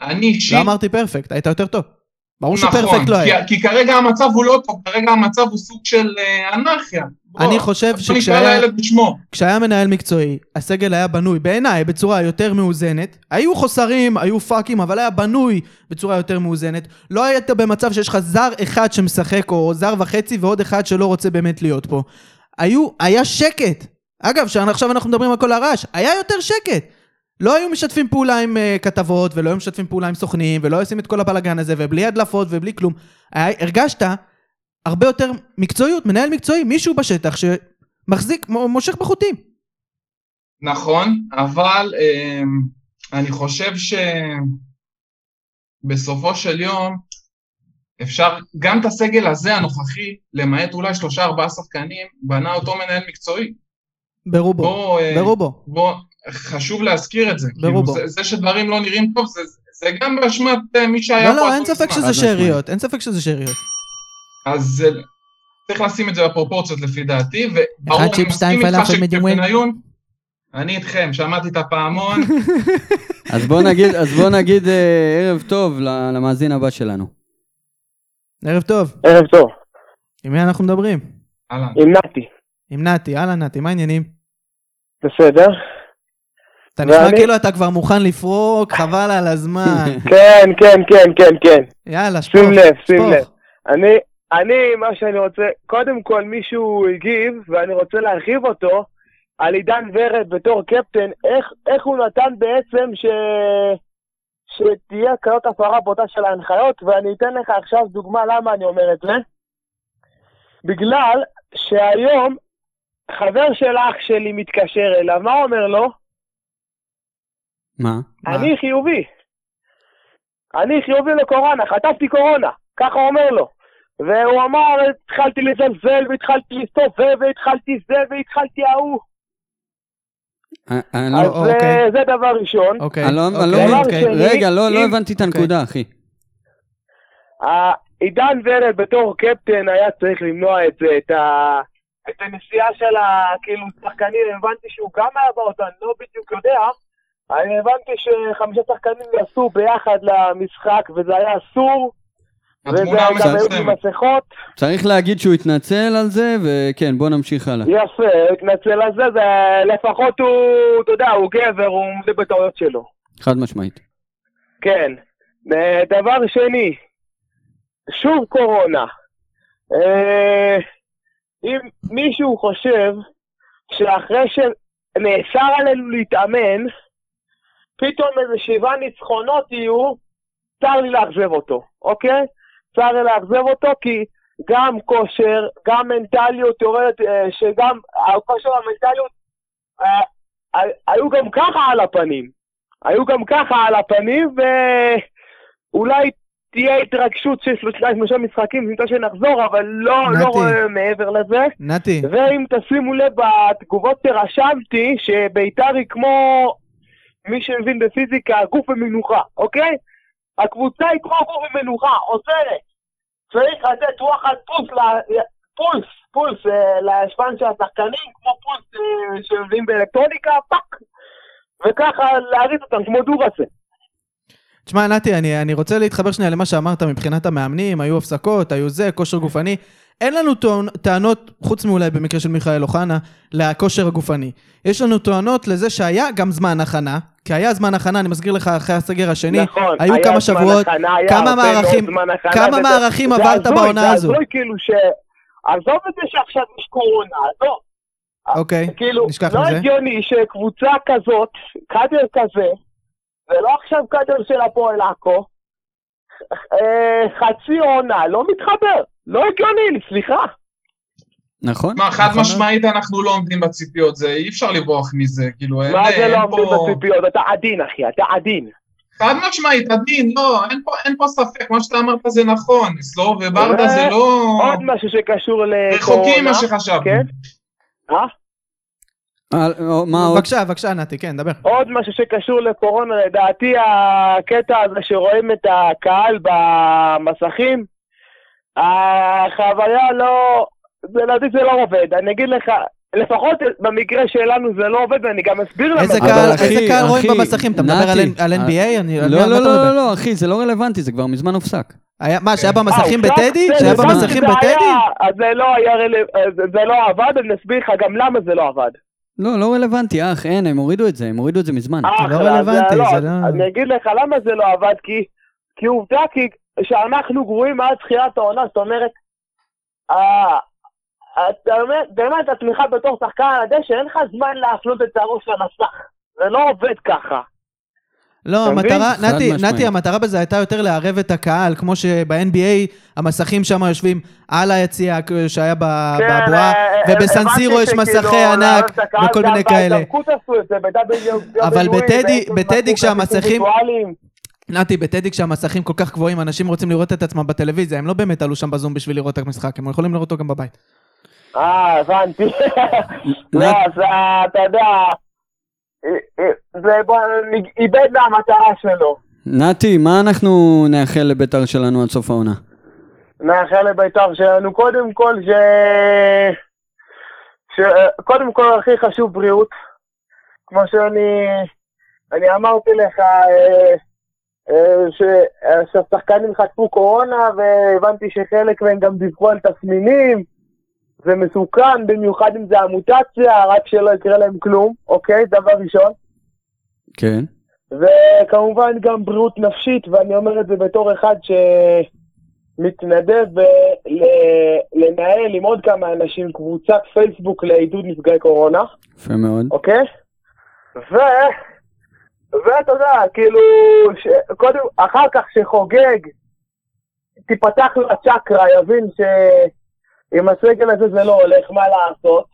S1: אני אישית...
S3: לא אמרתי פרפקט, היית יותר טוב. ברור
S1: נכון,
S3: שפרפקט לא
S1: כי-
S3: היה.
S1: כי כרגע המצב הוא לא טוב, כרגע המצב הוא סוג של אה, אנרכיה. בוא,
S3: אני חושב שכשהיה. כשהיה מנהל מקצועי, הסגל היה בנוי, בעיניי, בצורה יותר מאוזנת. היו חוסרים, היו פאקים, אבל היה בנוי בצורה יותר מאוזנת. לא היית במצב שיש לך זר אחד שמשחק, או זר וחצי, ועוד אחד שלא רוצה באמת להיות פה. היו, היה שקט. אגב, שעכשיו אנחנו מדברים על כל הרעש, היה יותר שקט. לא היו משתפים פעולה עם uh, כתבות, ולא היו משתפים פעולה עם סוכנים, ולא היו עושים את כל הבלאגן הזה, ובלי הדלפות ובלי כלום. היה, הרגשת הרבה יותר מקצועיות, מנהל מקצועי, מישהו בשטח שמחזיק, מושך בחוטים.
S1: נכון, אבל אה, אני חושב שבסופו של יום אפשר, גם את הסגל הזה הנוכחי, למעט אולי שלושה ארבעה שחקנים, בנה אותו מנהל מקצועי.
S3: ברובו,
S1: בוא, אה,
S3: ברובו.
S1: בוא, חשוב להזכיר את זה. כאילו,
S3: ברובו.
S1: זה, זה שדברים לא נראים טוב, זה, זה גם באשמת אה, מי שהיה
S3: לא,
S1: פה.
S3: לא,
S1: עד
S3: אין
S1: לא
S3: ספק. שזה שאריות, אין ספק שזה שאריות.
S1: אז אה, צריך לשים את זה בפרופורציות לפי דעתי, וברור, אני מסכים איתך. שבניון, אני איתכם, שמעתי את הפעמון,
S5: אז בוא נגיד, אז בוא נגיד אה, ערב טוב ל- למאזין הבא שלנו.
S3: ערב טוב,
S9: ערב טוב,
S3: עם מי אנחנו מדברים?
S1: אהלן.
S9: עם נתי.
S3: עם נתי, אהלן נתי, מה העניינים?
S9: בסדר?
S3: אתה נשמע
S9: ואני-
S3: כאילו אתה כבר מוכן לפרוק, חבל על הזמן.
S9: כן, כן, כן, כן, כן.
S3: יאללה, שפוך.
S9: שים לב, שים. לב. אני, אני, מה שאני רוצה, קודם כל מישהו הגיב, ואני רוצה להרחיב אותו, על עידן ורד בתור קפטן, איך, איך הוא נתן בעצם ש... שתהיה כזאת הפרה בוטה של ההנחיות, ואני אתן לך עכשיו דוגמה למה אני אומר את זה. בגלל שהיום חבר של אח שלי מתקשר אליו, מה אומר לו?
S5: מה?
S3: מה?
S9: אני חיובי. אני חיובי לקורונה, חטפתי קורונה, ככה אומר לו. והוא אמר, התחלתי לזלזל, והתחלתי להסתובב, והתחלתי זה, והתחלתי ההוא.
S5: אה, אני לא-
S9: אז
S3: אוקיי.
S9: אה, זה דבר ראשון.
S3: אוקיי,
S5: אני לא- אני לא
S3: אוקיי,
S5: מבין.
S3: אוקיי.
S9: שני,
S5: רגע, לא לא
S9: אם-
S5: הבנתי את
S3: אוקיי.
S5: הנקודה, אחי.
S9: ה- עידן ורד בתור קפטן היה צריך למנוע את זה, את ה... את הנסיעה של ה... כאילו, שחקנים, הבנתי שהוא גם היה באותה, אני לא בדיוק יודע. אני הבנתי שחמישה שחקנים נסעו ביחד למשחק, וזה היה אסור. וזה
S1: התמונה
S9: גם היו עם
S1: מצמצמת.
S9: מסכות.
S5: צריך להגיד שהוא התנצל על זה, וכן, בוא נמשיך הלאה.
S9: יפה, הוא התנצל על זה, זה לפחות הוא, אתה יודע, הוא גבר, הוא מודה בטעויות שלו.
S5: חד משמעית.
S9: כן. אה, דבר שני, שוב קורונה. אה, אם מישהו חושב שאחרי שנאסר עלינו להתאמן, פתאום איזה שבעה ניצחונות יהיו, צר לי לאכזב אותו, אוקיי? צר לי לאכזב אותו כי גם כושר, גם מנטליות יורדת, אה, שגם הכושר והמנטליות אה, אה, היו גם ככה על הפנים. היו גם ככה על הפנים, ואולי תהיה התרגשות של שלושה משחקים, רוצה שנחזור, אבל לא,
S3: נתי.
S9: לא רואה מעבר לזה.
S3: נתי,
S9: ואם תשימו לב בתגובות שרשמתי, שביתר היא כמו מי שמבין בפיזיקה, גוף במנוחה, אוקיי? הקבוצה היא כמו גוף במנוחה, עוזרת. צריך לתת וואחד פולס, פולס, פולס אה, לישבן של השחקנים, כמו פולס אה, שמביאים באלקטרוניקה, fuck! וככה להריץ אותם כמו דורסל.
S3: תשמע נתי, אני, אני רוצה להתחבר שנייה למה שאמרת מבחינת המאמנים, היו הפסקות, היו זה, כושר גופני. אין לנו טענות, חוץ מאולי במקרה של מיכאל אוחנה, לכושר הגופני. יש לנו טענות לזה שהיה גם זמן הכנה, כי היה זמן הכנה, אני מזכיר לך, אחרי הסגר השני,
S9: נכון,
S3: היו כמה שבועות,
S9: הכנה,
S3: כמה מערכים- כמה
S9: וזה-
S3: מערכים
S9: זה
S3: עברת
S9: הזוי,
S3: בעונה הזו?
S9: זה הזוי כאילו ש... עזוב את זה שעכשיו יש קורונה, עזוב.
S3: אוקיי,
S9: כאילו,
S3: נשכח
S9: לא
S3: מזה.
S9: הגיוני שקבוצה כזאת, קאדר כזה, זה לא עכשיו קאדר של הפועל עכו, אה, חצי עונה, לא מתחבר. לא הגיוני, סליחה.
S5: נכון?
S1: מה, חד
S5: נכון.
S1: משמעית אנחנו לא עומדים בציפיות, זה אי אפשר לברוח מזה, כאילו, אין
S9: מה זה לא עומדים
S1: פה...
S9: בציפיות? אתה עדין, אחי, אתה עדין.
S1: חד משמעית, עדין, לא, אין פה, אין פה ספק, מה שאתה אמרת זה נכון, סלור וברדה זה לא...
S9: עוד משהו שקשור לקורונה.
S1: רחוקים ממה שחשבנו.
S9: כן? אה?
S5: אה, מה עוד?
S3: בבקשה, בבקשה, נתי, כן, דבר.
S9: עוד משהו שקשור לקורונה, לדעתי הקטע הזה שרואים את הקהל במסכים, החוויה לא, לדעתי זה לא עובד. אני אגיד לך, לפחות במקרה שלנו זה לא עובד, ואני גם אסביר למה.
S3: איזה קהל רואים במסכים? אתה מדבר על NBA? אני- על
S5: לא, לא, לא? לא, אחי, זה לא רלוונטי, זה כבר מזמן הופסק.
S3: היה- מה, שהיה
S9: אה,
S3: במסכים
S9: הופסק?
S3: בטדי? שהיה במסכים בטדי?
S9: היה, אז זה לא זה- זה לא עבד, אני אסביר לך גם למה זה לא עבד.
S5: לא, לא רלוונטי, אח, אין, הם הורידו את זה, הם הורידו את זה מזמן.
S9: אחלה,
S3: רלוונטי,
S9: לא,
S3: זה לא-
S9: אני אגיד לך למה זה לא עבד, כי, כי עובדה כי שאנחנו גרועים מאז תחילת העונה, זאת אומרת, אה, באמת התמיכה בתור שחקן על הדשא, אין לך זמן להפנות את הראש למסך. זה לא עובד ככה.
S3: לא? המטרה, נתי. נתי, המטרה בזה הייתה יותר לערב את הקהל, כמו שב-NBA המסכים שם יושבים על היציע שהיה
S9: כן,
S3: בבועה,
S9: אה,
S3: ובסנסירו
S9: הבנתי
S3: יש מסכי
S9: לערב
S3: ענק וכל מיני כאלה. אבל בטדי- כשהמסכים-. נתי, בטדי כשהמסכים כל כך גבוהים, אנשים רוצים לראות את עצמם בטלוויזיה, הם לא באמת עלו שם בזום בשביל לראות את המשחק, הם יכולים לראות אותו גם בבית.
S9: אה, הבנתי. לא, אז אה, אתה יודע, איבד מהמטרה שלו.
S5: נתי, מה אנחנו נאחל לבית"ר שלנו עד סוף העונה?
S9: נאחל לבית"ר שלנו, קודם כל ש... ש... קודם כל הכי חשוב בריאות. כמו שאני אני אמרתי לך, אה, אה, ש- שהשחקנים חטפו קורונה והבנתי שחלק מהם גם דיווחו על תסמינים. זה מסוכן, במיוחד אם זה המוטציה, רק שלא יקרה להם כלום, אוקיי? דבר ראשון.
S5: כן.
S9: וכמובן גם בריאות נפשית, ואני אומר את זה בתור אחד שמתנדב ל- לנהל עם עוד כמה אנשים קבוצת פייסבוק לעידוד נפגעי קורונה,
S5: יפה מאוד.
S9: אוקיי? ו... ואתה יודע, כאילו, ש... קודם, אחר כך שחוגג, תיפתח לו הצ'קרה, יבין שעם הסגל הזה זה לא הולך, מה לעשות?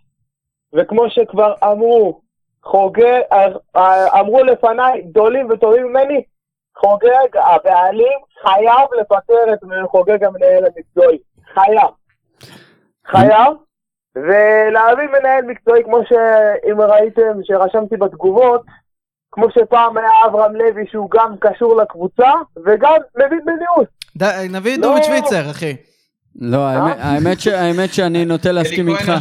S9: וכמו שכבר אמרו, חוגג, אה, אמרו לפניי, גדולים וטובים ממני, חוגג, הבעלים חייב לפטר את חוגג המנהל המקצועי. חייב. חייב. ולהביא מנהל מקצועי, כמו שאם ראיתם, שרשמתי בתגובות, כמו שפעם היה אברהם לוי, שהוא גם קשור לקבוצה, וגם מבין בניהול.
S3: ד- נביא את
S9: לא.
S3: דוד שוויצר, אחי.
S5: לא, האמת- האמת ש- האמת שאני נוטה להסכים איתך.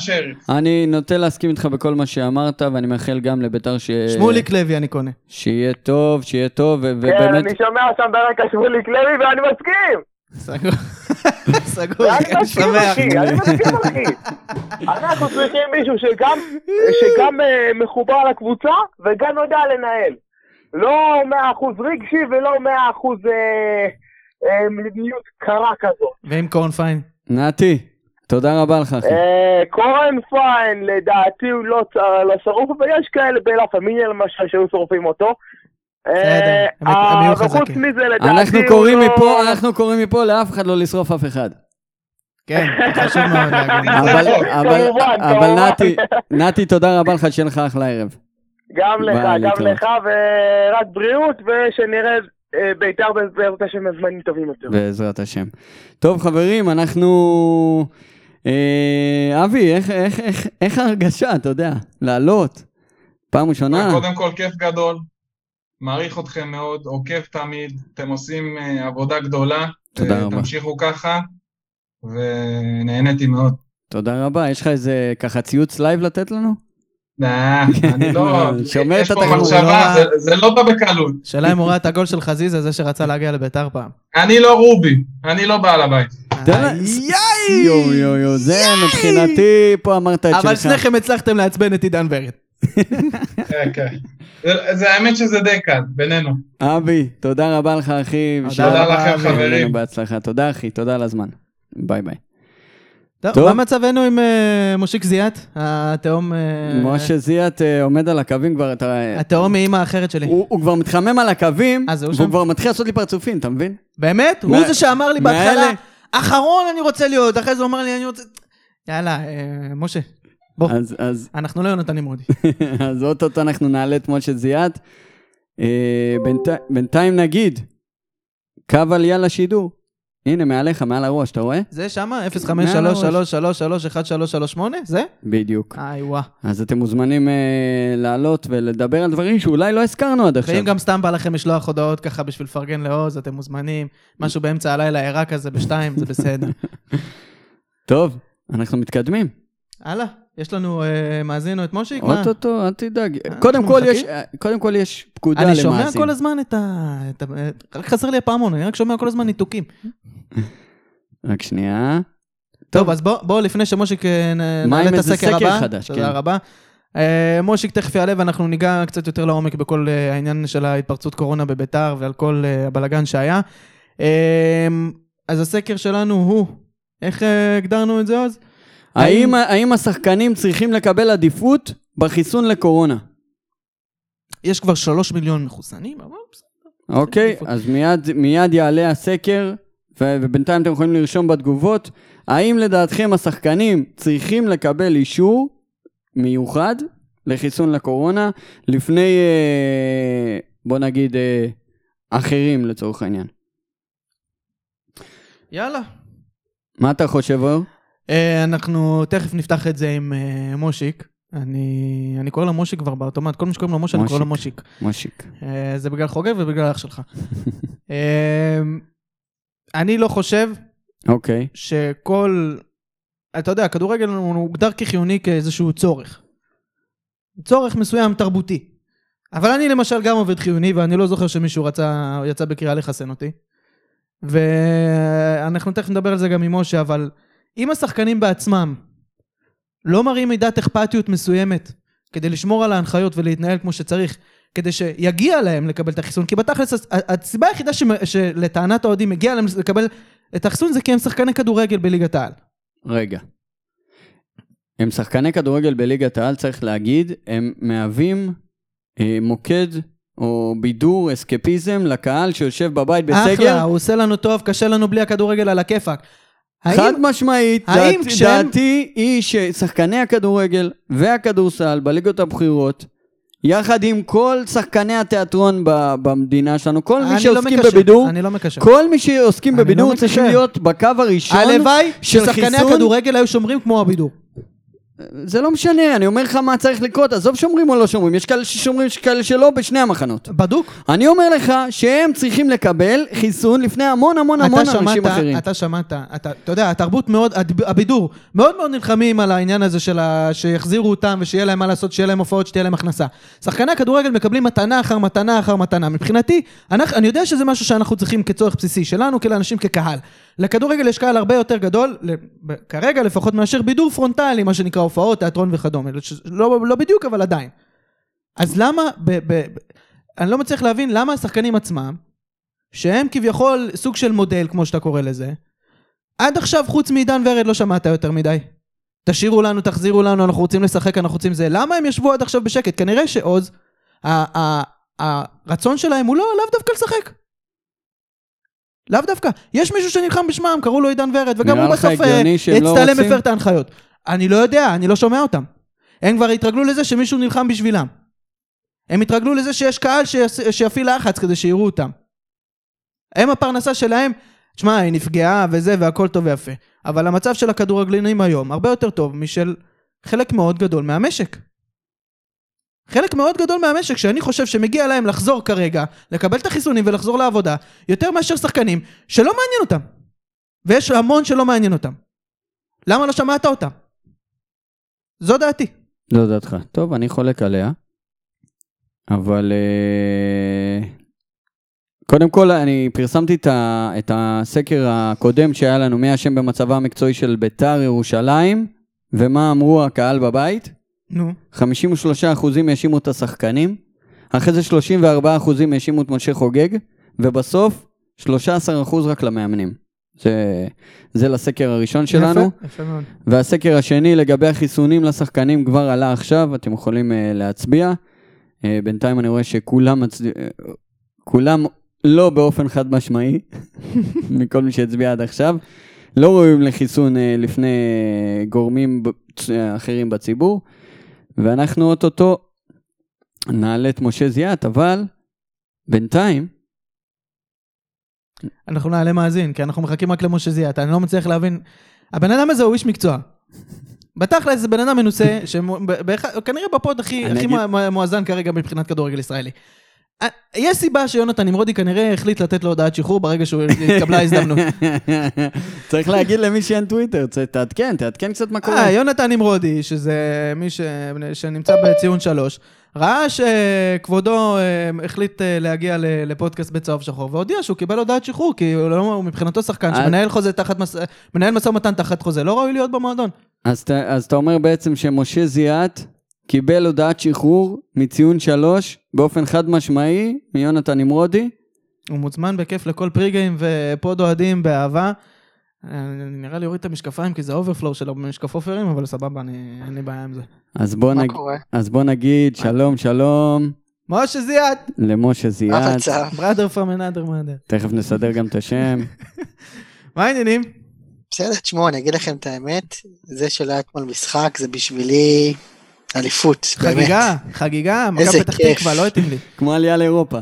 S5: אני נוטה להסכים איתך בכל מה שאמרת, ואני מאחל גם לבית"ר ש...
S3: שמוליק לוי אני קונה.
S5: שיהיה טוב, שיהיה טוב, ו-
S9: כן,
S5: ובאמת...
S9: אני שומע שם ברקע שמוליק לוי, ואני מסכים!
S3: סגור. סגור, אני
S9: מסכים,
S3: שמח.
S9: אחי, אני מסכים, אחי. אנחנו צריכים מישהו שגם, שגם אה, מחובר לקבוצה וגם יודע לנהל. לא מאה אחוז רגשי ולא מאה אחוז אה, אה, מדיניות קרה כזאת.
S3: ועם קורנפיין?
S5: נתי, תודה רבה לך, אחי.
S9: אה, קורן פיין, לדעתי הוא לא לא שרוף, אבל יש כאלה בלה פמיליה למשל שהיו שורפים אותו. אה,
S3: בסדר, הם- יהיו
S9: וחוץ
S3: חזקים.
S9: מזה, לדעתי
S5: אנחנו קוראים
S9: לא-
S5: מפה, אנחנו קוראים מפה לאף אחד לא לשרוף אף אחד.
S3: כן, חשוב מאוד להגיד.
S5: אבל. נתי, נתי, תודה רבה לך, שיהיה לך אחלה ערב.
S9: גם לך, גם. לך, ורק בריאות, ושנראה אה, בית"ר בעזרת השם בזמנים טובים יותר.
S5: בעזרת השם. טוב, חברים, אנחנו... אה, אבי, איך, איך, איך, איך ההרגשה, אתה יודע, לעלות? פעם ראשונה?
S1: קודם כל, כיף גדול. מעריך אתכם מאוד, עוקב תמיד, אתם עושים אה, עבודה גדולה.
S5: תודה
S1: אה,
S5: רבה.
S1: תמשיכו ככה, ונהניתי מאוד.
S5: תודה רבה. יש לך איזה ככה ציוץ לייב לתת לנו?
S1: Nah, אני לא,
S5: שומר
S1: יש
S5: את
S1: פה
S5: התחרות.
S1: מחשבה, זה- זה לא בא בקלות.
S3: שאלה אם הוא ראה את הגול של חזיזה, זה שרצה להגיע לביתר פעם.
S1: אני לא רובי, אני לא בעל הבית.
S3: איי!
S5: יואו יואו יואו, זה מבחינתי, פה אמרת את שלך.
S3: אבל שניכם הצלחתם לעצבן את עידן ורד.
S1: כן, כן. זה- זה האמת שזה די קל, בינינו.
S5: אבי, תודה רבה לך, אחי.
S3: תודה
S1: לכם. חברים.
S5: בהצלחה. תודה, אחי, תודה על הזמן. ביי ביי.
S3: טוב. מה מצבנו עם אה, מושיק זיאת, התאום... אה,
S5: משה זיאת אה, עומד על הקווים כבר, אתה...
S3: התאום מאימא האחרת שלי.
S5: הוא כבר מתחמם על הקווים, והוא? כבר מתחיל לעשות לי פרצופים, אתה מבין?
S3: באמת? הוא זה שאמר לי בהתחלה, אחרון אני רוצה להיות, אחרי זה הוא אמר לי, אני רוצה... יאללה, משה, בוא, אנחנו לא יונתן נמרודי.
S5: אז אוטוטו אנחנו נעלה את משה זיאת. בינת- בינתיים נגיד, קו עלייה לשידור. הנה, מעליך, מעל הראש, אתה רואה?
S3: זה שמה?
S5: מעל הראש.
S3: 053333138? זה?
S5: בדיוק.
S3: איי וואה.
S5: אז אתם מוזמנים אה, לעלות ולדבר על דברים שאולי לא הזכרנו עד עכשיו.
S3: ואם גם סתם בא לכם לשלוח הודעות ככה בשביל לפרגן לעוז, אתם מוזמנים. משהו באמצע הלילה ערה כזה בשתיים, זה בסדר.
S5: טוב, אנחנו מתקדמים.
S3: הלאה, יש לנו אה, מאזין או את מושיק?
S5: אוטוטו, אל תדאג.
S3: אנחנו
S5: קודם כל? יש- אה, קודם כל יש פקודה
S3: אני
S5: למאזין.
S3: שומע כל הזמן את ה... את ה- רק חסר לי הפעמון, אני רק שומע כל הזמן ניתוקים.
S5: רק שנייה.
S3: טוב, אז בוא, בוא לפני שמושיק אה, נעלה את הסקר
S5: סקר
S3: הבא.
S5: חדש,
S3: תודה
S5: כן.
S3: רבה. אה, מושיק תכף יעלה ואנחנו ניגע קצת יותר לעומק בכל אה, העניין של ההתפרצות קורונה בביתר ועל כל אה, הבלגן שהיה. אה, אז הסקר שלנו הוא, איך אה, הגדרנו את זה אז?
S5: האם, האם השחקנים צריכים לקבל עדיפות בחיסון לקורונה?
S3: יש כבר שלוש מיליון מחוסנים, אבל בסדר.
S5: אוקיי. אז מיד, מיד יעלה הסקר, ובינתיים אתם יכולים לרשום בתגובות. האם לדעתכם השחקנים צריכים לקבל אישור מיוחד לחיסון לקורונה לפני, אה, בוא נגיד, אה, אחרים לצורך העניין?
S3: יאללה.
S5: מה אתה חושב, אור?
S3: אה, אנחנו תכף נפתח את זה עם אה, מושיק. אני, אני קורא לו מושיק כבר באוטומט, כל מי שקוראים לו משה, אני קורא לו מושיק.
S5: מושיק.
S3: אה, זה בגלל חוגג ובגלל אח שלך. אני לא חושב
S5: אוקיי.
S3: שכל... אתה יודע, הכדורגל הוא הוגדר כחיוני כאיזשהו צורך. צורך מסוים תרבותי. אבל אני למשל גם עובד חיוני, ואני לא זוכר שמישהו רצה, יצא בקריאה לחסן אותי. ואנחנו תכף נדבר על זה גם עם משה, אבל אם השחקנים בעצמם לא מראים מידת אכפתיות מסוימת כדי לשמור על ההנחיות ולהתנהל כמו שצריך, כדי שיגיע להם לקבל את החיסון, כי בתכלס הס- הסיבה היחידה שמ- שלטענת האוהדים מגיע להם לקבל את החיסון זה כי הם שחקני כדורגל בליגת העל.
S5: רגע. הם שחקני כדורגל בליגת העל, צריך להגיד, הם מהווים אה, מוקד או בידור, אסקפיזם לקהל שיושב בבית בסגר.
S3: אחלה, הוא עושה לנו טוב, קשה לנו בלי הכדורגל על הכיפאק.
S5: חד משמעית,
S3: האם
S5: דעת,
S3: כשהם-
S5: דעתי היא ששחקני הכדורגל והכדורסל בליגות הבכירות, יחד עם כל שחקני התיאטרון ב- במדינה שלנו, כל מי
S3: לא
S5: שעוסקים
S3: מקשר,
S5: בבידור,
S3: אני לא מקשר.
S5: כל מי שעוסקים
S3: אני
S5: בבידור
S3: לא
S5: צריכים. להיות בקו הראשון
S3: הלוואי
S5: של
S3: ששחקני
S5: חיסון.
S3: הכדורגל היו שומרים כמו הבידור.
S5: זה לא משנה, אני אומר לך מה צריך לקרות, עזוב שומרים או לא שומרים, יש כאלה ששומרים, יש כאלה שלא, בשני המחנות.
S3: בדוק.
S5: אני אומר לך שהם צריכים לקבל חיסון לפני המון המון המון
S3: אתה
S5: אנשים
S3: שמעת,
S5: אחרים.
S3: אתה שמעת, אתה, אתה יודע, התרבות מאוד, הבידור, מאוד מאוד נלחמים על העניין הזה של ה... שיחזירו אותם ושיהיה להם מה לעשות, שיהיה להם הופעות, שתהיה להם הכנסה. שחקני הכדורגל מקבלים מתנה אחר מתנה אחר מתנה. מבחינתי, אנחנו, אני יודע שזה משהו שאנחנו צריכים כצורך בסיסי, שלנו כאנשים כקהל. לכדורגל יש קהל הרבה יותר גדול, כרגע לפחות מאשר בידור פרונטלי, מה שנקרא הופעות, תיאטרון וכדומה. ש- לא, לא בדיוק, אבל עדיין. אז למה, ב, ב, ב, אני לא מצליח להבין למה השחקנים עצמם, שהם כביכול סוג של מודל, כמו שאתה קורא לזה, עד עכשיו חוץ מעידן ורד לא שמעת יותר מדי. תשאירו לנו, תחזירו לנו, אנחנו רוצים לשחק, אנחנו רוצים זה. למה הם ישבו עד עכשיו בשקט? כנראה שעוז, הרצון שלהם הוא לא, לאו דווקא לשחק. לאו דווקא. יש מישהו שנלחם בשמם, קראו לו עידן ורד, וגם הוא בסוף הצטלם? הפר את ההנחיות. אני לא יודע, אני לא שומע אותם. הם כבר התרגלו לזה שמישהו נלחם בשבילם. הם התרגלו לזה שיש קהל שיפעיל לחץ כדי שיראו אותם. הם הפרנסה שלהם, תשמע, היא נפגעה וזה והכל טוב ויפה. אבל המצב של הכדורגלנים היום הרבה יותר טוב משל חלק מאוד גדול מהמשק. חלק מאוד גדול מהמשק שאני חושב שמגיע להם לחזור כרגע, לקבל את החיסונים ולחזור לעבודה, יותר מאשר שחקנים שלא מעניין אותם. ויש המון שלא מעניין אותם. למה לא שמעת אותם? זו דעתי.
S5: לא דעתך. טוב, אני חולק עליה. אבל אה, קודם כל, אני פרסמתי את, את הסקר הקודם שהיה לנו, מי אשם במצבה המקצועי של ביתר ירושלים, ומה אמרו הקהל בבית.
S3: נו.
S5: 53% האשימו את השחקנים, אחרי זה 34% האשימו את משה חוגג, ובסוף 13% רק למאמנים. זה, זה לסקר הראשון שלנו.
S3: יפה, יפה מאוד.
S5: והסקר השני לגבי החיסונים לשחקנים כבר עלה עכשיו, אתם יכולים uh, להצביע. Uh, בינתיים אני רואה שכולם מצד... uh, כולם לא באופן חד משמעי, מכל מי שהצביע עד עכשיו, לא ראויים לחיסון uh, לפני uh, גורמים ב- uh, אחרים בציבור, ואנחנו אוטוטו נעלה את משה זיאת, אבל בינתיים,
S3: אנחנו נעלה מאזין, כי אנחנו מחכים רק למשה זיאת, אני לא מצליח להבין. הבן אדם הזה הוא איש מקצוע. בתכל'ס זה בן אדם מנוסה, שכנראה בפוד הכי הכי
S5: אגיד-
S3: מואזן כרגע מבחינת כדורגל ישראלי. אה, יש סיבה שיונתן נמרודי כנראה החליט לתת לו הודעת שחרור ברגע שהוא התקבלה ההזדמנות.
S5: צריך להגיד למי שאין טוויטר, תעדכן, תעדכן קצת מה קורה.
S3: אה, יונתן נמרודי, שזה מי. שנמצא בציון שלוש, ראה שכבודו אה, החליט להגיע לפודקאסט בצהוב שחור, והודיע שהוא קיבל הודעת שחרור, כי הוא לא, מבחינתו שחקן. שמנהל חוזה תחת. מנהל משא ומתן תחת חוזה, לא ראוי להיות במועדון.
S5: אז אתה אומר בעצם שמשה זיאת קיבל הודעת שחרור מציון שלוש באופן חד משמעי מיונתן נמרודי.
S3: הוא מוזמן בכיף לכל pregame ופוד אוהדים באהבה. אה, נראה לי הוריד את המשקפיים כי זה overflow שלו במשקפופרים, אבל סבבה, אני, אין לי בעיה עם זה.
S5: אז בוא,
S10: מה
S5: נג...
S10: קורה?
S5: אז בוא נגיד שלום שלום
S3: משה זיאת!
S5: למשה
S10: מה
S5: זיאת.
S3: brother from another mother.
S5: תכף נסדר גם את השם.
S3: מה העניינים?
S10: בסדר, תשמעו, אני אגיד לכם את האמת, זה שלא היה אתמול משחק זה בשבילי אליפות, באמת.
S3: חגיגה, חגיגה, מכבי פתח. תקווה, לא התאים לי.
S5: כמו עלייה לאירופה.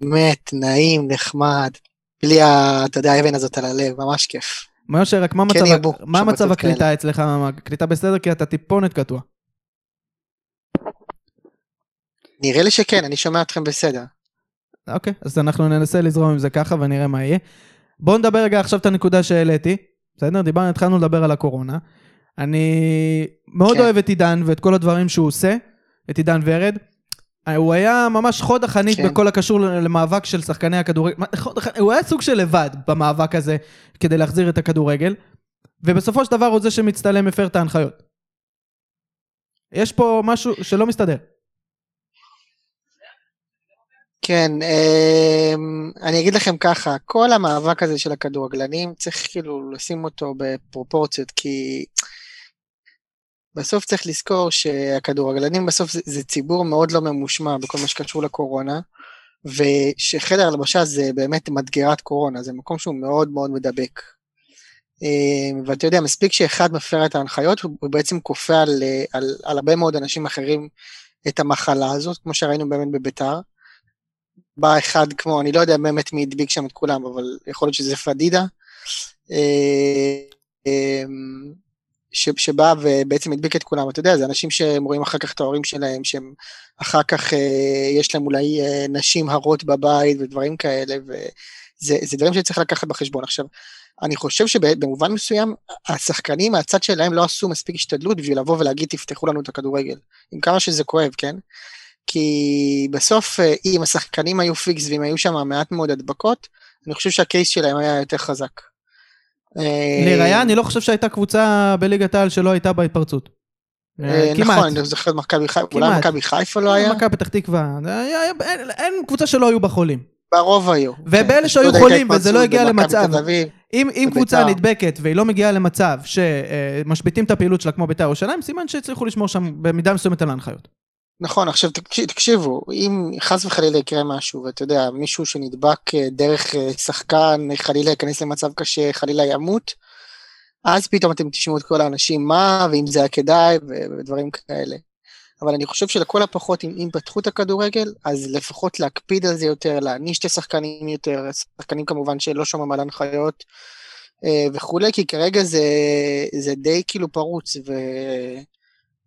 S10: באמת, נעים, נחמד. בלי, ה- אתה יודע, האבן הזאת על הלב, ממש כיף.
S3: משה, רק מה
S10: כן
S3: מצב, מה מצב הקליטה
S10: כאלה.
S3: אצלך? הקליטה בסדר? כי אתה טיפונת קטוע.
S10: נראה לי שכן, אני שומע אתכם בסדר.
S3: אוקיי, אז אנחנו ננסה לזרום עם זה ככה ונראה מה יהיה. בואו נדבר רגע עכשיו את הנקודה שהעליתי. בסדר? דיברנו, התחלנו לדבר על הקורונה. אני מאוד
S10: כן.
S3: אוהב את עידן ואת כל הדברים שהוא עושה, את עידן ורד. הוא היה ממש חוד החנית
S10: כן.
S3: בכל הקשור למאבק של שחקני הכדורגל. הוא היה סוג של לבד במאבק הזה כדי להחזיר את הכדורגל. ובסופו של דבר הוא זה שמצטלם הפר את ההנחיות. יש פה משהו שלא מסתדר.
S10: כן, אמ, אני אגיד לכם ככה, כל המאבק הזה של הכדורגלנים, צריך כאילו לשים אותו בפרופורציות, כי בסוף צריך לזכור שהכדורגלנים בסוף זה, זה ציבור מאוד לא ממושמע בכל מה שקשור לקורונה, ושחדר הלבשה זה באמת מדגרת קורונה, זה מקום שהוא מאוד מאוד מדבק. אמ, ואתה יודע, מספיק שאחד מפר את ההנחיות, הוא בעצם כופה על, על, על הרבה מאוד אנשים אחרים את המחלה הזאת, כמו שראינו באמת בביתר. בא אחד כמו, אני לא יודע באמת מי הדביק שם את כולם, אבל יכול להיות שזה פדידה, אה, אה, ש- שבא ובעצם הדביק את כולם, אתה יודע, זה אנשים שהם רואים אחר כך את ההורים שלהם, שהם אחר כך אה, יש להם אולי אה, נשים הרות בבית ודברים כאלה, וזה זה דברים שצריך לקחת בחשבון. עכשיו, אני חושב שבמובן מסוים, השחקנים מהצד שלהם לא עשו מספיק השתדלות בשביל לבוא ולהגיד תפתחו לנו את הכדורגל, עם כמה שזה כואב, כן? כי בסוף אה, אם השחקנים היו פיקס ואם היו שם מעט מאוד הדבקות, אני חושב שה case שלהם היה יותר חזק. אה,
S3: לראיה, אני לא חושב שהייתה קבוצה בליגת העל שלא הייתה בהתפרצות.
S10: אה,
S3: כמעט.
S10: נכון, אני זוכר את מכבי חיפה, אולי. מכבי חיפה לא היה?
S3: מכבי פתח תקווה, אין- קבוצה שלא היו בה חולים.
S10: ברוב היו.
S3: ובאלה
S10: כן.
S3: שהיו חולים וזה לא הגיע למצב. אם. קבוצה נדבקת והיא לא מגיעה למצב שמשביתים את הפעילות שלה כמו בית"ר ירושלים, סימן שהצליחו לשמור שם במידה מסוימת על ההנחיות.
S10: נכון, עכשיו תקשיב- תקשיבו, אם חס וחלילה יקרה משהו, ואתה יודע, מישהו שנדבק אה, דרך אה, שחקן, חלילה ייכנס למצב קשה, חלילה ימות, אז פתאום אתם תשמעו את כל האנשים מה, ואם זה היה כדאי, ודברים כאלה. אבל אני חושב שלכל הפחות, אם, אם פתחו את הכדורגל, אז לפחות להקפיד על זה יותר, להעניש את השחקנים יותר, שחקנים כמובן שלא שומעים על הנחיות אה, וכולי, כי כרגע זה, זה די כאילו פרוץ, ו,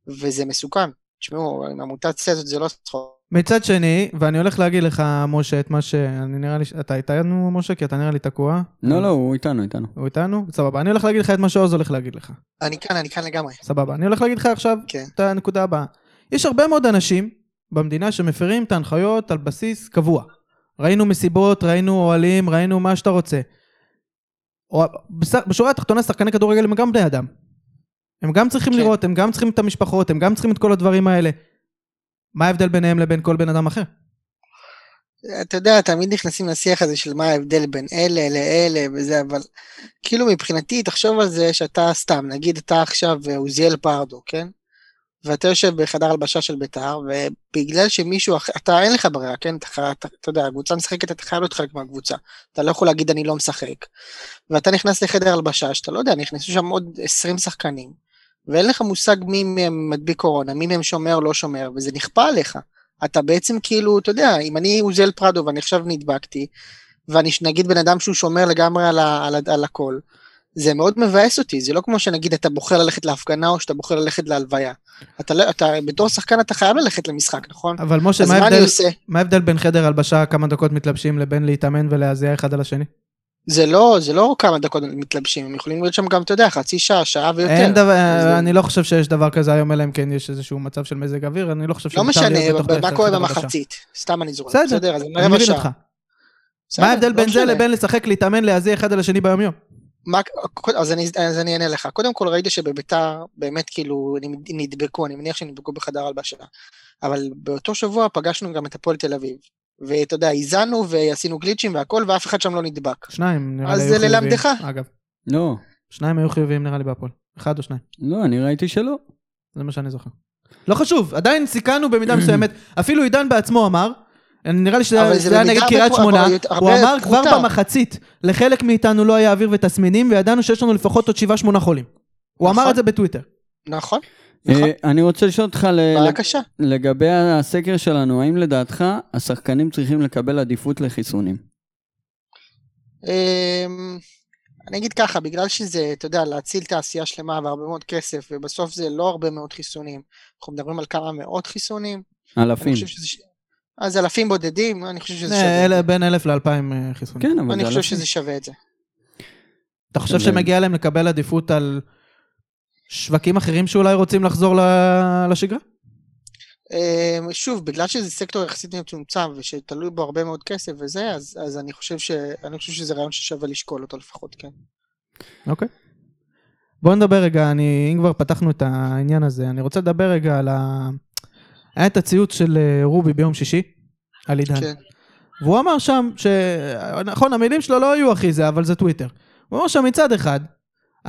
S10: וזה מסוכן. תשמעו, המוטציה הזאת זה לא צחוק.
S3: מצד שני, ואני הולך להגיד לך, משה, את מה שאני נראה לי, אתה איתנו, משה? כי אתה נראה לי תקוע.
S5: לא, לא, הוא איתנו, איתנו.
S3: הוא איתנו? סבבה. אני הולך להגיד לך את מה שעוז הולך להגיד לך.
S10: אני כאן, אני כאן לגמרי.
S3: סבבה. אני הולך להגיד לך עכשיו
S10: כן.
S3: את הנקודה הבאה. יש הרבה מאוד אנשים במדינה שמפרים את ההנחיות על בסיס קבוע. ראינו מסיבות, ראינו אוהלים, ראינו מה שאתה רוצה. או- בשורה התחתונה שחקני כדורגל הם גם בני אדם. הם גם צריכים
S10: כן.
S3: לראות, הם גם צריכים את המשפחות, הם גם צריכים את כל הדברים האלה. מה ההבדל ביניהם לבין כל בן אדם אחר?
S10: אתה יודע, תמיד נכנסים לשיח הזה של מה ההבדל בין אלה לאלה וזה, אבל כאילו מבחינתי, תחשוב על זה שאתה סתם, נגיד אתה עכשיו אה, עוזיאל פרדו, כן? ואתה יושב בחדר הלבשה של בית"ר, ובגלל שמישהו אחר, אתה אין לך ברירה, כן? אתה, אתה, אתה יודע, הקבוצה משחקת, אתה חייב להיות חלק מהקבוצה. אתה לא יכול להגיד אני לא משחק. ואתה נכנס לחדר הלבשה, שאתה לא יודע, נכנסו שם עוד 20 שחקנים, ואין לך מושג מי מהם מדביק קורונה, מי מהם שומר לא שומר, וזה נכפה עליך. אתה בעצם כאילו, אתה יודע, אם אני עוזיאל פרדו ואני עכשיו נדבקתי, ואני נגיד בן אדם שהוא שומר לגמרי על, ה, על, ה, על הכל, זה מאוד מבאס אותי, זה לא כמו שנגיד אתה בוחר ללכת להפגנה או שאתה בוחר ללכת להלוויה. אתה, לא- אתה בתור שחקן אתה חייב ללכת למשחק, נכון?
S3: אבל משה? מה ההבדל בין חדר הלבשה, כמה דקות מתלבשים, לבין להתאמן ולהזיע אחד על השני?
S10: זה לא, זה לא כמה דקות מתלבשים, הם יכולים להיות שם גם, אתה יודע, חצי שעה, שעה ויותר.
S3: אין דבר,
S10: אז-
S3: אני לא חושב שיש דבר כזה היום, אלא אם כן יש איזשהו מצב של מזג אוויר, אני לא חושב
S10: לא
S3: שמותר
S10: משנה,
S3: להיות בתוך
S10: מה קורה. במחצית? סתם אני זורק.
S3: בסדר,
S10: אז
S3: אני מבין. אותך. מה ההבדל
S10: לא
S3: בין זה. לבין לשחק, להתאמן, להזיע אחד על השני ביומיום?
S10: מה, אז, אני, אז אני אענה לך. קודם כל ראיתי שבביתר באמת כאילו נדבקו, אני מניח שנדבקו בחדר הלבשה. אבל באותו שבוע פגשנו גם את הפועל תל אביב. ואתה יודע, האזנו ועשינו גליצ'ים והכל, ואף אחד שם לא נדבק.
S3: שניים, נראה
S10: אז
S3: לי
S10: זה
S3: היו חיוביים.
S10: ללמדך.
S3: אגב,
S5: לא,
S3: שניים היו חיוביים נראה לי בהפועל. אחד או שניים.
S5: לא, אני ראיתי שלא.
S3: זה מה שאני זוכר. לא חשוב, עדיין סיכנו במידה מסוימת. אפילו עידן בעצמו אמר, נראה לי שזה
S10: אבל
S3: זה
S10: זה
S3: היה נגד קריית שמונה, הוא אמר כבר. במחצית, לחלק מאיתנו לא היה אוויר ותסמינים, וידענו שיש לנו לפחות עוד שבעה שמונה חולים. הוא אמר
S10: נכון.
S3: את זה בטוויטר.
S10: נכון? נכון.
S5: אה, אני רוצה לשאול אותך. לגבי הסקר שלנו, האם לדעתך השחקנים צריכים לקבל עדיפות לחיסונים?
S10: אמ, אני אגיד ככה, בגלל שזה, אתה יודע, להציל תעשייה שלמה והרבה מאוד כסף, ובסוף זה לא הרבה מאוד חיסונים. אנחנו מדברים על כמה מאות חיסונים. אני
S5: אלפים.
S10: חושב שזה... אז אלפים בודדים, אני חושב שזה
S3: אה,
S10: שווה.
S3: אלה בין אלף לאלפיים אה, חיסונים.
S5: כן, אבל
S10: אני
S5: זה
S10: חושב
S5: אלפים.
S10: שזה שווה את זה.
S3: אתה חושב שמגיע להם לקבל עדיפות על שווקים אחרים שאולי רוצים לחזור לשגרה?
S10: אמ, שוב, בגלל שזה סקטור יחסית מצומצם ושתלוי בו הרבה מאוד כסף וזה, אז, אז אני, חושב ש, אני חושב שזה רעיון ששווה לשקול אותו לפחות, כן.
S3: אוקיי. בוא נדבר רגע, אני, אם כבר פתחנו את העניין הזה, אני רוצה לדבר רגע על ה... היה את הציוץ של אה, רובי ביום שישי, על עידן.
S10: כן.
S3: והוא אמר שם, ש... נכון, המילים שלו לא היו הכי זה, אבל זה טוויטר. הוא אמר שם מצד אחד,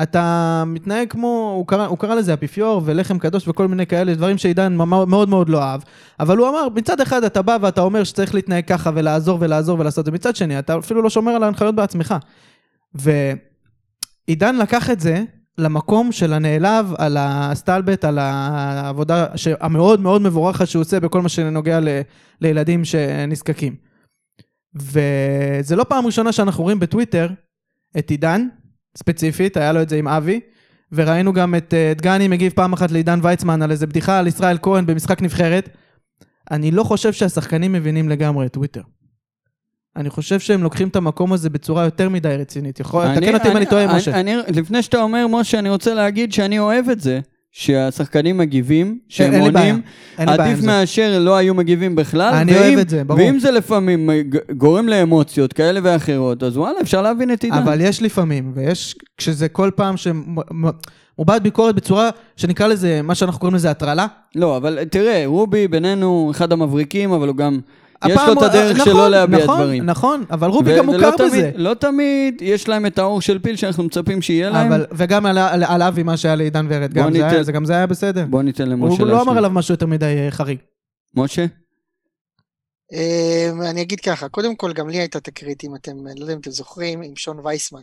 S3: אתה מתנהג כמו, הוא קרא, הוא קרא לזה אפיפיור ולחם קדוש וכל מיני כאלה דברים שעידן מאוד מאוד לא אהב, אבל הוא אמר, מצד אחד אתה בא ואתה אומר שצריך להתנהג ככה ולעזור ולעזור ולעשות את זה, מצד שני אתה אפילו לא שומר על ההנחיות בעצמך. ועידן לקח את זה למקום של הנעלב על הסטלבט, על העבודה המאוד מאוד מבורכת שהוא עושה בכל מה שנוגע ל, לילדים שנזקקים. וזה לא פעם ראשונה שאנחנו רואים בטוויטר את עידן, ספציפית, היה לו את זה עם אבי, וראינו גם את אה, דגני מגיב פעם אחת לעידן ויצמן על איזה בדיחה על ישראל כהן במשחק נבחרת. אני לא חושב שהשחקנים מבינים לגמרי את טוויטר. אני חושב שהם לוקחים את המקום הזה בצורה יותר מדי רצינית. יכול, תקן אותי אם אני טועה, משה.
S5: אני, לפני שאתה אומר, משה, אני רוצה להגיד שאני אוהב את זה, שהשחקנים מגיבים, שהם
S3: אין בעיה,
S5: עונים,
S3: אין לי בעיה
S5: עדיף
S3: עם זה.
S5: מאשר לא היו מגיבים בכלל.
S3: אני
S5: ואם,
S3: אוהב את זה, ברור.
S5: ואם זה לפעמים גורם לאמוציות כאלה ואחרות, אז וואלה, אפשר להבין את עידן.
S3: אבל יש לפעמים, ויש, כשזה כל פעם שמובעת ביקורת בצורה שנקרא לזה, מה שאנחנו קוראים לזה הטרלה.
S5: לא, אבל תראה, רובי בינינו אחד המבריקים, אבל הוא גם... יש לו את
S3: הוא-
S5: הדרך
S3: נכון,
S5: שלו להביע
S3: נכון,
S5: דברים.
S3: נכון, אבל רובי גם מוכר
S5: תמיד-
S3: בזה.
S5: לא תמיד יש להם את האור של פיל שאנחנו מצפים שיהיה להם.
S3: אבל, וגם על, על, על אבי, מה שהיה לעידן ורד, גם זה, היה, זה גם זה היה בסדר.
S5: בוא ניתן למשה
S3: הוא
S5: להשלים.
S3: לא אמר עליו משהו יותר מדי אה, חריג.
S5: משה?
S10: אמ, אני אגיד ככה, קודם כל גם לי הייתה תקרית, אם אתם, לא יודע אם אתם זוכרים, עם שון וייסמן.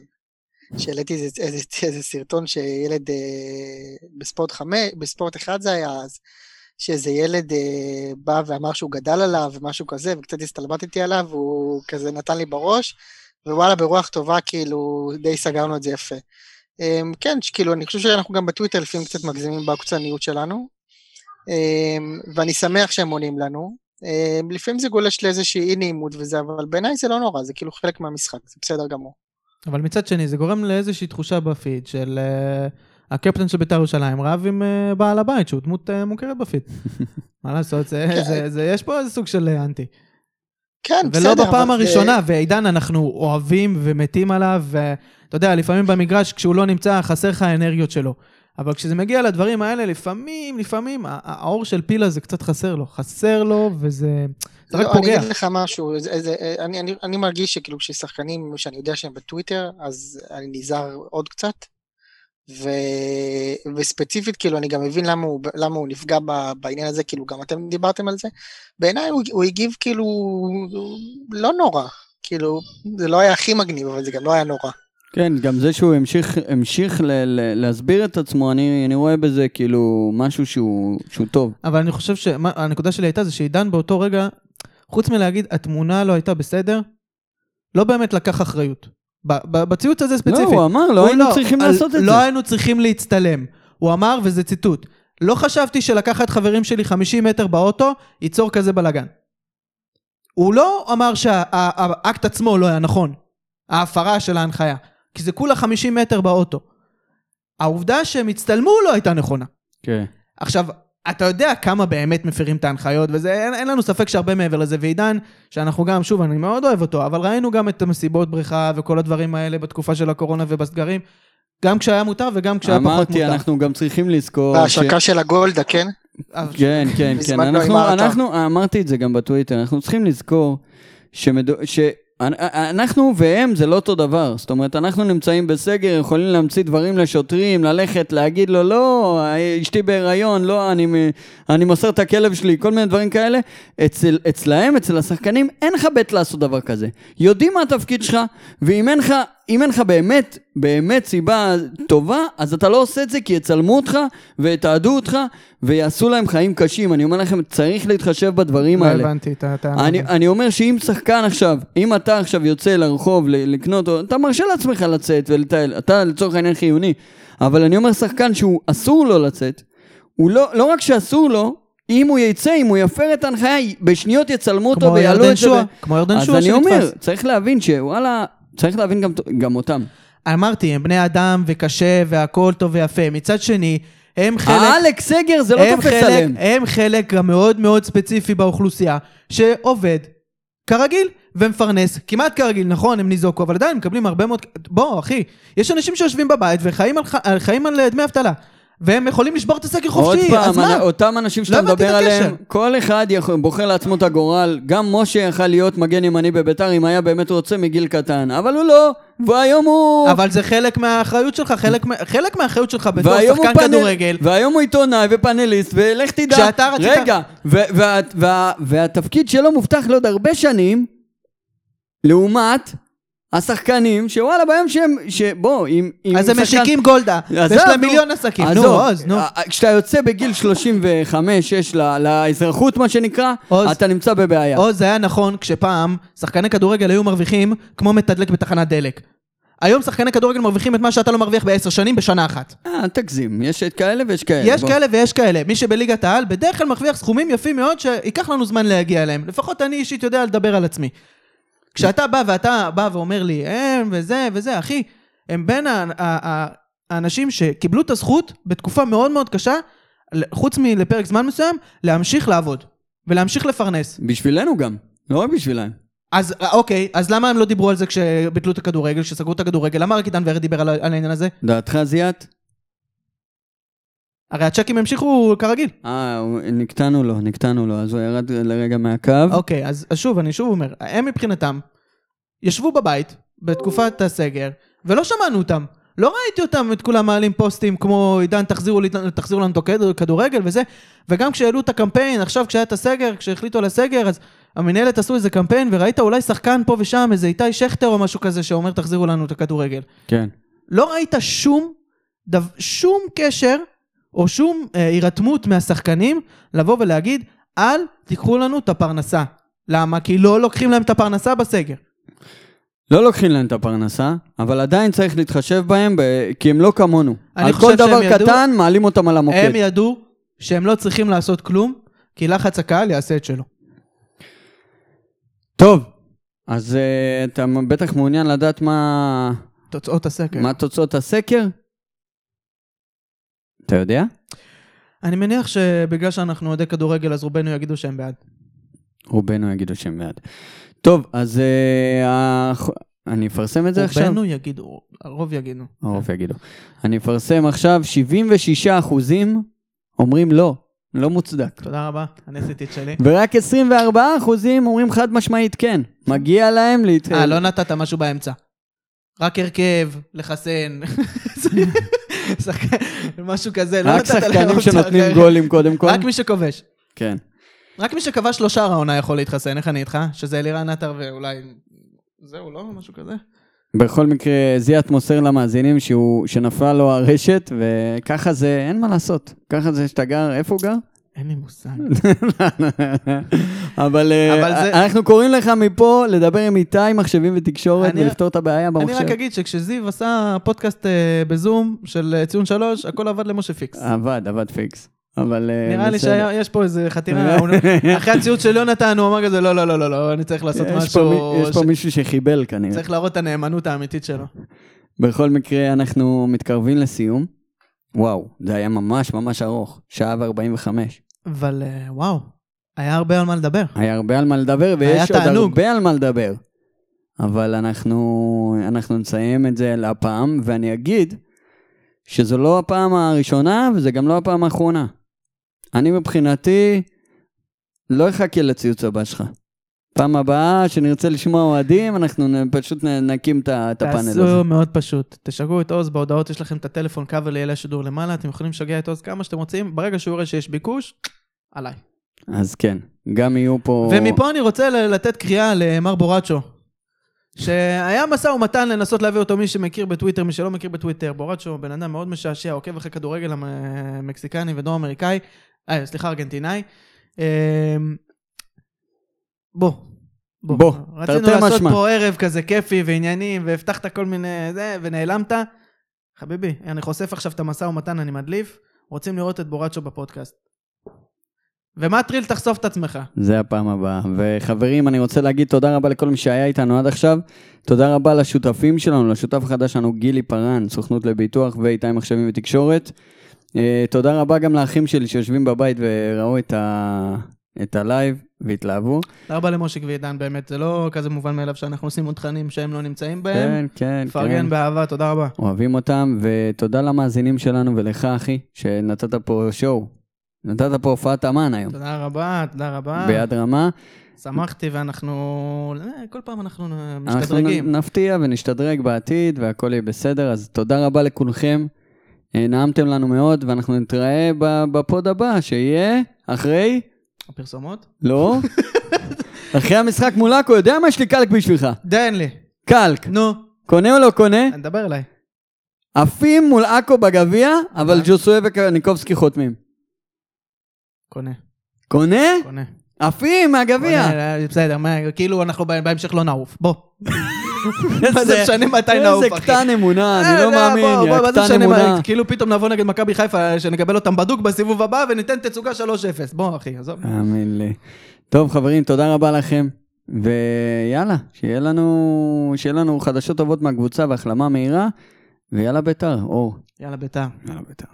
S10: שהעליתי איזה, איזה, איזה סרטון שילד אה, בספורט חמש, בספורט אחד זה היה אז, שאיזה ילד אה, בא ואמר שהוא גדל עליו ומשהו כזה, וקצת הסתלבטתי עליו, והוא כזה נתן לי בראש, ווואלה ברוח טובה כאילו די סגרנו את זה יפה. אה, כן, כאילו אני חושב שאנחנו גם בטוויטר לפעמים קצת מגזימים בעקצניות שלנו, אה, ואני שמח שהם עונים לנו. אה, לפעמים זה גולש לאיזושהי אי נעימות וזה, אבל בעיניי זה לא נורא, זה כאילו חלק מהמשחק, זה בסדר גמור.
S3: אבל מצד שני, זה גורם לאיזושהי תחושה בפיד של uh, הקפטן של בית"ר ירושלים רב עם uh, בעל הבית, שהוא דמות uh, מוכרת בפיד. מה לעשות, זה,
S10: כן.
S3: זה, זה, יש פה איזה סוג של אה, אנטי.
S10: כן, בסדר.
S3: ולא בפעם
S10: אבל זה-
S3: הראשונה, ועידן, אנחנו אוהבים ומתים עליו, ואתה יודע, לפעמים במגרש, כשהוא לא נמצא, חסר לך האנרגיות שלו. אבל כשזה מגיע לדברים האלה, לפעמים, לפעמים, האור של פילה זה קצת חסר לו. חסר לו, וזה זה רק
S10: לא, אני
S3: פוגע.
S10: אגיד לך משהו, זה, זה, אני, אני, אני מרגיש שכאילו כששחקנים שאני יודע שהם בטוויטר, אז אני נזהר עוד קצת. ו... וספציפית כאילו אני גם מבין למה הוא, למה הוא נפגע ב, בעניין הזה, כאילו גם אתם דיברתם על זה. בעיניי הוא, הוא הגיב כאילו לא נורא, כאילו זה לא היה הכי מגניב אבל זה גם לא היה נורא.
S5: כן, גם זה שהוא המשיך, המשיך ל, ל, להסביר את עצמו, אני, אני רואה בזה כאילו משהו שהוא, שהוא טוב.
S3: אבל אני חושב שהנקודה שלי הייתה זה שעידן באותו רגע, חוץ מלהגיד התמונה לא הייתה בסדר, לא באמת לקח אחריות. בציוץ הזה ספציפית.
S5: לא, הוא אמר, לא
S3: הוא
S5: היינו צריכים
S3: על-
S5: לעשות את
S3: לא
S5: זה.
S3: היינו צריכים להצטלם. הוא אמר, וזה ציטוט, לא חשבתי שלקחת חברים שלי 50 מטר באוטו, ייצור כזה בלאגן. הוא לא אמר שהאקט עצמו לא היה נכון, ההפרה של ההנחיה, כי זה כולה 50 מטר באוטו. העובדה שהם הצטלמו לא הייתה נכונה.
S5: כן.
S3: עכשיו, אתה יודע כמה באמת מפרים את ההנחיות, וזה, אין, אין לנו ספק שהרבה מעבר לזה, ועידן, שאנחנו גם, שוב, אני מאוד אוהב אותו, אבל ראינו גם את המסיבות בריכה וכל הדברים האלה בתקופה של הקורונה ובסגרים, גם כשהיה מותר וגם כשהיה פחות מותר.
S5: אמרתי, אנחנו גם צריכים לזכור...
S10: בהשקה של הגולדה, כן?
S5: כן, כן, כן.
S10: לא
S5: אנחנו,
S10: הימרת.
S5: אנחנו, אמרתי את זה גם בטוויטר, אנחנו צריכים לזכור שמדו, ש... אנחנו והם זה לא אותו דבר, זאת אומרת, אנחנו נמצאים בסגר, יכולים להמציא דברים לשוטרים, ללכת, להגיד לו, לא, אשתי בהיריון, לא, אני, אני מוסר את הכלב שלי, כל מיני דברים כאלה. אצל, אצלהם, אצל השחקנים, אין לך בית לעשות דבר כזה. יודעים מה התפקיד שלך, ואם אין לך, אם אין לך באמת, באמת סיבה טובה, אז אתה לא עושה את זה כי יצלמו אותך, ויתעדו אותך, ויעשו להם חיים קשים. אני אומר לכם, צריך להתחשב בדברים
S3: לא
S5: האלה.
S3: הבנתי את הטענה.
S5: אני. אני אומר שאם שחקן עכשיו, אם אתה עכשיו יוצא לרחוב לקנות, אתה מרשה לעצמך לצאת ולטייל, אתה לצורך העניין חיוני, אבל אני אומר שחקן שהוא אסור לו לצאת, הוא לא, לא רק שאסור לו, אם הוא יצא, אם הוא יפר את ההנחיה, בשניות יצלמו אותו
S3: כמו
S5: ויעלו
S3: ירדן
S5: את זה.
S3: שועה,
S5: ב-
S3: כמו ירדן
S5: אז
S3: שועה
S5: אני אומר,
S3: שנתפס.
S5: צריך להבין שוואלה, צריך להבין גם, גם אותם.
S3: אמרתי, הם בני אדם וקשה והכל טוב ויפה. מצד שני, הם חלק...
S5: האלכס סגר זה לא תופס עליהם.
S3: הם חלק מאוד מאוד ספציפי באוכלוסייה, שעובד כרגיל ומפרנס, כמעט כרגיל, נכון, הם ניזוקו, אבל עדיין מקבלים הרבה מאוד... בוא, אחי, יש אנשים שיושבים בבית וחיים על, ח- חיים על אה, דמי אבטלה, והם יכולים לשבור את הסגר חופשי,
S5: פעם,
S3: אז מה?
S5: אותם אנשים שאתה
S3: לא
S5: מדבר. עליהם, כל אחד יכול, בוחר לעצמו את הגורל. גם משה יכל להיות מגן ימני בביתר אם היה באמת רוצה מגיל קטן, אבל הוא לא, והיום הוא...
S3: אבל זה חלק מהאחריות שלך, חלק, חלק מהאחריות שלך בתור שחקן
S5: פאנל-
S3: כדורגל.
S5: והיום הוא עיתונאי ופאנליסט, ולך תדע...
S3: כשאתה רצית-
S5: רגע, ו- וה- וה- והתפקיד שלו מובטח לעוד הרבה שנים, לעומת השחקנים, שוואלה, ביום שהם... שבוא, אם... אם
S3: אז הם
S5: שחקן-
S3: משיקים גולדה, ויש להם. מיליון עסקים, נו, עוז, נו.
S5: אה, כשאתה יוצא בגיל 35-6 לאזרחות, מה שנקרא,
S3: עוז.
S5: אתה נמצא בבעיה.
S3: או זה היה נכון כשפעם שחקני כדורגל היו מרוויחים כמו מתדלק בתחנת דלק. היום שחקני כדורגל מרוויחים את מה שאתה לא מרוויח בעשר שנים בשנה אחת.
S5: אה, תגזים, יש את כאלה ויש כאלה.
S3: יש
S5: בוא.
S3: כאלה ויש כאלה. מי שבליגת העל בדרך כלל מרוויח סכומים יפים מאוד שייקח לנו זמן להגיע אליהם. לפחות אני אישית יודע לדבר על עצמי. כשאתה בא ואתה בא ואומר לי, הם וזה וזה, אחי, הם בין האנשים שקיבלו את הזכות בתקופה מאוד מאוד קשה, חוץ מלפרק זמן מסוים, להמשיך לעבוד. ולהמשיך לפרנס.
S5: בשבילנו גם, לא רק בשבילם.
S3: אז אה, אוקיי, אז למה הם לא דיברו על זה כשביטלו את הכדורגל, כשסגרו את הכדורגל? למה רק עידן ורד דיבר על, על העניין הזה?
S5: דעתך זיאת?
S3: הרי הצ'קים המשיכו כרגיל.
S5: אה, נקטענו לו, נקטענו לו, אז הוא ירד לרגע מהקו.
S3: אוקיי, אז, אז שוב, אני שוב אומר, הם מבחינתם ישבו בבית בתקופת הסגר, ולא שמענו אותם. לא ראיתי אותם, את כולם מעלים פוסטים כמו עידן תחזירו, לי- תחזירו לנו את הכדור- כדורגל וזה, וגם כשהעלו את הקמפיין, עכשיו כשהיה את הסגר, כשהחליטו על הסגר, אז המנהלת עשו איזה קמפיין, וראית אולי שחקן פה ושם, איזה איתי שכטר או משהו כזה, שאומר תחזירו לנו את הכדורגל.
S5: כן.
S3: לא ראית שום, דו, שום קשר או שום אה, הירתמות מהשחקנים לבוא ולהגיד, אל תיקחו לנו את הפרנסה. למה? כי לא לוקחים להם את הפרנסה בסגר.
S5: לא לוקחים להם את הפרנסה, אבל עדיין צריך להתחשב בהם, ב- כי הם לא כמונו. על כל דבר
S3: ידעו-
S5: קטן, מעלים אותם על המוקד.
S3: הם ידעו שהם לא צריכים לעשות כלום, כי לחץ הקהל יעשה את שלו.
S5: טוב, אז uh, אתה בטח מעוניין לדעת מה,
S3: תוצאות הסקר.
S5: מה תוצאות הסקר? אתה יודע?
S3: אני מניח שבגלל שאנחנו אוהדי כדורגל, אז רובנו יגידו שהם בעד.
S5: רובנו יגידו שהם בעד. טוב, אז uh, הח- אני אפרסם את זה עכשיו?
S3: רובנו יגידו, הרוב יגידו.
S5: הרוב יגידו. אני אפרסם עכשיו, 76 אחוזים אומרים לא. לא מוצדק.
S3: תודה רבה, אני עשיתי את שלי.
S5: ורק 24 אחוזים אומרים חד משמעית כן. מגיע להם להת...
S3: אה, לא נתת משהו באמצע. רק הרכב, לחסן. משהו כזה, לא
S5: רק
S3: נתת להם
S5: שחקנים
S3: אופציה
S5: שנותנים. גולים קודם כל.
S3: רק מי שכובש.
S5: כן.
S3: רק מי שכבש לו שער העונה יכול להתחסן, איך אני איתך? שזה אלירן עטר ואולי... זהו, לא? משהו כזה?
S5: בכל מקרה, זיאת מוסר למאזינים שהוא, שנפלה לו הרשת, וככה זה, אין מה לעשות. ככה זה שאתה גר, איפה הוא גר?
S3: אין לי מושג.
S5: אבל, אה, אנחנו קוראים לך מפה לדבר עם איתי, מחשבים ותקשורת,
S3: אני-
S5: ולפתור את הבעיה
S3: אני
S5: במחשב.
S3: רק אגיד שכשזיו עשה פודקאסט אה, בזום של אה, ציון שלוש, הכל עבד למשה פיקס.
S5: עבד, עבד פיקס. אבל אה,
S3: נראה לי. שיש פה איזה חתירה, אחרי הציוץ של יונתן הוא אמר כזה, לא, לא, לא, לא, לא, אני צריך לעשות
S5: יש פה
S3: משהו,
S5: יש פה מישהו שחיבל כנראה.
S3: צריך להראות את הנאמנות האמיתית שלו.
S5: בכל מקרה, אנחנו מתקרבים לסיום. וואו, זה היה ממש ממש ארוך, שעה ו-45.
S3: אבל אה, וואו, היה הרבה על מה לדבר.
S5: היה הרבה על מה לדבר, ויש עוד
S3: תענוג.
S5: הרבה על מה לדבר. אבל אנחנו, אנחנו נסיים את זה להפעם, ואני אגיד שזו לא הפעם הראשונה, וזה גם לא הפעם האחרונה. אני מבחינתי לא אחכה לציוץ הבא שלך. פעם הבאה שנרצה לשמוע אוהדים, אנחנו פשוט נקים את הפאנל הזה.
S3: תעשו מאוד פשוט, תשגעו את עוז, בהודעות יש לכם את הטלפון, קו לילה שידור למעלה, אתם יכולים לשגע את עוז כמה שאתם רוצים, ברגע שהוא יראה שיש ביקוש, עליי.
S5: אז כן, גם יהיו פה...
S3: ומפה אני רוצה לתת קריאה למר בורצ'ו, שהיה משא ומתן לנסות להביא אותו מי שמכיר בטוויטר, מי שלא מכיר בטוויטר, בורצ'ו בן אדם מאוד משעשע, עוקב אחרי כדורגל המקסיקני ודרום אמריקאי, אה, סליחה, ארגנטינאי. אה, בוא.
S5: בוא,
S3: רצינו לעשות
S5: משמע.
S3: פה ערב כזה כיפי ועניינים, והבטחת כל מיני זה, ונעלמת. חביבי, אני חושף עכשיו את המשא ומתן, אני מדליף, רוצים לראות את בורצ'ו בפודקאסט. ומטריל, תחשוף את עצמך.
S5: זה הפעם הבאה. וחברים, אני רוצה להגיד תודה רבה לכל מי שהיה איתנו עד עכשיו. תודה רבה לשותפים שלנו, לשותף החדש שלנו, גילי פארן, סוכנות לביטוח ואיתי מחשבים ותקשורת. אה, תודה רבה גם לאחים שלי שיושבים בבית וראו את, ה... את הלייב והתלהבו.
S3: תודה למושיק ועידן, באמת, זה לא כזה מובן מאליו שאנחנו עושים עוד תכנים שהם לא נמצאים בהם.
S5: כן, כן,
S3: פרגן
S5: כן.
S3: באהבה, תודה רבה.
S5: אוהבים אותם, ותודה למאזינים שלנו ולך, אחי, שנתת פה show. נתת פה הופעת אמן היום,
S3: תודה רבה, תודה רבה.
S5: ביד רמה.
S3: שמחתי ואנחנו... אה, כל פעם אנחנו
S5: אנחנו
S3: משתדרגים.
S5: נ- נפתיע ונשתדרג בעתיד והכל יהיה בסדר, אז תודה רבה לכולכם. אה, נעמתם לנו מאוד, ואנחנו נתראה בפוד הבא, שיהיה אחרי...
S3: הפרסומות?
S5: לא. אחרי המשחק מול עכו, יודע מה יש לי קלק בשבילך?
S3: תן לי.
S5: קלק.
S3: נו,
S5: קונה או לא קונה?
S3: נדבר אליי.
S5: עפים מול עכו בגביע, אבל ג'וסוי וקניקובסקי חותמים.
S3: קונה.
S5: קונה?
S3: קונה.
S5: עפים מהגביע.
S3: בסדר, כאילו אנחנו בה- בהמשך לא נעוף. בוא. מה
S5: איזה-
S3: זה משנה מתי נעוף,
S5: איזה
S3: אחי?
S5: קטן אמונה,
S3: אה,
S5: אני לא
S3: לא,
S5: מאמין, יא קטן אמונה.
S3: כאילו פתאום נבוא נגד מכבי חיפה, שנקבל אותם בדוק בסיבוב הבא וניתן תצוגה 3-0. בוא, אחי, עזוב.
S5: תאמין לי. טוב, חברים, תודה רבה לכם. ויאללה, שיהיה לנו, שיהיה לנו חדשות טובות מהקבוצה והחלמה מהירה, ויאללה ביתר, אור.
S3: יאללה, ביתר.
S5: יאללה ביתר.